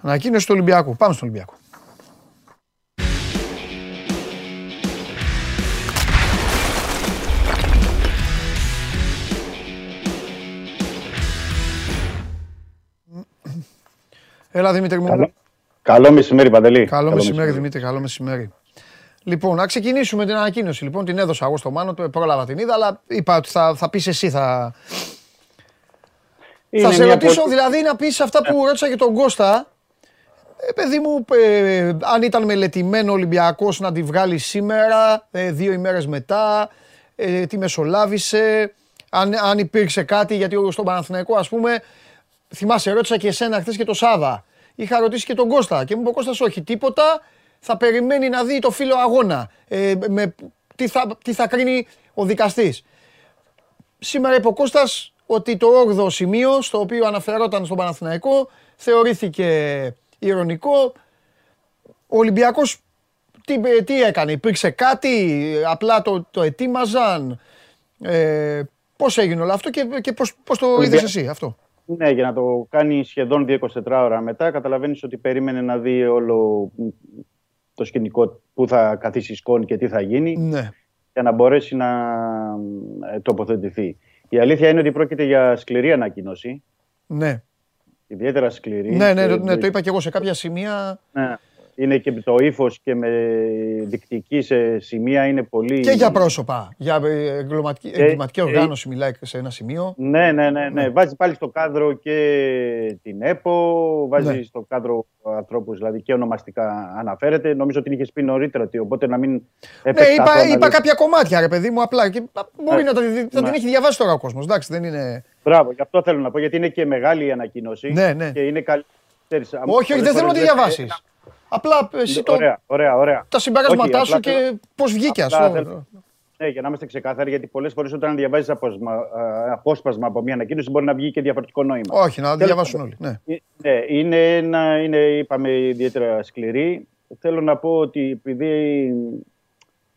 Ανακοίνωση του Ολυμπιακού. Πάμε στον Ολυμπιακό. Έλα Δημήτρη μου. Καλό, καλό μεσημέρι, Παντελή. Καλό μεσημέρι, Δημήτρη, καλό μεσημέρι. Λοιπόν, να ξεκινήσουμε την ανακοίνωση. Λοιπόν, την έδωσα εγώ στο Μάνο, το πρόλαβα την είδα, αλλά είπα ότι θα, θα πεις εσύ, θα, Είναι θα σε μια ρωτήσω πολύ- δηλαδή να πεις αυτά που ρώτησα και τον Κώστα. Ε, παιδί μου, ε, αν ήταν μελετημένο ο Ολυμπιακός να τη βγάλει σήμερα, ε, δύο ημέρες μετά, ε, τι μεσολάβησε, αν, αν υπήρξε κάτι, γιατί εγώ στον Παναθηναϊκό ας πούμε, θυμάσαι, ρώτησα και εσένα χθες και το Σάβα. Είχα ρωτήσει και τον Κώστα και μου είπε ο Κώστας όχι, τίποτα, θα περιμένει να δει το φίλο αγώνα, ε, με, τι, θα, τι θα κρίνει ο δικαστής. Σήμερα είπε ο Κώστας ότι το 8ο σημείο, στο οποίο αναφερόταν στον Παναθηναϊκό, θεωρήθηκε ηρωνικό. Ο Ολυμπιακός τι, τι έκανε, υπήρξε κάτι, απλά το, το ετοίμαζαν. Ε, πώς έγινε όλο αυτό και, και πώς, πώς το Ολυμπια- είδες εσύ αυτό; Ναι, για να το κάνει σχεδόν 24 ώρα μετά, καταλαβαίνεις ότι περίμενε να δει όλο το σκηνικό που θα καθίσει η σκόνη και τι θα γίνει, Ναι. για να μπορέσει να ε, τοποθετηθεί. Η αλήθεια είναι ότι πρόκειται για σκληρή ανακοίνωση. Ναι. Ιδιαίτερα σκληρή. Ναι, ναι, Και- ναι, το είπα και εγώ σε κάποια σημεία ναι. Είναι και το ύφος και με δικτυική σε σημεία είναι πολύ. και για πρόσωπα. Για ε, εγκληματική, Και- εγκληματική και- οργάνωση μιλάει σε ένα σημείο. Ναι, ναι, ναι, ναι. Βάζει πάλι στο κάδρο και την ΕΠΟ, βάζει Ναι. στο κάδρο ανθρώπους δηλαδή και ονομαστικά αναφέρεται. Νομίζω ότι την είχες πει νωρίτερα ότι οπότε να μην Ναι, επεκταθώ είπα, να είπα λέω- κάποια κομμάτια, ρε παιδί μου, απλά. Και μπορεί Ναι. να, τα, δει- να την Ναι. έχει διαβάσει τώρα ο κόσμος. Εντάξει, δεν είναι. Μπράβο, γι' αυτό θέλω να πω, γιατί είναι και μεγάλη η ανακοίνωση. Ναι, ναι. Και είναι καλή. ξέρεις, Όχι, πολλές όχι, δεν θέλω να τη φορές διαβάσεις. Απλά εσύ το, Ωραία, ωραία, ωραία. τα συμπεράσματά Όχι, σου απλά θέλω- και πώς βγήκε, απλά αυτό. θέλω- Ναι, για να είμαστε ξεκάθαροι, γιατί πολλές φορές όταν διαβάζεις απόσπασμα από μια ανακοίνωση μπορεί να βγει και διαφορετικό νόημα. Όχι, να τη Τέλος διαβάσουν πάντων. όλοι. Ναι. Ε, Ναι, είναι, ένα, είναι, είπαμε, ιδιαίτερα σκληρή. Θέλω να πω ότι επειδή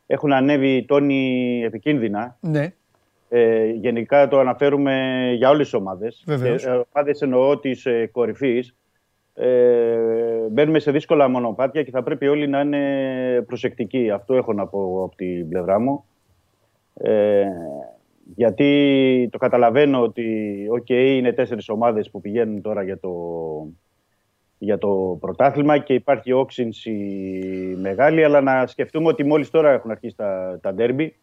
έχουν ανέβει οι τόνοι επικίνδυνα, ναι, ε, γενικά το αναφέρουμε για όλες τις ομάδες. Βεβαίως. Και, ε, ομάδες εννοώ της ε, κορυφής. Ε, μπαίνουμε σε δύσκολα μονοπάτια και θα πρέπει όλοι να είναι προσεκτικοί. Αυτό έχω να πω από την πλευρά μου. Ε, γιατί το καταλαβαίνω ότι okay, είναι τέσσερις ομάδες που πηγαίνουν τώρα για το, για το πρωτάθλημα και υπάρχει όξυνση μεγάλη, αλλά να σκεφτούμε ότι μόλις τώρα έχουν αρχίσει τα, τα ντέρμπι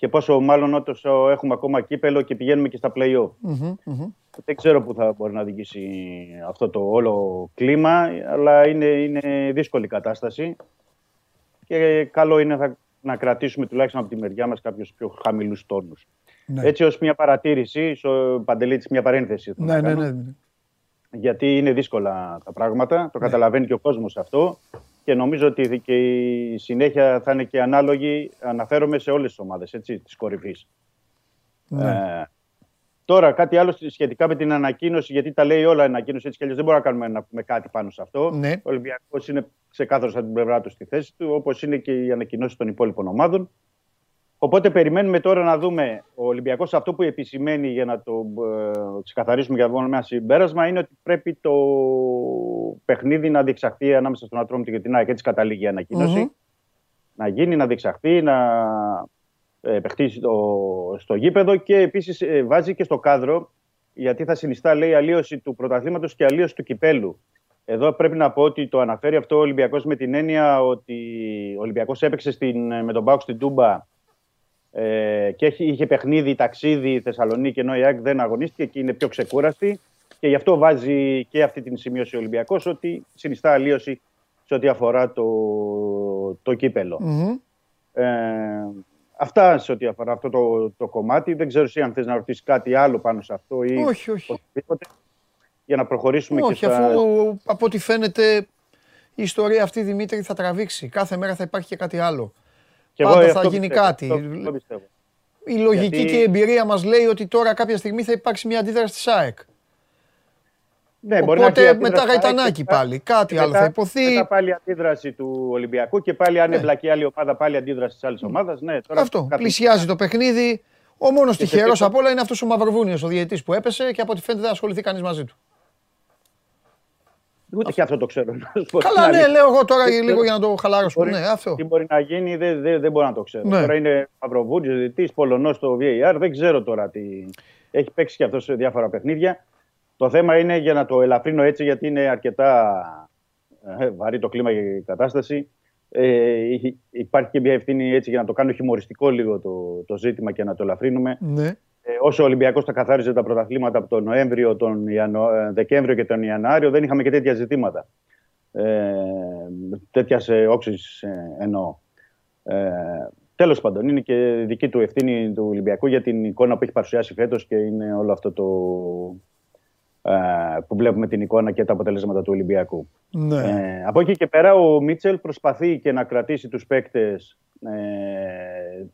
και πόσο μάλλον όσο έχουμε ακόμα κύπελο και πηγαίνουμε και στα play-off. Μμμ, μμμ. Δεν ξέρω πού θα μπορεί να οδηγήσει αυτό το όλο κλίμα, αλλά είναι, είναι δύσκολη κατάσταση και καλό είναι θα, να κρατήσουμε τουλάχιστον από τη μεριά μας κάποιους πιο χαμηλούς τόνους. Ναι. Έτσι ως μια παρατήρηση, στο Παντελή μια παρένθεση. θέλω Ναι, να ναι, κάνω, ναι. ναι. Γιατί είναι δύσκολα τα πράγματα, το καταλαβαίνει και ο κόσμος αυτό και νομίζω ότι και η συνέχεια θα είναι και ανάλογη, αναφέρομαι σε όλες τις ομάδες έτσι, της κορυφής. Ναι. Ε, τώρα, κάτι άλλο σχετικά με την ανακοίνωση, γιατί τα λέει όλα η ανακοίνωση έτσι κι αλλιώς δεν μπορούμε να κάνουμε να πούμε κάτι πάνω σε αυτό. Ναι. Ο Ολυμπιακός είναι ξεκάθαρος από την πλευρά του στη θέση του, όπως είναι και οι ανακοινώσει των υπόλοιπων ομάδων. Οπότε περιμένουμε τώρα να δούμε ο Ολυμπιακός αυτό που επισημαίνει για να το ε, ξεκαθαρίσουμε για να βγάλουμε ένα συμπέρασμα είναι ότι πρέπει το παιχνίδι να διεξαχθεί ανάμεσα στον Ατρόμητο και την ΑΕΚ. Έτσι καταλήγει η ανακοίνωση. Να γίνει, να διεξαχθεί, να ε, παιχτεί στο, στο γήπεδο και επίσης ε, βάζει και στο κάδρο γιατί θα συνιστά λέει αλλίωση του πρωταθλήματος και αλλίωση του κυπέλου. Εδώ πρέπει να πω ότι το αναφέρει αυτό ο Ολυμπιακός με την έννοια ότι ο Ολυμπιακός έπαιξε στην, με τον Πάουκ στην Τούμπα ε, και είχε, είχε παιχνίδι, ταξίδι Θεσσαλονίκη ενώ η ΑΕΚ δεν αγωνίστηκε και είναι πιο ξεκούραστη και γι' αυτό βάζει και αυτή την σημείωση ο Ολυμπιακός ότι συνιστά αλλίωση σε ό,τι αφορά το, το κυπελο Ε, αυτά σε ό,τι αφορά αυτό το, το κομμάτι. Δεν ξέρω εσύ αν θες να ρωτήσεις κάτι άλλο πάνω σε αυτό ή Όχι, όχι. οτιδήποτε για να προχωρήσουμε Όχι, και στα... αφού από ό,τι φαίνεται η ιστορία αυτή Δημήτρη θα τραβήξει. Κάθε μέρα θα υπάρχει και κάτι άλλο. Και Πάντα αυτό θα γίνει πιστεύω, κάτι. αυτό- αυτό πιστεύω. Η λογική Γιατί- και η εμπειρία μας λέει ότι τώρα κάποια στιγμή θα υπάρξει μια αντίδραση της ΑΕΚ. Ναι, μπορεί να Οπότε έρθει η μετά αντίδραση γαϊτανάκι και μετά- πάλι. Κάτι και άλλο μετά- θα υποθεί. Μετά πάλι αντίδραση του Ολυμπιακού και πάλι αν Ναι. εμπλακεί άλλη ομάδα, πάλι αντίδραση της άλλης ομάδας. Ναι, τώρα Αυτό. κάτι- Πλησιάζει το παιχνίδι. Ο μόνος Και σε τυχερός επίπεδο- απ' όλα είναι αυτός ο Μαυροβούνιος, ο διαιτής που έπεσε και από ό,τι φαίνεται δεν ασχοληθεί κανείς μαζί του. Ούτε και αυτό το ξέρω. να σου πω την Καλά, ναι, αλήθεια. λέω εγώ τώρα Δεν λίγο ξέρω. για να το χαλαρώσουμε. Μπορεί- Ναι, αυτό. Τι μπορεί να γίνει δεν, δεν, δεν μπορώ να το ξέρω. Ναι. Τώρα είναι Μαυροβούνιος, διαιτητής, Πολωνός στο VAR. Δεν ξέρω τώρα τι. Έχει παίξει και αυτός σε διάφορα παιχνίδια. Το θέμα είναι για να το ελαφρύνω έτσι, γιατί είναι αρκετά ε, βαρύ το κλίμα και η κατάσταση. Ε, υ- υπάρχει και μια ευθύνη έτσι για να το κάνω χιουμοριστικό λίγο το, το ζήτημα και να το ελαφρύνουμε. Ναι. Ε, όσο ο Ολυμπιακός τα καθάριζε τα πρωταθλήματα από τον Νοέμβριο, τον Ιανου... ε, Δεκέμβριο και τον Ιανουάριο, δεν είχαμε και τέτοια ζητήματα. Ε, τέτοιας όξης εννοώ. Ε, Τέλος πάντων, είναι και δική του ευθύνη του Ολυμπιακού για την εικόνα που έχει παρουσιάσει φέτος και είναι όλο αυτό το. Ε, που βλέπουμε την εικόνα και τα αποτελέσματα του Ολυμπιακού. Ναι. Ε, από εκεί και πέρα ο Μίτσελ προσπαθεί και να κρατήσει τους παίκτες ε,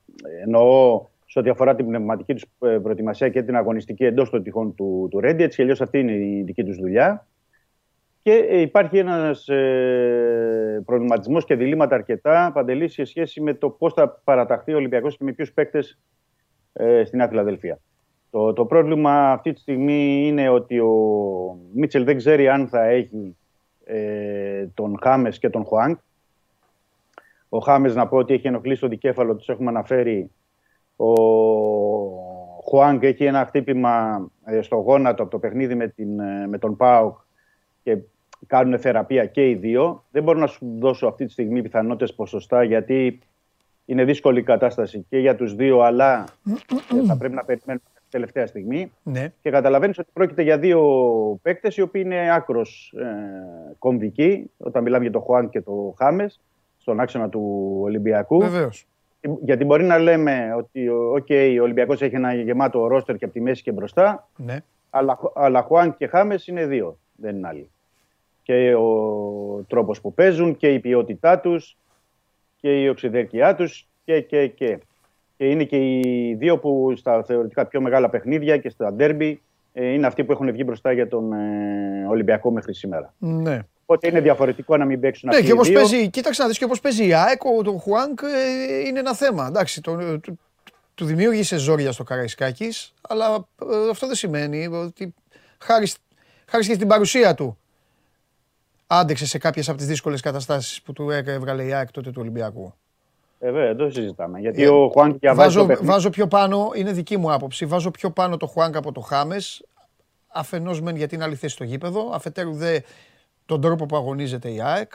εννοώ σε ό,τι αφορά την πνευματική τους ε, προετοιμασία και την αγωνιστική εντός των τυχών του, του Ρέντι. Έτσι κι αλλιώς αυτή είναι η δική τους δουλειά. Και ε, υπάρχει ένας ε, προβληματισμός και διλήμματα αρκετά παντελής σε σχέση με το πώς θα παραταχθεί ο Ολυμπιακός και με ποιους παίκτες ε, στη Νέα Φιλαδελφία. Το, το πρόβλημα αυτή τη στιγμή είναι ότι ο Μίτσελ δεν ξέρει αν θα έχει ε, τον Χάμες και τον Χουάνκ. Ο Χάμες να πω ότι έχει ενοχλήσει το δικέφαλο, τους έχουμε αναφέρει. Ο Χουάνκ έχει ένα χτύπημα ε, στο γόνατο από το παιχνίδι με, την, ε, με τον ΠΑΟΚ και κάνουν θεραπεία και οι δύο. Δεν μπορώ να σου δώσω αυτή τη στιγμή πιθανότητες ποσοστά γιατί είναι δύσκολη η κατάσταση και για τους δύο αλλά ε, θα πρέπει να περιμένουμε την τελευταία στιγμή. ναι. Και καταλαβαίνεις ότι πρόκειται για δύο παίκτες οι οποίοι είναι άκρος ε, κομβικοί, όταν μιλάμε για το Χουάν και το Χάμες, στον άξονα του Ολυμπιακού. Βεβαίως. Γιατί μπορεί να λέμε ότι okay, ο Ολυμπιακός έχει ένα γεμάτο ρόστερ και από τη μέση και μπροστά, Ναι. αλλά, αλλά Χουάν και Χάμες είναι δύο, δεν είναι άλλοι. Και ο τρόπος που παίζουν και η ποιότητά τους και η οξυδέρκειά τους και, και, και. Και είναι και οι δύο που στα θεωρητικά πιο μεγάλα παιχνίδια και στα ντέρμπι ε, είναι αυτοί που έχουν βγει μπροστά για τον ε, Ολυμπιακό μέχρι σήμερα. Ναι. Οπότε είναι διαφορετικό να μην παίξουν Ναι, αυτοί και οι όπως δύο. παίζει, κοίταξε να δεις και όπως παίζει η ΑΕΚ, ο το Χουάνκ ε, είναι ένα θέμα. Εντάξει, το, του, του δημιούργησε ζόρια στο Καραϊσκάκης, αλλά ε, αυτό δεν σημαίνει ότι χάρη, σ- χάρη και στην παρουσία του άντεξε σε κάποιες από τις δύσκολες καταστάσεις που του έ- έβγαλε η ΑΕΚ τότε του Ολυμπιακού. Ε, βέβαια, δεν το συζητάμε. Γιατί Ε, ο Χουάνκ διαβάζει Βάζω, το παιχνίδι. βάζω πιο πάνω, είναι δική μου άποψη, βάζω πιο πάνω το Χουάνκ από το Χάμες, αφενός μεν γιατί είναι άλλη θέση στο γήπεδο, αφετέρου δε τον τρόπο που αγωνίζεται η ΑΕΚ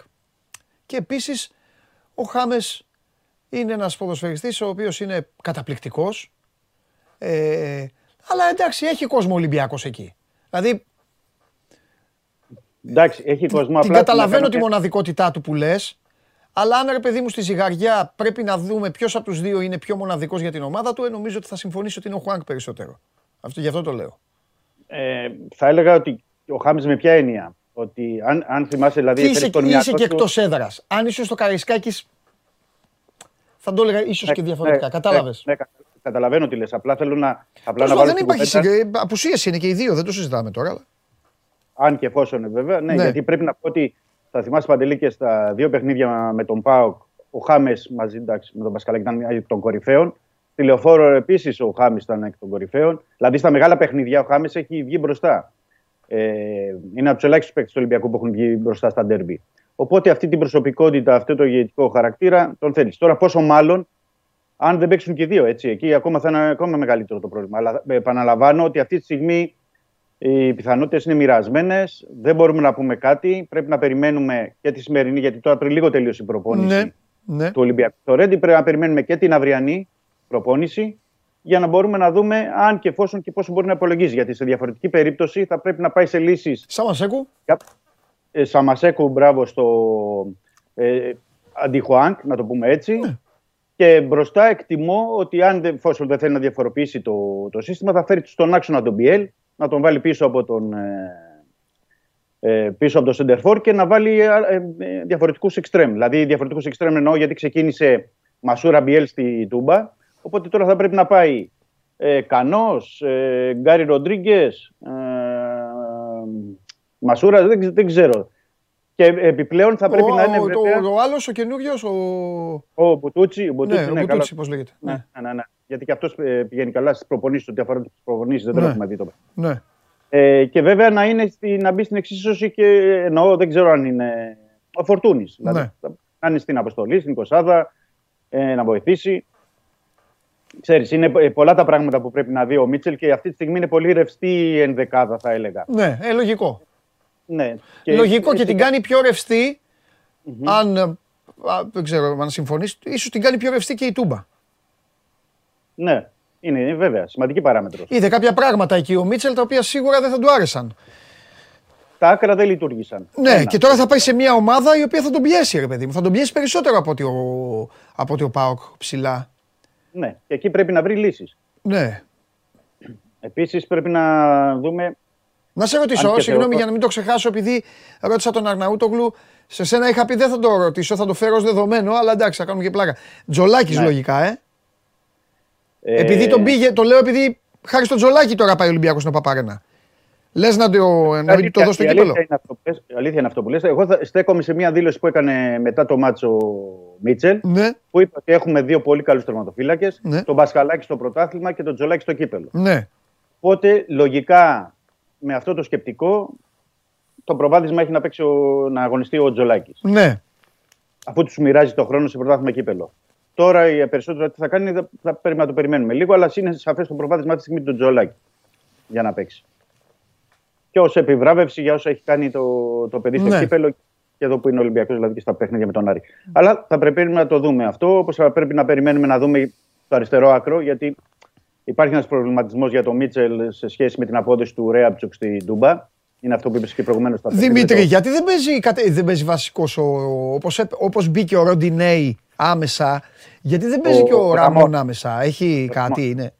και επίσης ο Χάμες είναι ένας ποδοσφαιριστής ο οποίος είναι καταπληκτικός ε, αλλά εντάξει έχει κόσμο Ολυμπιακός εκεί. Δηλαδή Εντάξει, έχει κόσμο την απλά. καταλαβαίνω τη να- μοναδικότητά του που λες αλλά αν ρε παιδί μου στη ζυγαριά πρέπει να δούμε ποιος από τους δύο είναι πιο μοναδικός για την ομάδα του, ε, νομίζω ότι θα συμφωνήσω ότι είναι ο Χουάνκ περισσότερο. Αυτό, γι' αυτό το λέω. Ε, θα έλεγα ότι ο Χάμες με ποια έννοια; Ότι αν, αν θυμάσαι, δηλαδή. Τι έφερες είσαι, στον είσαι μυαλό και σου- εκτός έδρας. Αν ήσουν στο Καραϊσκάκης, θα το έλεγα ίσως και Ναι, διαφορετικά. ναι, Κατάλαβες; ναι, ναι, καταλαβαίνω τι λες. Απλά θέλω να, απλά Τέλος να πάντων, βάλω δεν στην υπάρχει κουβέντα- συγκε... Απουσίες είναι και οι δύο, δεν το συζητάμε τώρα. αλλά- Αν και εφόσον είναι βέβαια. Ναι, Ναι. γιατί πρέπει να πω ότι θα θυμάσαι παντελή και στα δύο παιχνίδια με τον Πάοκ. Ο Χάμες μαζί εντάξει, με τον Πασκαλάκη ήταν εκ των κορυφαίων. Στη λεωφόρο επίσης ο Χάμε ήταν εκ των κορυφαίων. Δηλαδή στα μεγάλα παιχνίδια ο Χάμες έχει βγει μπροστά. Ε, είναι από τους ελάχιστους παίκτες του Ολυμπιακού που έχουν βγει μπροστά στα ντέρμπι. Οπότε αυτή την προσωπικότητα, αυτό το ηγετικό χαρακτήρα τον θέλεις. Τώρα, πόσο μάλλον αν δεν παίξουν και οι δύο. Έτσι. Εκεί ακόμα θα είναι ακόμα μεγαλύτερο το πρόβλημα. Αλλά επαναλαμβάνω ότι αυτή τη στιγμή οι πιθανότητες είναι μοιρασμένες. Δεν μπορούμε να πούμε κάτι. Πρέπει να περιμένουμε και τη σημερινή, γιατί τώρα πριν λίγο τελείωσε η προπόνηση Ναι, ναι. του Ολυμπιακού. Το Ρέντι πρέπει να περιμένουμε και την αυριανή προπόνηση για να μπορούμε να δούμε αν και εφόσον και πόσο μπορεί να υπολογίζει. Γιατί σε διαφορετική περίπτωση θα πρέπει να πάει σε λύσεις. Σαμασέκου. Ε, Σαμασέκου, μπράβο στο ε, αντί Χουάνγκ, να το πούμε έτσι. Ναι. Και μπροστά εκτιμώ ότι αν δεν, εφόσον δεν θέλει να διαφοροποιήσει το, το σύστημα, θα φέρει στον άξονα τον Μπιέλ, να τον βάλει πίσω από τον, ε, ε, πίσω από το Σεντερφόρ και να βάλει ε, ε, διαφορετικούς εξτρέμ. Δηλαδή διαφορετικούς εξτρέμ εννοώ γιατί ξεκίνησε Μασούρα Μπιέλ στη Τούμπα, οπότε τώρα θα πρέπει να πάει ε, Κανός, ε, Γκάρι Ροντρίγκες, ε, Μασούρα, δεν, ξε- δεν ξέρω. Και επιπλέον θα πρέπει ο, να είναι ο, βέβαια το- ο άλλος, ο καινούριος, ο... ο Μπουτούτσι. Ο Μπουτούτσι Ναι, ο είναι καλά. Μπουτούτσι, πώς λέγεται. Ναι, Ναι, ναι, ναι, ναι. Γιατί και αυτός πηγαίνει καλά στις προπονήσεις του, διαφορετικέ προπονήσεις, δεν το Ναι. έχουμε δει το ναι. ε, και βέβαια να, είναι στη, να μπει στην εξίσωση και εννοώ, δεν ξέρω αν είναι ο Φορτούνης. Δηλαδή, Ναι. να είναι στην αποστολή, στην Κοσάδα, ε, να βοηθήσει. Ξέρεις, είναι ε, πολλά τα πράγματα που πρέπει να δει ο Μίτσελ και αυτή τη στιγμή είναι πολύ ρευστή η ενδεκάδα, θα έλεγα. Ναι, ε, λογικό. Ναι. λογικό και ε, την κάνει πιο ρευστή, αν, ε, α, δεν ξέρω αν συμφωνείς, ίσως την κάνει πιο ρευστή και η Τούμπα. Ναι, είναι, είναι βέβαια σημαντική παράμετρος. Είδε κάποια πράγματα εκεί ο Μίτσελ τα οποία σίγουρα δεν θα του άρεσαν. Τα άκρα δεν λειτουργήσαν. Ναι, Ένα. και τώρα θα πάει σε μια ομάδα η οποία θα τον πιέσει, ρε παιδί μου. Θα τον πιέσει περισσότερο από ότι ο, από ότι ο Πάοκ ψηλά. Ναι, και εκεί πρέπει να βρει λύσεις. Ναι. Επίσης πρέπει να δούμε. Να σε ρωτήσω, Αν και συγγνώμη θεωρώ- για να μην το ξεχάσω, επειδή ρώτησα τον Αρναούτογλου, σε σένα είχα πει δεν θα το ρωτήσω, θα το φέρω ως δεδομένο, αλλά εντάξει, θα κάνουμε και πλάκα. Τζολάκης Ναι. λογικά, ε. ε, Επειδή τον πήγε, το λέω επειδή χάρη στον Τζολάκη τώρα πάει ο Ολυμπιακός στην Παπαρένα. Λες να το, να μην το δώσει στο η κύπελο. αλήθεια είναι αυτό που λες. Η αλήθεια είναι αυτό που λες. Εγώ θα στέκομαι σε μια δήλωση που έκανε μετά το μάτσο Μίτσελ, Ναι, που είπε ότι έχουμε δύο πολύ καλούς τερματοφύλακες. Ναι. Τον Μπασκαλάκη στο πρωτάθλημα και τον Τζολάκη στο κύπελο. ναι. Οπότε λογικά με αυτό το σκεπτικό το προβάδισμα έχει να, παίξει ο, να αγωνιστεί ο Τζολάκης. Ναι, Αφού τους μοιράζει το χρόνο σε πρωτάθλημα κύπελο. Τώρα οι περισσότερο τι θα κάνει θα, θα πρέπει να το περιμένουμε λίγο, αλλά είναι σαφές το προβάδισμα αυτή τη στιγμή του Τζολάκη για να παίξει. Και ως επιβράβευση για όσα έχει κάνει το, το παιδί στο Ναι. κύπελο και εδώ που είναι ο Ολυμπιακός, δηλαδή και στα παιχνίδια με τον Άρη. Αλλά θα πρέπει να το δούμε αυτό, όπως θα πρέπει να περιμένουμε να δούμε το αριστερό άκρο, γιατί υπάρχει ένας προβληματισμός για τον Μίτσελ σε σχέση με την απόδοση του Ρέαπτσουκ στη Ντούμπα. Είναι αυτό που είπες και προηγουμένως. Δημήτρη, γιατί δεν παίζει, κατε- δεν παίζει βασικός ο, όπως, έπ- όπως μπήκε ο Ροντινέη άμεσα, γιατί δεν παίζει Ο- και ο ο Ραμόν Ραμόν. άμεσα. Έχει Ο κάτι, είναι.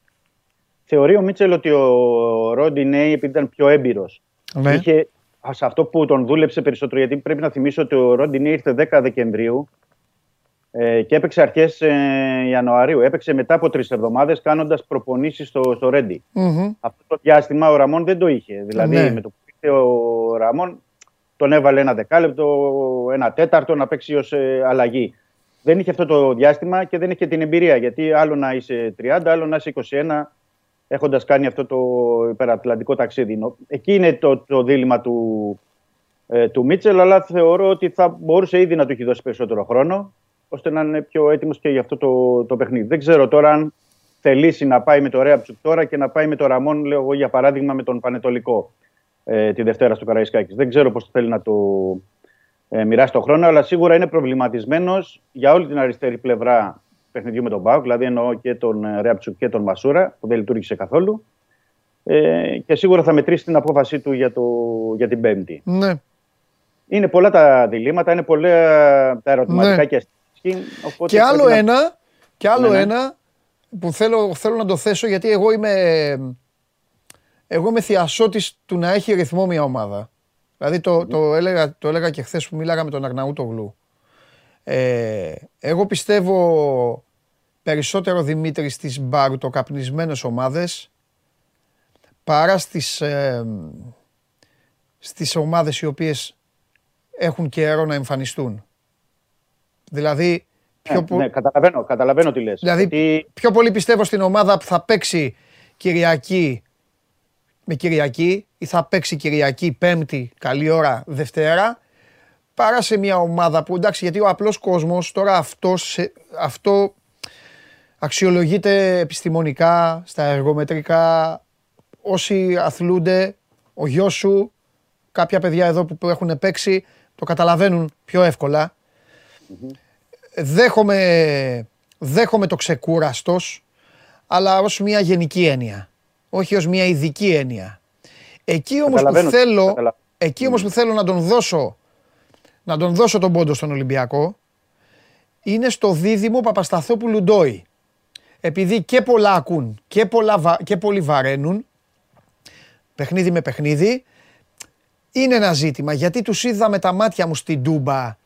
Θεωρεί ο Μίτσελ ότι ο Ρόντι Νέι, επειδή ήταν πιο έμπειρος, Ναι. είχε σε αυτό που τον δούλεψε περισσότερο. Γιατί πρέπει να θυμίσω ότι ο Ρόντι Νέι ήρθε 10 Δεκεμβρίου ε, και έπαιξε αρχές ε, Ιανουαρίου. Έπαιξε μετά από τρεις εβδομάδες κάνοντας προπονήσεις στο, στο Ρέντι. Μμμ. Αυτό το διάστημα ο Ραμόν δεν το είχε. Δηλαδή Ναι. με το που ήρθε ο Ραμόν τον έβαλε ένα δεκάλεπτο, ένα τέταρτο να παίξει ως αλλαγή. Δεν είχε αυτό το διάστημα και δεν είχε την εμπειρία. Γιατί άλλο να είσαι 30, άλλο να είσαι 21, έχοντας κάνει αυτό το υπερατλαντικό ταξίδι. Νο- Εκεί είναι το, το δίλημα του, ε, του Μίτσελ, αλλά θεωρώ ότι θα μπορούσε ήδη να του έχει δώσει περισσότερο χρόνο, ώστε να είναι πιο έτοιμος και για αυτό το, το παιχνίδι. Δεν ξέρω τώρα αν θελήσει να πάει με το Ρέαψουκ τώρα και να πάει με το Ραμόν, λέω εγώ για παράδειγμα, με τον Πανετολικό ε, τη Δευτέρα στο Καραϊσκάκης. Δεν ξέρω πώς θέλει να το ε, μοιράσει το χρόνο, αλλά σίγουρα είναι προβληματισμένος για όλη την αριστερή πλευρά του παιχνιδιού με τον Μπάουκ. Δηλαδή εννοώ και τον ε, Ρέαψουκ και τον Μασούρα, που δεν λειτουργήσε καθόλου. Ε, και σίγουρα θα μετρήσει την απόφασή του για, το, για την Πέμπτη. Ναι. Είναι πολλά τα διλήμματα, είναι πολλά τα ερωτηματικά Ναι. και αστική. Οπότε Και άλλο πρέπει να- ένα, και άλλο Ναι, ναι. ένα που θέλω, θέλω να το θέσω γιατί εγώ είμαι, εγώ είμαι θειασότης του να έχει ρυθμό μια ομάδα. Δηλαδή το, το, έλεγα, το έλεγα και χθες που μίλαγα με τον Αρναούτογλου. Ε, εγώ πιστεύω περισσότερο Δημήτρη στις μπαρουτοκαπνισμένες ομάδες παρά στις, ε, στις ομάδες οι οποίες έχουν καιρό να εμφανιστούν. Δηλαδή, πιο, Ναι, πο- ναι, καταλαβαίνω, καταλαβαίνω τι λες. δηλαδή Γιατί πιο πολύ πιστεύω στην ομάδα που θα παίξει Κυριακή με Κυριακή ή θα παίξει Κυριακή, Πέμπτη, καλή ώρα, Δευτέρα, παρά σε μια ομάδα που εντάξει, γιατί ο απλός κόσμος τώρα αυτό, αυτό αξιολογείται επιστημονικά, στα εργομετρικά, όσοι αθλούνται, ο γιος σου, κάποια παιδιά εδώ που έχουν παίξει, το καταλαβαίνουν πιο ευκολα Δέχομαι, δέχομαι το ξεκούραστος, αλλά ως μια γενική έννοια, όχι ως μια ειδική έννοια. Εκεί όμως που θέλω, εκεί όμως που θέλω να τον δώσω, να τον δώσω τον πόντο στον Ολυμπιακό, είναι στο δίδυμο Παπασταθόπουλου Ντόι. Επειδή και πολλά ακούν και, πολλά, και πολλοί βαραίνουν, παιχνίδι με παιχνίδι, είναι ένα ζήτημα. Γιατί τους είδα με τα μάτια μου στην Τούμπα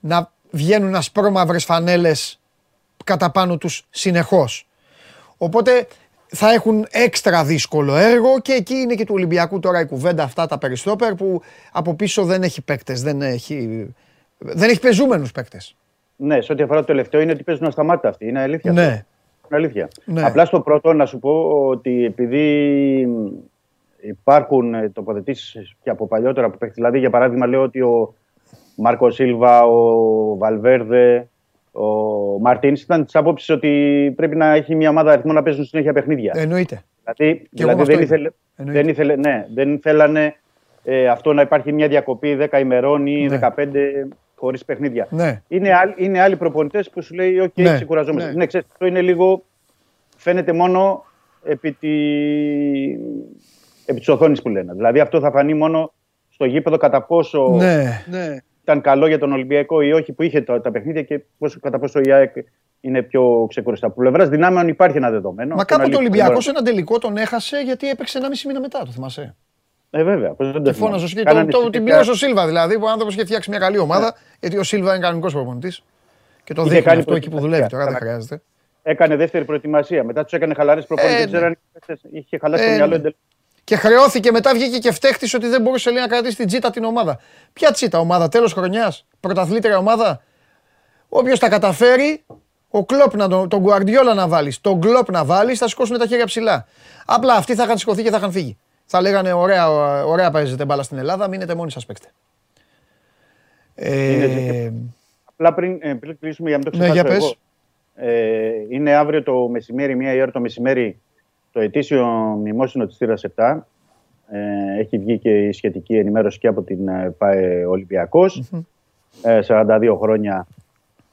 να βγαίνουν ασπρόμαυρες φανέλες κατά πάνω τους συνεχώς. Οπότε θα έχουν έξτρα δύσκολο έργο και εκεί είναι και του Ολυμπιακού τώρα η κουβέντα αυτά τα περιστόπερ που από πίσω δεν έχει παίκτες, δεν έχει, δεν έχει πεζούμενους παίκτες. Ναι, σε ό,τι αφορά το τελευταίο είναι ότι παίζουν ασταμάτητα αυτοί. Είναι αλήθεια. Ναι. Είναι αλήθεια. Ναι. Απλά στο πρώτο να σου πω ότι επειδή υπάρχουν τοποθετήσεις και από παλιότερα που παίχτε. Δηλαδή, για παράδειγμα, λέω ότι ο Μάρκο Σίλβα, ο Βαλβέρδε, ο Μαρτίνς ήταν της άποψης ότι πρέπει να έχει μια ομάδα αριθμό να παίζουν συνέχεια παιχνίδια. Εννοείται. Δηλαδή, δηλαδή δεν, ήθελε, δεν, ήθελε, ναι, δεν θέλανε ε, αυτό να υπάρχει μια διακοπή 10 ημερών ή ναι. 15 χωρίς παιχνίδια. Ναι. Είναι, άλλοι, είναι άλλοι προπονητές που σου λέει: OK, ναι. ξεκουραζόμαστε. Ναι, ναι ξέρεις, αυτό είναι λίγο. Φαίνεται μόνο επί, τη... επί της οθόνης που λένε. Δηλαδή αυτό θα φανεί μόνο στο γήπεδο κατά πόσο ναι. Ναι. ήταν καλό για τον Ολυμπιακό ή όχι που είχε τα, τα παιχνίδια και πόσο, κατά πόσο η ΑΕΚ είναι πιο ξεκουριστά. Από πλευράς δυνάμεων υπάρχει ένα δεδομένο. Μα κάποτε ο Ολυμπιακός ένα τελικό τον έχασε γιατί έπαιξε ένα μισή μήνα μετά, το θυμάσαι. Ε, βέβαια. Πώς δεν το φώναζε και το, το, την πλήρωσε ο Σίλβα δηλαδή, που ο άνθρωπος είχε φτιάξει μια καλή ομάδα, yeah. γιατί ο Σίλβα είναι κανονικός προπονητής. Και το δείχνει αυτό εκεί που δουλεύει τώρα, δεν χρειάζεται. Έκανε δεύτερη προετοιμασία. Μετά τους έκανε χαλαρές προπονητές. Ε, ναι. είχε χαλάσει το ε, μυαλό ναι. εντελώς. Και χρεώθηκε μετά, βγήκε και φταίχτη ότι δεν μπορούσε λέει, να κρατήσει την τσίτα την ομάδα. Ποια τσίτα ομάδα, τέλος χρονιάς, πρωταθλήτρια ομάδα. Όποιος τα καταφέρει, ο κλοπ να τον, τον Γκουαρδιόλα να βάλεις, τον κλοπ να βάλεις, θα σηκώσουν τα χέρια ψηλά. Απλά αυτοί θα είχαν σηκωθεί και θα είχαν φύγει. Θα λέγανε ωραία, ωραία παίζετε μπάλα στην Ελλάδα, μείνετε μόνοι σας παίξτε. Ε... Απλά πριν, ε, πριν κλείσουμε για να μην το ξεχάσω ναι, εγώ. Ε, είναι αύριο το μεσημέρι, μία ώρα το μεσημέρι, το ετήσιο μνημόσυνο της Θήρας 7. Ε, έχει βγει και η σχετική ενημέρωση και από την ε, ΠΑΕ Ολυμπιακός. 42 χρόνια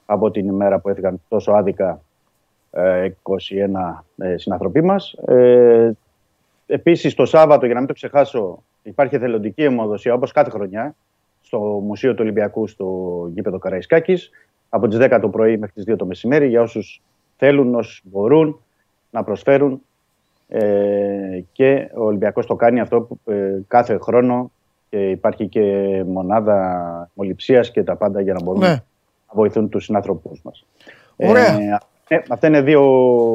από την ημέρα που έφυγαν τόσο άδικα 21 συνανθρωποί μας. Επίσης το Σάββατο, για να μην το ξεχάσω, υπάρχει εθελοντική αιμοδοσία όπως κάθε χρονιά στο Μουσείο του Ολυμπιακού στο γήπεδο Καραϊσκάκης από τις 10 το πρωί μέχρι τις 2 το μεσημέρι για όσους θέλουν, όσους μπορούν να προσφέρουν ε, και ο Ολυμπιακός το κάνει αυτό ε, κάθε χρόνο και υπάρχει και μονάδα μολυψίας και τα πάντα για να μπορούν ναι. να βοηθούν τους συνάνθρωπους μας. Ωραία. Ε, αυτά είναι δύο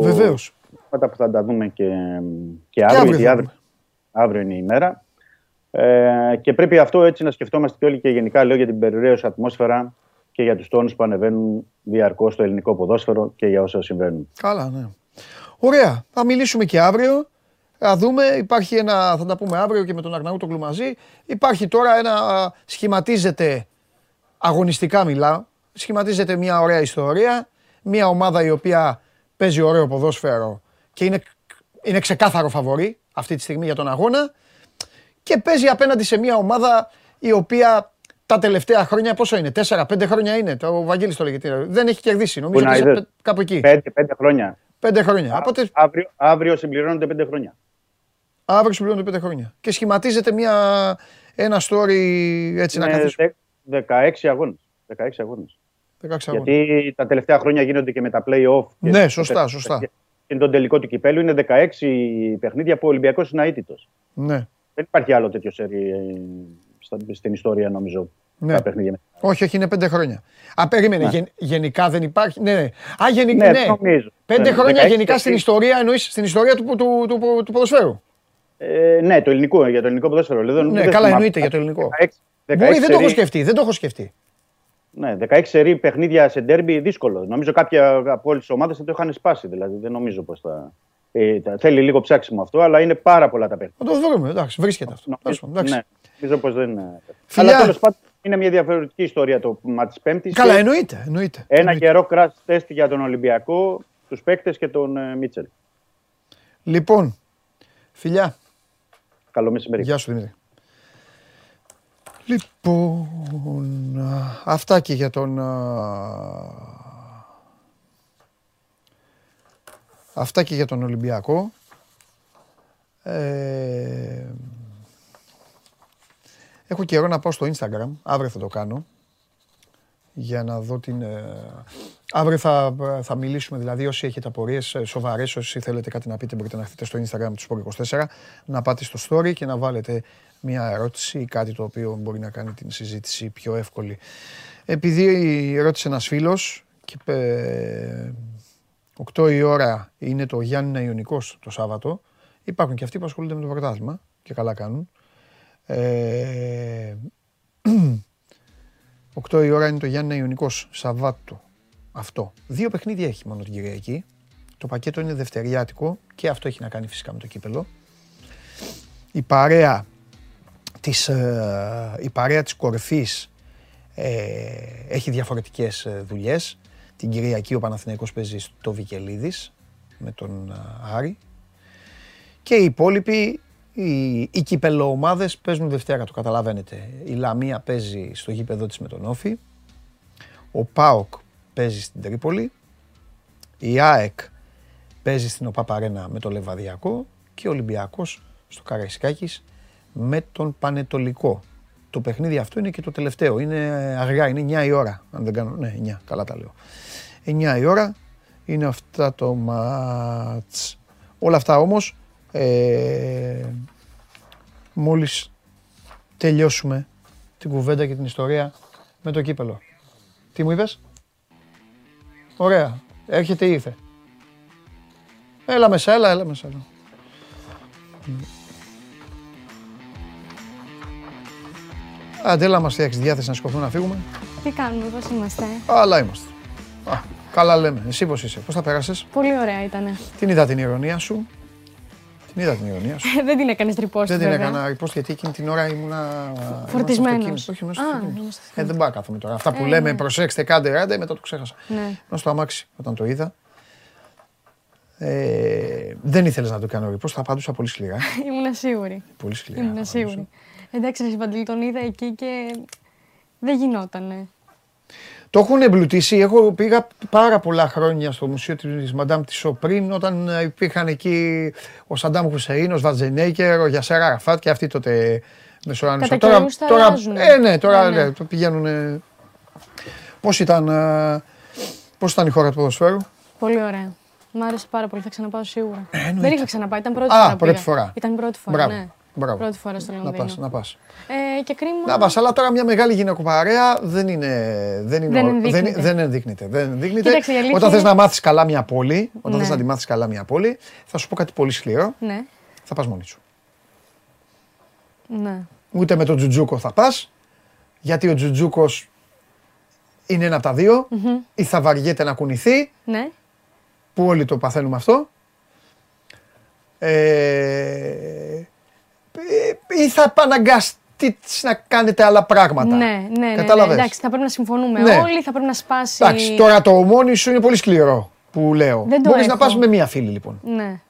Βεβαίως. που θα τα δούμε και, και αύριο, και αύριο, αύριο είναι η ημέρα. Ε, και πρέπει αυτό έτσι να σκεφτόμαστε και όλοι και γενικά λέω για την περιραίωση ατμόσφαιρα και για τους τόνους που ανεβαίνουν διαρκώς στο ελληνικό ποδόσφαιρο και για όσα συμβαίνουν. Καλά, ναι. Ωραία. Θα μιλήσουμε και αύριο. Θα δούμε, υπάρχει ένα, θα τα πούμε αύριο και με τον Αρναούτογλου μαζί. Υπάρχει τώρα ένα, σχηματίζεται, αγωνιστικά μιλάω, σχηματίζεται μια ωραία ιστορία. Μια ομάδα η οποία παίζει ωραίο ποδόσφαιρο και είναι, είναι ξεκάθαρο φαβορή αυτή τη στιγμή για τον αγώνα. Και παίζει απέναντι σε μια ομάδα η οποία τα τελευταία χρόνια πόσο είναι, 4-5 χρόνια είναι. Το Βαγγέλης το λέγεται. Δεν έχει κερδίσει. Νομίζω ότι κάπου εκεί. 5, 5 χρόνια. Πέντε χρόνια. Οπότε... Αύριο, αύριο συμπληρώνονται πέντε χρόνια. Αύριο συμπληρώνονται πέντε χρόνια. Και σχηματίζεται μια, ένα story έτσι να καθίσουμε. 16 αγώνες. 16 αγώνες. 16 Γιατί τα τελευταία χρόνια γίνονται και με τα play-off. Ναι, σωστά, σωστά. Και τον τελικό του κυπέλου είναι 16 παιχνίδια που ο Ολυμπιακός είναι αίτητος. Ναι. Δεν υπάρχει άλλο τέτοιο σερί ε, στην ιστορία νομίζω. Ναι. Όχι, όχι, είναι πέντε χρόνια. Α, περίμενε. Ναι. γενικά δεν υπάρχει. Ναι, ναι. Α, γενικά. Ναι, ναι. Νομίζω. Πέντε ναι, χρόνια γενικά στην ιστορία, εννοείς, στην ιστορία του, του, του, του, του ποδοσφαίρου. Ε, ναι, το ελληνικό, για το ελληνικό ποδόσφαιρο. Ναι, δεν καλά, εννοείται για το ελληνικό. 16, 16 Μπορεί, δεν το έχω σκεφτεί. Δεν το έχω σκεφτεί. Ναι, 16 σερή παιχνίδια σε ντέρμπι δύσκολο. Νομίζω κάποια από όλες τις ομάδες θα το είχαν σπάσει. Δηλαδή δεν νομίζω πως θα. Ε, τα- θέλει λίγο ψάξιμο αυτό, αλλά είναι πάρα πολλά τα παιχνίδια. Θα το βρούμε, εντάξει, βρίσκεται αυτό. Τέλος πάντων, εντάξει. Ναι, νομίζω πως δεν είναι. Φιλιά. Αλλά τέλος πάντων είναι μια διαφορετική ιστορία το μάτι της Πέμπτης. Καλά, εννοείται. εννοείται. Ένα εννοείται. καιρό crash τεστ για τον Ολυμπιακό, τους παίκτες και τον ε, Μίτσελ. Λοιπόν, φιλιά. Καλό μεσημέρι. Γεια σου Δημήτρη. Λοιπόν, α, αυτά και για τον... α, Αυτά και για τον Ολυμπιακό. Ε, έχω καιρό να πάω στο Instagram, αύριο θα το κάνω, για να δω την... ε, Αύριο θα, θα μιλήσουμε, δηλαδή όσοι έχετε απορίες ε, σοβαρές, όσοι θέλετε κάτι να πείτε μπορείτε να χτείτε στο Instagram του Sport24, να πάτε στο story και να βάλετε μια ερώτηση ή κάτι το οποίο μπορεί να κάνει την συζήτηση πιο εύκολη. Επειδή ρώτησε ένας φίλος και ε, 8 η ώρα είναι το Γιάννη Ιωνικός το Σάββατο, υπάρχουν και αυτοί που ασχολούνται με το πρωτάθλημα και καλά κάνουν. Ε, 8 η ώρα είναι το Γιάννη Ιωνικός Σαββάτο. Αυτό. Δύο παιχνίδια έχει μόνο την Κυριακή. Το πακέτο είναι δευτεριάτικο και αυτό έχει να κάνει φυσικά με το κύπελο. Η παρέα της, ε, η παρέα της κορυφής ε, έχει διαφορετικές ε, δουλειές. Την Κυριακή ο Παναθηναϊκός παίζει στο Βικελίδης με τον ε, Άρη. Και οι υπόλοιποι, οι, οι κυπελοομάδες παίζουν Δευτέρα, το καταλαβαίνετε. Η Λαμία παίζει στο γήπεδο της με τον Όφη. Ο ΠΑΟΚ παίζει στην Τρίπολη. Η ΑΕΚ παίζει στην ΟΠΑΠΑΡΕΝΑ με το Λεβαδιακό και ο Ολυμπιακός στο Καραϊσκάκης με τον Πανετολικό. Το παιχνίδι αυτό είναι και το τελευταίο. Είναι αργά, είναι 9 η ώρα. Αν δεν κάνω. Ναι, 9, καλά τα λέω. 9 η ώρα είναι αυτά το μάτς. Όλα αυτά όμως ε, μόλις τελειώσουμε την κουβέντα και την ιστορία με το κύπελο. Τι μου είπες; Ωραία. Έρχεται ή ήρθε. Έλα μέσα, έλα, έλα μέσα. Έλα. Άντε, έλα μας φτιάξεις διάθεση να σκοφτούμε να φύγουμε. Τι κάνουμε, πώς είμαστε; Αλλά είμαστε. Α, καλά λέμε. Εσύ πώς είσαι, πώς θα πέρασες; Πολύ ωραία ήταν. Την είδα την ηρωνία σου. Την είδα την ηρωνία σου. Δεν την έκανες ρηπόστη Δεν την βέβαια. έκανα repost γιατί εκείνη την ώρα ήμουνα. ήμουνα στο Φορτισμένος. αυτοκίνητο. Όχι, ήμουν στο Α, αυτοκίνητο. ήμουν στο Ε, δεν πάω κάθομαι τώρα. Αυτά που Ε, λέμε, ναι. προσέξτε, κάντε ράντε, μετά το ξέχασα. Ναι. Ήμουν στο αμάξι όταν το είδα. Ε, δεν ήθελες να το κάνω repost, θα απαντούσα πολύ σκληρά. Ήμουν σίγουρη. πολύ σκληρά. Ήμουν θα σίγουρη. Εντάξει, ρε Παντελή, τον είδα εκεί και δεν γινότανε. Το έχουν εμπλουτίσει. Εγώ πήγα πάρα πολλά χρόνια στο μουσείο της Μαντάμ Τισό πριν όταν ε, υπήρχαν εκεί ο Σαντάμ Χουσεΐν, ο Σβατζενέικερ, ο Γιασέρ Αραφάτ και αυτοί τότε μεσουράνουσαν. Κατά καιρούς τα αλλάζουν. ε, ναι, τώρα Ναι, ναι. ναι, το πηγαίνουν. Πώς ήταν, ε, πώς ήταν η χώρα του ποδοσφαίρου; Πολύ ωραία. Μ' άρεσε πάρα πολύ, θα ξαναπάω σίγουρα. Ε, εννοείται. δεν είχα ξαναπάει, ήταν πρώτη Α, φορά. που πρώτη πήγα. φορά. Ήταν πρώτη φορά. Μπράβο. Ναι. Μπράβο. Πρώτη φορά στο Να Λονδίνο. πας, να πας. Ε, και κρίμα. Να πας, αλλά τώρα μια μεγάλη γυναικοπαρέα δεν είναι. Δεν, είναι, Δεν ο- ενδείκνυται. δεν, δεν ενδείκνυται. Δεν ενδείκνυται. Κοίταξε, η αλήθεια Όταν θες είναι- να μάθεις καλά μια πόλη, όταν Ναι. θες να τη μάθεις καλά μια πόλη, θα σου πω κάτι πολύ σκληρό. Ναι, Θα πας μόνη σου. ναι. Ούτε με τον Τζουτζούκο θα πας, γιατί ο Τζουτζούκος είναι ένα από τα δυο ή θα βαριέται να κουνηθεί, Ναι. που όλοι το παθαίνουμε αυτό. Ε, ή θα επαναγκαστεί να κάνετε άλλα πράγματα. Ναι, ναι, ναι, ναι. Κατάλαβες; Εντάξει, θα πρέπει να συμφωνούμε Ναι. όλοι, θα πρέπει να σπάσει. Εντάξει, τώρα το μόνη σου είναι πολύ σκληρό που λέω. Δεν το Μπορείς να έχω. πας με μία φίλη λοιπόν. Ναι.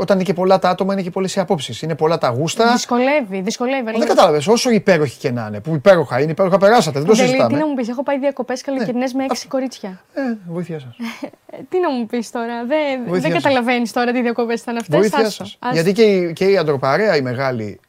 Όταν είναι και πολλά τα άτομα, είναι και πολλές οι απόψεις. Είναι πολλά τα γούστα. Δυσκολεύει, δυσκολεύει. Δεν κατάλαβες, όσο υπέροχοι και να είναι, που υπέροχα είναι, υπέροχα περάσατε, δεν το Παντελή, συζητάμε. τι να μου πεις, έχω πάει διακοπές καλοκαιρινές με έξι κορίτσια. Ε, βοήθειά σας. Ε, τι να μου πεις τώρα, δεν, Βοήθειά δεν σας. καταλαβαίνεις τώρα τι διακοπές ήταν αυτές. Βοήθειά σας. Γιατί και η, και η αντροπαρέα η μεγάλη,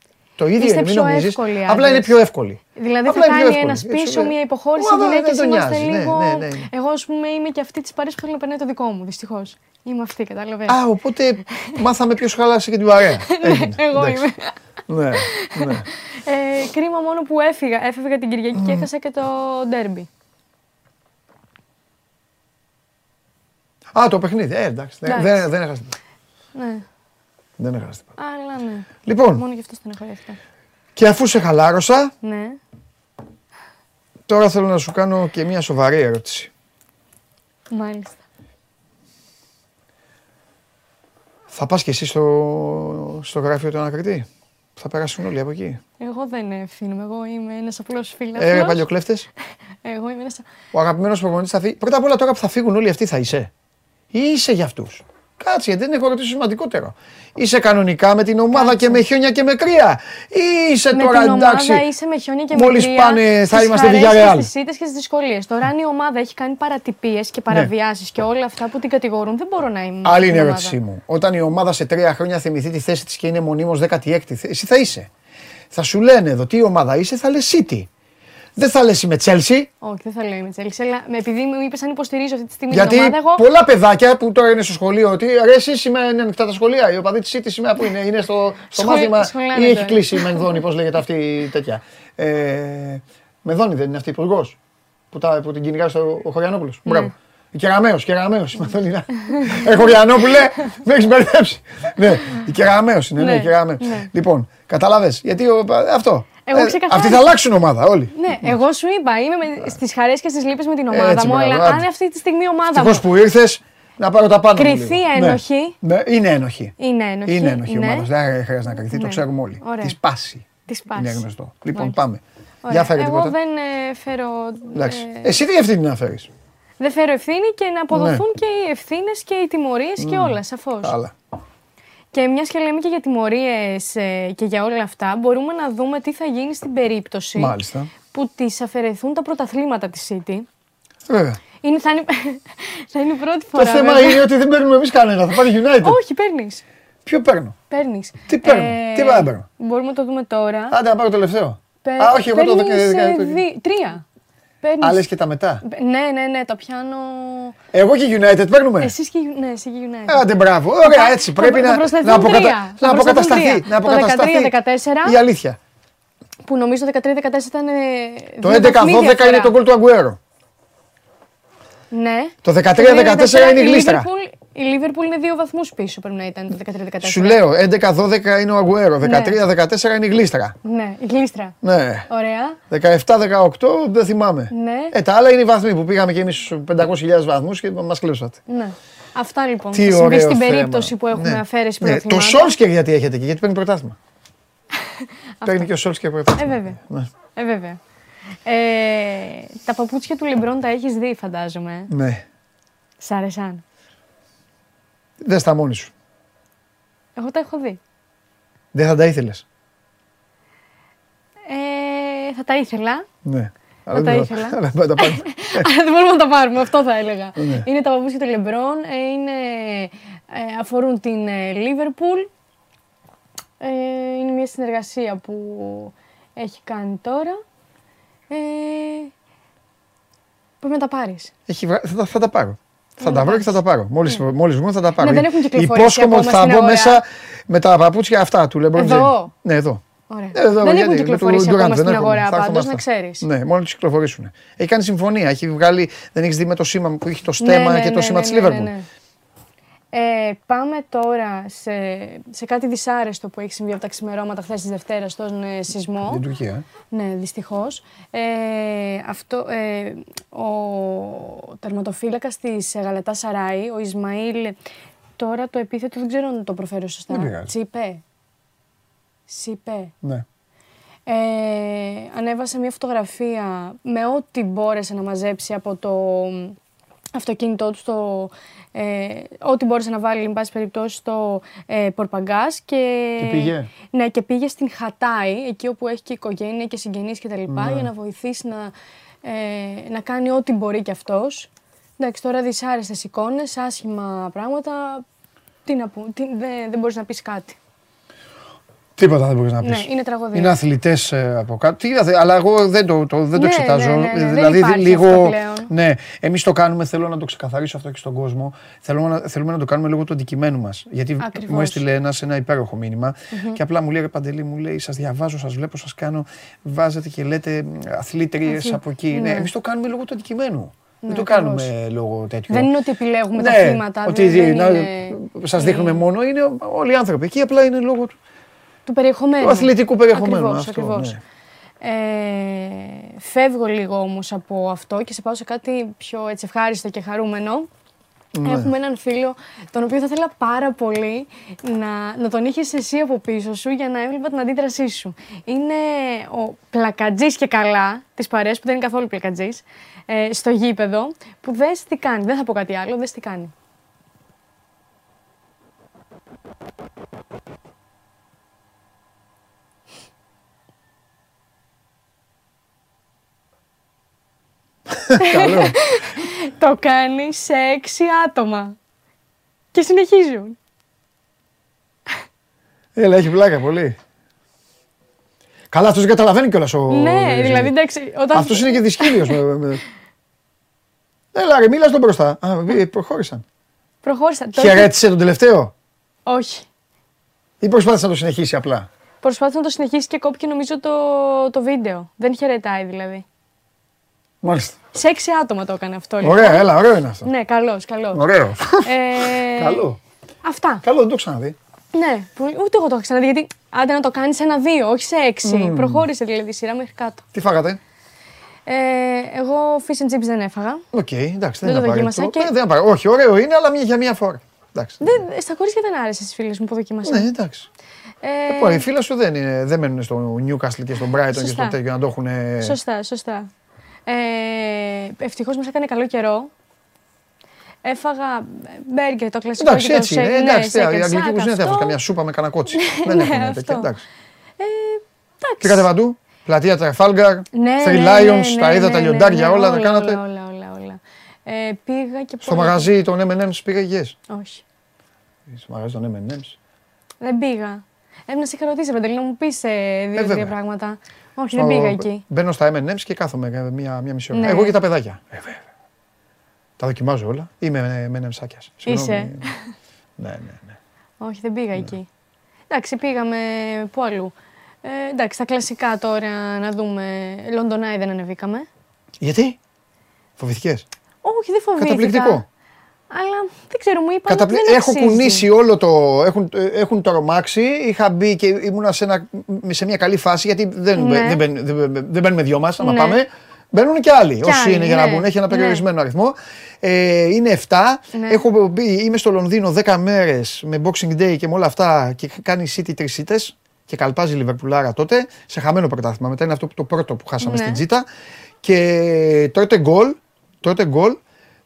το ίδιο Είστε είναι, μην πιο νομίζεις. εύκολοι Απλά άντρες. είναι πιο εύκολη. Δηλαδή Απλά θα είναι πιο κάνει εύκολη. ένας Έτσι, πίσω, ναι. μια υποχώρηση. Μα, Οι δεν- γυναίκε δεν τον είμαστε νοιάζει. Ναι, λίγο. ναι, ναι. Εγώ, ας πούμε, είμαι και αυτή της παρέας που θέλει να περνάει το δικό μου, δυστυχώς. Είμαι αυτή, κατάλαβες. Α, οπότε μάθαμε ποιος χάλασε και την παρέα. Έγινε. Εγώ Εντάξει. είμαι. Ναι, ναι. Ε, κρίμα μόνο που έφυγα. Έφευγα την Κυριακή και έχασα και το ντέρμπι. Α, το παιχνίδι. Ε, εντάξει. δεν- Εντάξει. Δεν, δεν έχασε τίποτα. Ναι. Δεν έχασε τίποτα. Αλλά ναι. Λοιπόν, Μόνο γι' αυτό στεναχωρήθηκα. και αφού σε χαλάρωσα, Ναι. τώρα θέλω να σου κάνω και μια σοβαρή ερώτηση. Μάλιστα. Θα πας και εσύ στο, στο γραφείο του ανακριτή. Θα περάσουν όλοι από εκεί; Εγώ δεν ευθύνομαι. Εγώ είμαι ένας απλός φίλο. Ε, παλιοκλέφτες. Εγώ είμαι ένας. Ο αγαπημένος προπονητής θα φύγει. Πρώτα απ' όλα τώρα που θα φύγουν όλοι αυτοί θα είσαι. Ή είσαι για αυτούς. Κάτσε, γιατί δεν έχω ρωτήσει σημαντικότερο. Είσαι κανονικά με την ομάδα Κάτσε. και με χιόνια και με κρύα; Ή είσαι Με τώρα την εντάξει. ομάδα είσαι με χιόνια και με Μόλις κρύα, πάνε θα στις είμαστε χαρές Villarreal. και Στις ήττε και στις δυσκολίες. Τώρα, αν η ομάδα έχει κάνει παρατυπίες και παραβιάσεις και όλα αυτά που την κατηγορούν, δεν μπορώ να είμαι. Άλλη στην είναι η ομάδα. ερώτησή μου. Όταν η ομάδα σε τρία χρόνια θυμηθεί τη θέση της και είναι μονίμως 16η, εσύ θα είσαι. Θα σου λένε εδώ τι ομάδα είσαι, θα λες City. Δεν θα λες είμαι Chelsea. Όχι, δεν θα λέω είμαι Τσέλση, αλλά με- επειδή μου είπες αν υποστηρίζω αυτή τη στιγμή Γιατί την ομάδα, εγώ. πολλά παιδάκια που τώρα είναι στο σχολείο, ότι ρε, εσύ είμαι είναι ανοιχτά τα σχολεία. Η οπαδή της City σήμερα που είναι, είναι στο, στο Σχολ- μάθημα σχολιάνε ή έχει τώρα. κλείσει η Μενδώνη, πώς λέγεται αυτή η τέτοια. Ε, Μενδώνη δεν είναι αυτή υπουργός που, τα- που την κυνηγάει στο ο Χωριανόπουλος. Ναι. Μπράβο. Η Κεραμαίο, Κεραμαίο. η Μενδώνη. Ε, Χωριανόπουλε, με έχεις μπερδέψει. Ναι, η Κεραμαίο είναι, ναι, Ναι, η Κεραμαίο. ναι. Λοιπόν, κατάλαβε. Γιατί ο- αυτό. Εγώ Ε, ξεκαθάρισα. Αυτοί θα αλλάξουν ομάδα όλοι. Ναι, εγώ σου είπα, είμαι στις χαρές και στις λύπες με την ομάδα Έτσι, μου, μπράβο, αλλά άντε. αν αυτή τη στιγμή η ομάδα Ευτυχώς μου που ήρθες να πάρω τα πάνω. μου Κρυφή λίγο. Ναι. ένοχη. Ναι, είναι ένοχη. είναι ένοχη. Είναι ένοχη η ναι. ομάδα. Δεν χρειάζεται να κρυφτεί, το Ναι. ξέρουμε όλοι. Ωραία. Τη σπάση. Τη σπάση. Είναι γνωστό. Λοιπόν, Μάλιστα. πάμε. Ωραία. Για φέρε Εγώ τίποτα. δεν ε, φέρω. Εντάξει. ε, Εσύ τι ευθύνη να φέρεις. δεν φέρω ευθύνη και να αποδοθούν και οι ευθύνες και οι τιμωρίες και όλα, σαφώς. Καλά. Και μια και λέμε και για τιμωρίες και για όλα αυτά, μπορούμε να δούμε τι θα γίνει στην περίπτωση Μάλιστα. που τη αφαιρεθούν τα πρωταθλήματα της City. Βέβαια. Είναι, θα, είναι, θα είναι η πρώτη φορά. Το θέμα βέβαια. είναι ότι δεν παίρνουμε εμείς κανένα. Θα πάρει United. Όχι, παίρνεις. Ποιο παίρνω; Παίρνεις. Τι παίρνω, τι πάω να παίρνω; Μπορούμε να το δούμε τώρα. Άντε να πάρω το τελευταίο. Παι- Α, όχι, εγώ το παίρνεις, δεκα- ε, δεκα- δι- Τρία. Παίρνεις. Α, λες και τα μετά. Ναι, ναι, ναι, τα πιάνω. Εγώ και United παίρνουμε. Εσείς και, ναι, εσύ και United. Ε, Άντε μπράβο. Ωραία, έτσι. θα- Πρέπει θα να, προσθεθούν να, αποκατα- τρία. Θα να προσθεθούν αποκατασταθεί. τρία. Να Το αποκατασταθεί 13-14. η αλήθεια. Που νομίζω το 13-14 ήταν. ε, Το δύο βαθμοί 11-12 είναι διαφορά. το γκολ του Αγκουέρο. Ναι. Το 13-14 είναι η γλίστρα. Liverpool- Η Liverpool είναι δύο βαθμούς πίσω πρέπει να ήταν το 13-14. Σου λέω, 11-12 είναι ο Αγκουέρο, 13-14 είναι η γλίστρα. Ναι, η γλίστρα. Ναι. Ωραία. 17-18 δεν θυμάμαι. Ναι. Ε, τα άλλα είναι οι βαθμοί που πήγαμε και εμείς στους 500.000 βαθμούς και μας κλέψατε. Ναι. Αυτά λοιπόν. Τι θα συμβεί ωραίο στην θέμα. περίπτωση που έχουμε Ναι. αφαίρεση Ναι, το πρωταθλημάτων. Σόλσκερ γιατί έχετε εκεί, γιατί παίρνει πρωτάθλημα. παίρνει και ο Σόλσκερ Ε, πρωτάθλημα. βέβαια. Ναι. Ε, βέβαια. Ε, τα παπούτσια του Λεμπρόν τα έχεις δει, φαντάζομαι. ναι. Σ' άρεσαν. Δεν στα μόνη σου. Εγώ τα έχω δει. Δεν θα τα ήθελες; Ε, θα τα ήθελα. Ναι. Θα Αλλά τα δεν ήθελα. Αλλά δεν θα τα πάρουμε. Αλλά δεν μπορούμε να τα πάρουμε, αυτό θα έλεγα. Ναι. Είναι τα παπούτσια του Λεμπρόν, ε, είναι, ε, αφορούν την ε, Λίβερπουλ. Ε, είναι μια συνεργασία που έχει κάνει τώρα. Ε, πρέπει να τα πάρεις. Έχει βρα- θα, τα- θα τα πάρω. Θα τα βρω και θα τα πάρω. Μόλις, μόλις βγουν θα τα πάρω. Ναι, δεν έχουν κυκλοφορήσει Υπόσχομαι ότι ακόμα θα στην μπω αγορά. μέσα με τα παπούτσια αυτά του LeBron Εδώ; James. Ναι, εδώ. Ωραία. Ε, εδώ, δεν γιατί, έχουν με του κυκλοφορήσει Durant ακόμα δεν στην έχουμε. αγορά, Θα έρθουμε πάντως να αυτά. ξέρεις. Ναι, μόνο τους κυκλοφορήσουν. Έχει κάνει συμφωνία. Έχει βγάλει, δεν έχεις δει με το σήμα που έχει το στέμα Ναι, ναι, και το ναι, σήμα ναι, της ναι, ναι, Liverpool. ναι. Ε, πάμε τώρα σε, σε κάτι δυσάρεστο που έχει συμβεί από τα ξημερώματα χθες της Δευτέρας στον ε, σεισμό. Την Τουρκία. ε. Ναι, δυστυχώς. Ε, αυτό, ε, ο τερματοφύλακας της Γαλατά Σαράι, ο Ισμαήλ, τώρα το επίθετο δεν ξέρω αν το προφέρω σωστά. Δεν πειράζει. Τσιπέ. Σιπέ. Ναι. Ε, ανέβασε μια φωτογραφία με ό,τι μπόρεσε να μαζέψει από το αυτοκίνητό του, στο, ε, ό,τι μπόρεσε να βάλει, εν πάση περιπτώσει, στο ε, Πορπαγκάς και, Και πήγε; Ναι, και πήγε στην Χατάη, εκεί όπου έχει και οικογένεια και συγγενείς και τα λοιπά, Ναι. για να βοηθήσει να, ε, να κάνει ό,τι μπορεί κι αυτός. Εντάξει, τώρα δυσάρεστες εικόνες, άσχημα πράγματα, τι να πω, τι, δεν, δεν μπορείς να πεις κάτι. Τίποτα δεν μπορείς να πεις. Ναι, είναι τραγωδία. Είναι αθλητές από κάτω. Τι είδατε, αλλά εγώ δεν το, το, δεν το Ναι, εξετάζω. ναι, ναι, ναι, δεν δηλαδή υπάρχει λίγο. αυτό πλέον. Ναι, εμείς το κάνουμε. Θέλω να το ξεκαθαρίσω αυτό και στον κόσμο. Θέλουμε να, θέλουμε να το κάνουμε λόγω του αντικειμένου μας. Γιατί Ακριβώς. μου έστειλε ένας ένα υπέροχο μήνυμα και απλά μου λέει ρε Παντελή, μου λέει: Σας διαβάζω, σας βλέπω, σας κάνω. Βάζετε και λέτε αθλήτριες Αθλη- από εκεί. Ναι, ναι. εμείς το κάνουμε λόγω του αντικειμένου. δεν Ναι, το ακριβώς. κάνουμε λόγω τέτοιου. Δεν είναι ότι επιλέγουμε τα Ναι, θύματα. Ότι δεν, να, δεν είναι σας δείχνουμε μόνο, είναι όλοι οι άνθρωποι. Εκεί απλά είναι λόγω του. του περιεχομένου. Του αθλητικού περιεχομένου, Ακριβώς, αυτό, ακριβώς. ναι. Ε, φεύγω λίγο όμως από αυτό και σε πάω σε κάτι πιο έτσι ευχάριστο και χαρούμενο. Ναι. Έχουμε έναν φίλο, τον οποίο θα ήθελα πάρα πολύ να, να τον είχες εσύ από πίσω σου για να έβλεπα την αντίδρασή σου. Είναι ο πλακατζής και καλά της παρέας, που δεν είναι καθόλου πλακατζής, ε, στο γήπεδο, που δες τι κάνει. Δεν θα πω κάτι άλλο, δες τι κάνει. Καλό. Το κάνει σε έξι άτομα. Και συνεχίζουν. Έλα, έχει πλάκα πολύ. Καλά, αυτός δεν καταλαβαίνει κιόλας ο. ναι, δηλαδή εντάξει. Όταν... Αυτός είναι και δυσκύλιος. με, με... Έλα, ρε, μίλα στον μπροστά. Α, ε, προχώρησαν. Προχώρησα. Τότε- Χαιρέτησε τον τελευταίο; Όχι. ή προσπάθησε να το συνεχίσει απλά; Προσπάθησε να το συνεχίσει και κόπηκε νομίζω το, το βίντεο. Δεν χαιρετάει δηλαδή. Μάλιστα. Σε έξι άτομα το έκανε αυτό. λοιπόν. Ωραία, έλα, ωραίο είναι αυτό. Ναι, καλός, καλός. Ωραίο. Ε, Καλό. Αυτά. Καλό, δεν το ξαναδεί. Ναι, πολύ- ούτε εγώ το έχω ξαναδεί. Γιατί άντε να το κάνεις σε ένα-δύο, όχι σε έξι. Προχώρησε δηλαδή η σειρά μέχρι κάτω. Τι φάγατε; Ε, εγώ fish and chips δεν έφαγα. Οκ, εντάξει, Δεν δεν, το είναι δοκίμασα απαραίτητο. και- Ε, δεν είναι απαραίτητο. Όχι, ωραίο είναι, αλλά μια- για μία φορά. Εντάξει. Δεν, στα κορίτσια δεν άρεσε στις φίλες μου που δοκίμασα. Ναι, εντάξει. Ε, Λοιπόν, οι φίλοι σου δεν, είναι, δεν μένουν στο Newcastle και στο Brighton και στο Σωστά. τέτοιο να το έχουν. Σωστά, σωστά. Ε, Ευτυχώς μας έκανε καλό καιρό. Έφαγα μπέργκερ, το κλασικό. Εντάξει, και το έτσι σε- είναι. ναι, Εντάξει, σε η κερσάκ, αγγλική κουζίνα δεν αυτό. έχουν καμιά σούπα με κανένα κότσι. Δεν Ναι, έχουν τέτοια. αυτό. Εντάξει. Ε, εντάξει. Πήγατε παντού; Πλατεία Τρεφάλγκαρ, Ναι, Three ναι, Lions, ναι, τα ναι, είδα ναι, τα ναι, λιοντάρια, ναι, όλα τα κάνατε; Όλα, όλα, όλα. όλα. Ε, πήγα και Στο πολύ- μαγαζί των M&M's πήγες. Όχι. Στο μαγαζί των M&M's. Δεν πήγα. Έπρεπε να σε είχα ρωτήσει, Παντελή, να μου πεις δύο-τρία βέβαια. πράγματα. Όχι, δεν πήγα εκεί. Μπαίνω στα M&M's και κάθομαι ε, μία, μία μισή ώρα. Ναι. Εγώ και τα παιδάκια. Ε, βέβαια. Τα δοκιμάζω όλα. Είμαι με M&M's σάκιας. Είσαι. Συγγνώμη. Ναι, ναι, ναι. Όχι, δεν πήγα εκεί. Εντάξει, πήγαμε πού αλλού. Ε, εντάξει, τα κλασικά τώρα να δούμε. Λοντονάι δεν ανεβήκαμε. Γιατί; Φοβηθηκές. Όχι, δεν φοβήθηκα. Καταπληκτικό. Αλλά δεν ξέρω, μου είπαν Καταπλη... ότι δεν Έχω αξίζει. κουνήσει όλο το. Έχουν, ε, έχουν το ρομάξι. Είχα μπει και ήμουνα σε, ένα, σε μια καλή φάση γιατί δεν, Ναι. δεν, μπαίνουν- δεν, μπαίνουν- δεν μπαίνουμε δυο μας. άμα Ναι. πάμε. Μπαίνουν και άλλοι. Κι όσοι άλλοι, είναι για να ναι. μπουν. Έχει ένα Ναι. περιορισμένο αριθμό. Ε, είναι 7. Ναι. Έχω μπει, είμαι στο Λονδίνο 10 μέρες με Boxing Day και με όλα αυτά και κάνει City τρεις ήττε και καλπάζει η Λιβερπουλάρα τότε. Σε χαμένο πρωτάθλημα. Μετά είναι αυτό που- το πρώτο που χάσαμε Ναι. στην Τζίτα. Και τότε γκολ. Τότε γκολ.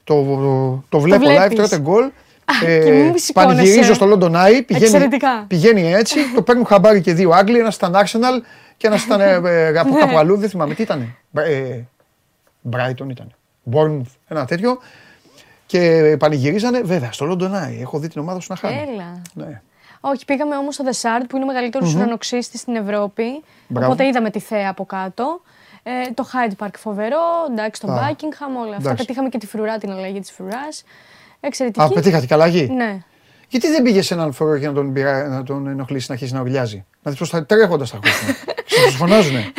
Το, το, βλέπω live, βλέπεις. τότε γκολ. και μην σηκώνεσαι. πανηγυρίζω στο London Eye. Πηγαίνει, Εξαιρετικά. πηγαίνει έτσι. το παίρνουν χαμπάρι και δύο Άγγλοι. Ένας ήταν Arsenal και ένας ήταν ε, ε, από Ναι. κάπου αλλού. Δεν θυμάμαι τι ήταν. Ε, Brighton ήταν. Bournemouth, ένα τέτοιο. Και πανηγυρίζανε, βέβαια, στο London Eye. Έχω δει την ομάδα σου να χάνει. Έλα. Ναι. Όχι, πήγαμε όμως στο The Shard που είναι ο μεγαλύτερος ουρανοξύστης στην Ευρώπη. Μπράβο. Οπότε είδαμε τη θέα από κάτω. Ε, το Hyde Park φοβερό, εντάξει, το Α, Buckingham, όλα αυτά. εντάξει. Πετύχαμε και τη φρουρά, την αλλαγή της φρουράς. Εξαιρετική. Α, πετύχατε καλά γη. Ναι. Γιατί δεν πήγε σε έναν φορό για να τον, πειρα... να τον ενοχλήσει να αρχίσει να ουρλιάζει; Να δεις πώς θα τρέχοντας θα ακούσουν. Σα φωνάζουνε.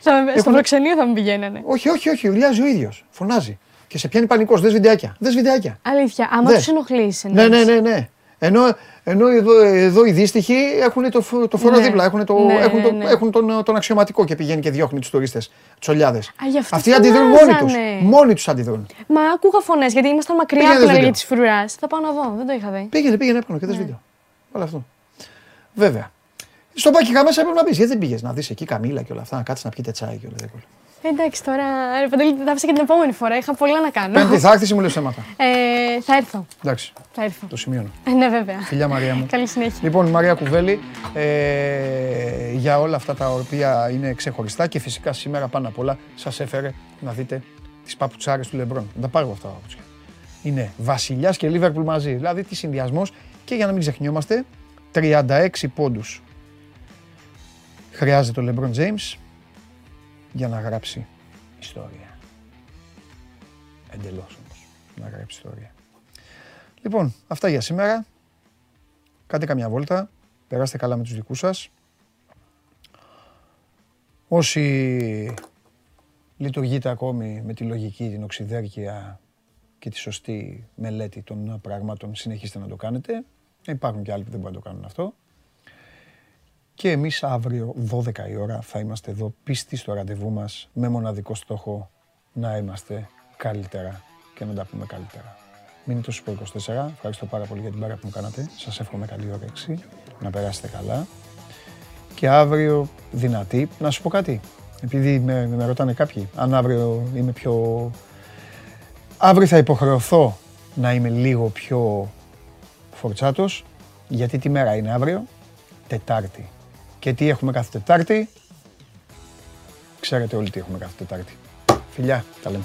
Θα με- Στο Έχουν- προξενείο θα μου πηγαίνανε. όχι, όχι, όχι, ουρλιάζει ο ίδιος. Φωνάζει. Και σε πιάνει πανικός. Δες βιντεάκια. Δες βιντεάκια. Αλήθεια, άμα Δες. τους ενοχλήσει. Ναι, ναι, ναι, ναι. Ενώ, ενώ εδώ, εδώ οι δύστιχοι έχουν το, φο- το φόρο Ναι. δίπλα, έχουν, το, Ναι, έχουν, το, ναι. έχουν τον, τον αξιωματικό και πηγαίνει και διώχνει τους τουρίστες, του ολιάδε. γι' αυτό Αυτοί αντιδρούν μόνοι τους. φωνάζανε. Μόνοι τους αντιδρούν. Μα άκουγα φωνές γιατί ήμασταν μακριά Πήγαινε από την δες αλλαγή βίντεο. της φρουράς. Θα πάω να δω, δεν το είχα δει. Πήγαινε, πήγαινε πάνω και Ναι. δε βίντεο. Όλο αυτό. Βέβαια. Στο Buckingham μέσα έπρεπε να πει. Γιατί δεν πήγες να δεις εκεί καμίλα και όλα αυτά, να κάτσεις να πιείτε τσάι και όλα αυτά. Εντάξει, τώρα. Ρε, Παντελή, θα άφησα και την επόμενη φορά. Είχα πολλά να κάνω. Πέμπτη θα έρθεις ή μου λε θέματα. Ε, θα έρθω. Εντάξει, Θα έρθω. το σημειώνω. Ε, ναι, βέβαια. Φιλιά Μαρία μου. Καλή συνέχεια. Λοιπόν, η Μαρία Κουβέλη, ε, για όλα αυτά τα οποία είναι ξεχωριστά και φυσικά σήμερα πάνω απ' όλα σας έφερε να δείτε τις παπουτσάρες του Λεμπρόν. Να τα πάρω αυτά τα παπουτσιά. Είναι Βασιλιάς και Λίβερπουλ μαζί. Δηλαδή τι συνδυασμός και για να μην ξεχνιόμαστε, 36 πόντους χρειάζεται ο Λεμπρόν James για να γράψει ιστορία. Εντελώς όμως να γράψει ιστορία. Λοιπόν, αυτά για σήμερα. Κάντε καμιά βόλτα, περάστε καλά με τους δικούς σας. Όσοι λειτουργείτε ακόμη με τη λογική, την οξυδέρκεια και τη σωστή μελέτη των πραγμάτων, συνεχίστε να το κάνετε. Υπάρχουν και άλλοι που δεν μπορούν να το κάνουν αυτό. Και εμείς αύριο 12 η ώρα θα είμαστε εδώ πίστοι στο ραντεβού μας με μοναδικό στόχο να είμαστε καλύτερα και να τα πούμε καλύτερα. Μείνετε στο Sport 24. Ευχαριστώ πάρα πολύ για την πάρα που μου κάνατε. Σας εύχομαι καλή όρεξη. Να περάσετε καλά. Και αύριο δυνατή. Να σου πω κάτι. Επειδή με, με ρωτάνε κάποιοι, αν αύριο είμαι πιο... Αύριο θα υποχρεωθώ να είμαι λίγο πιο φορτσάτος, γιατί τι μέρα είναι αύριο, Τετάρτη. Και τι έχουμε κάθε Τετάρτη, ξέρετε όλοι τι έχουμε κάθε Τετάρτη. Φιλιά, τα λέμε.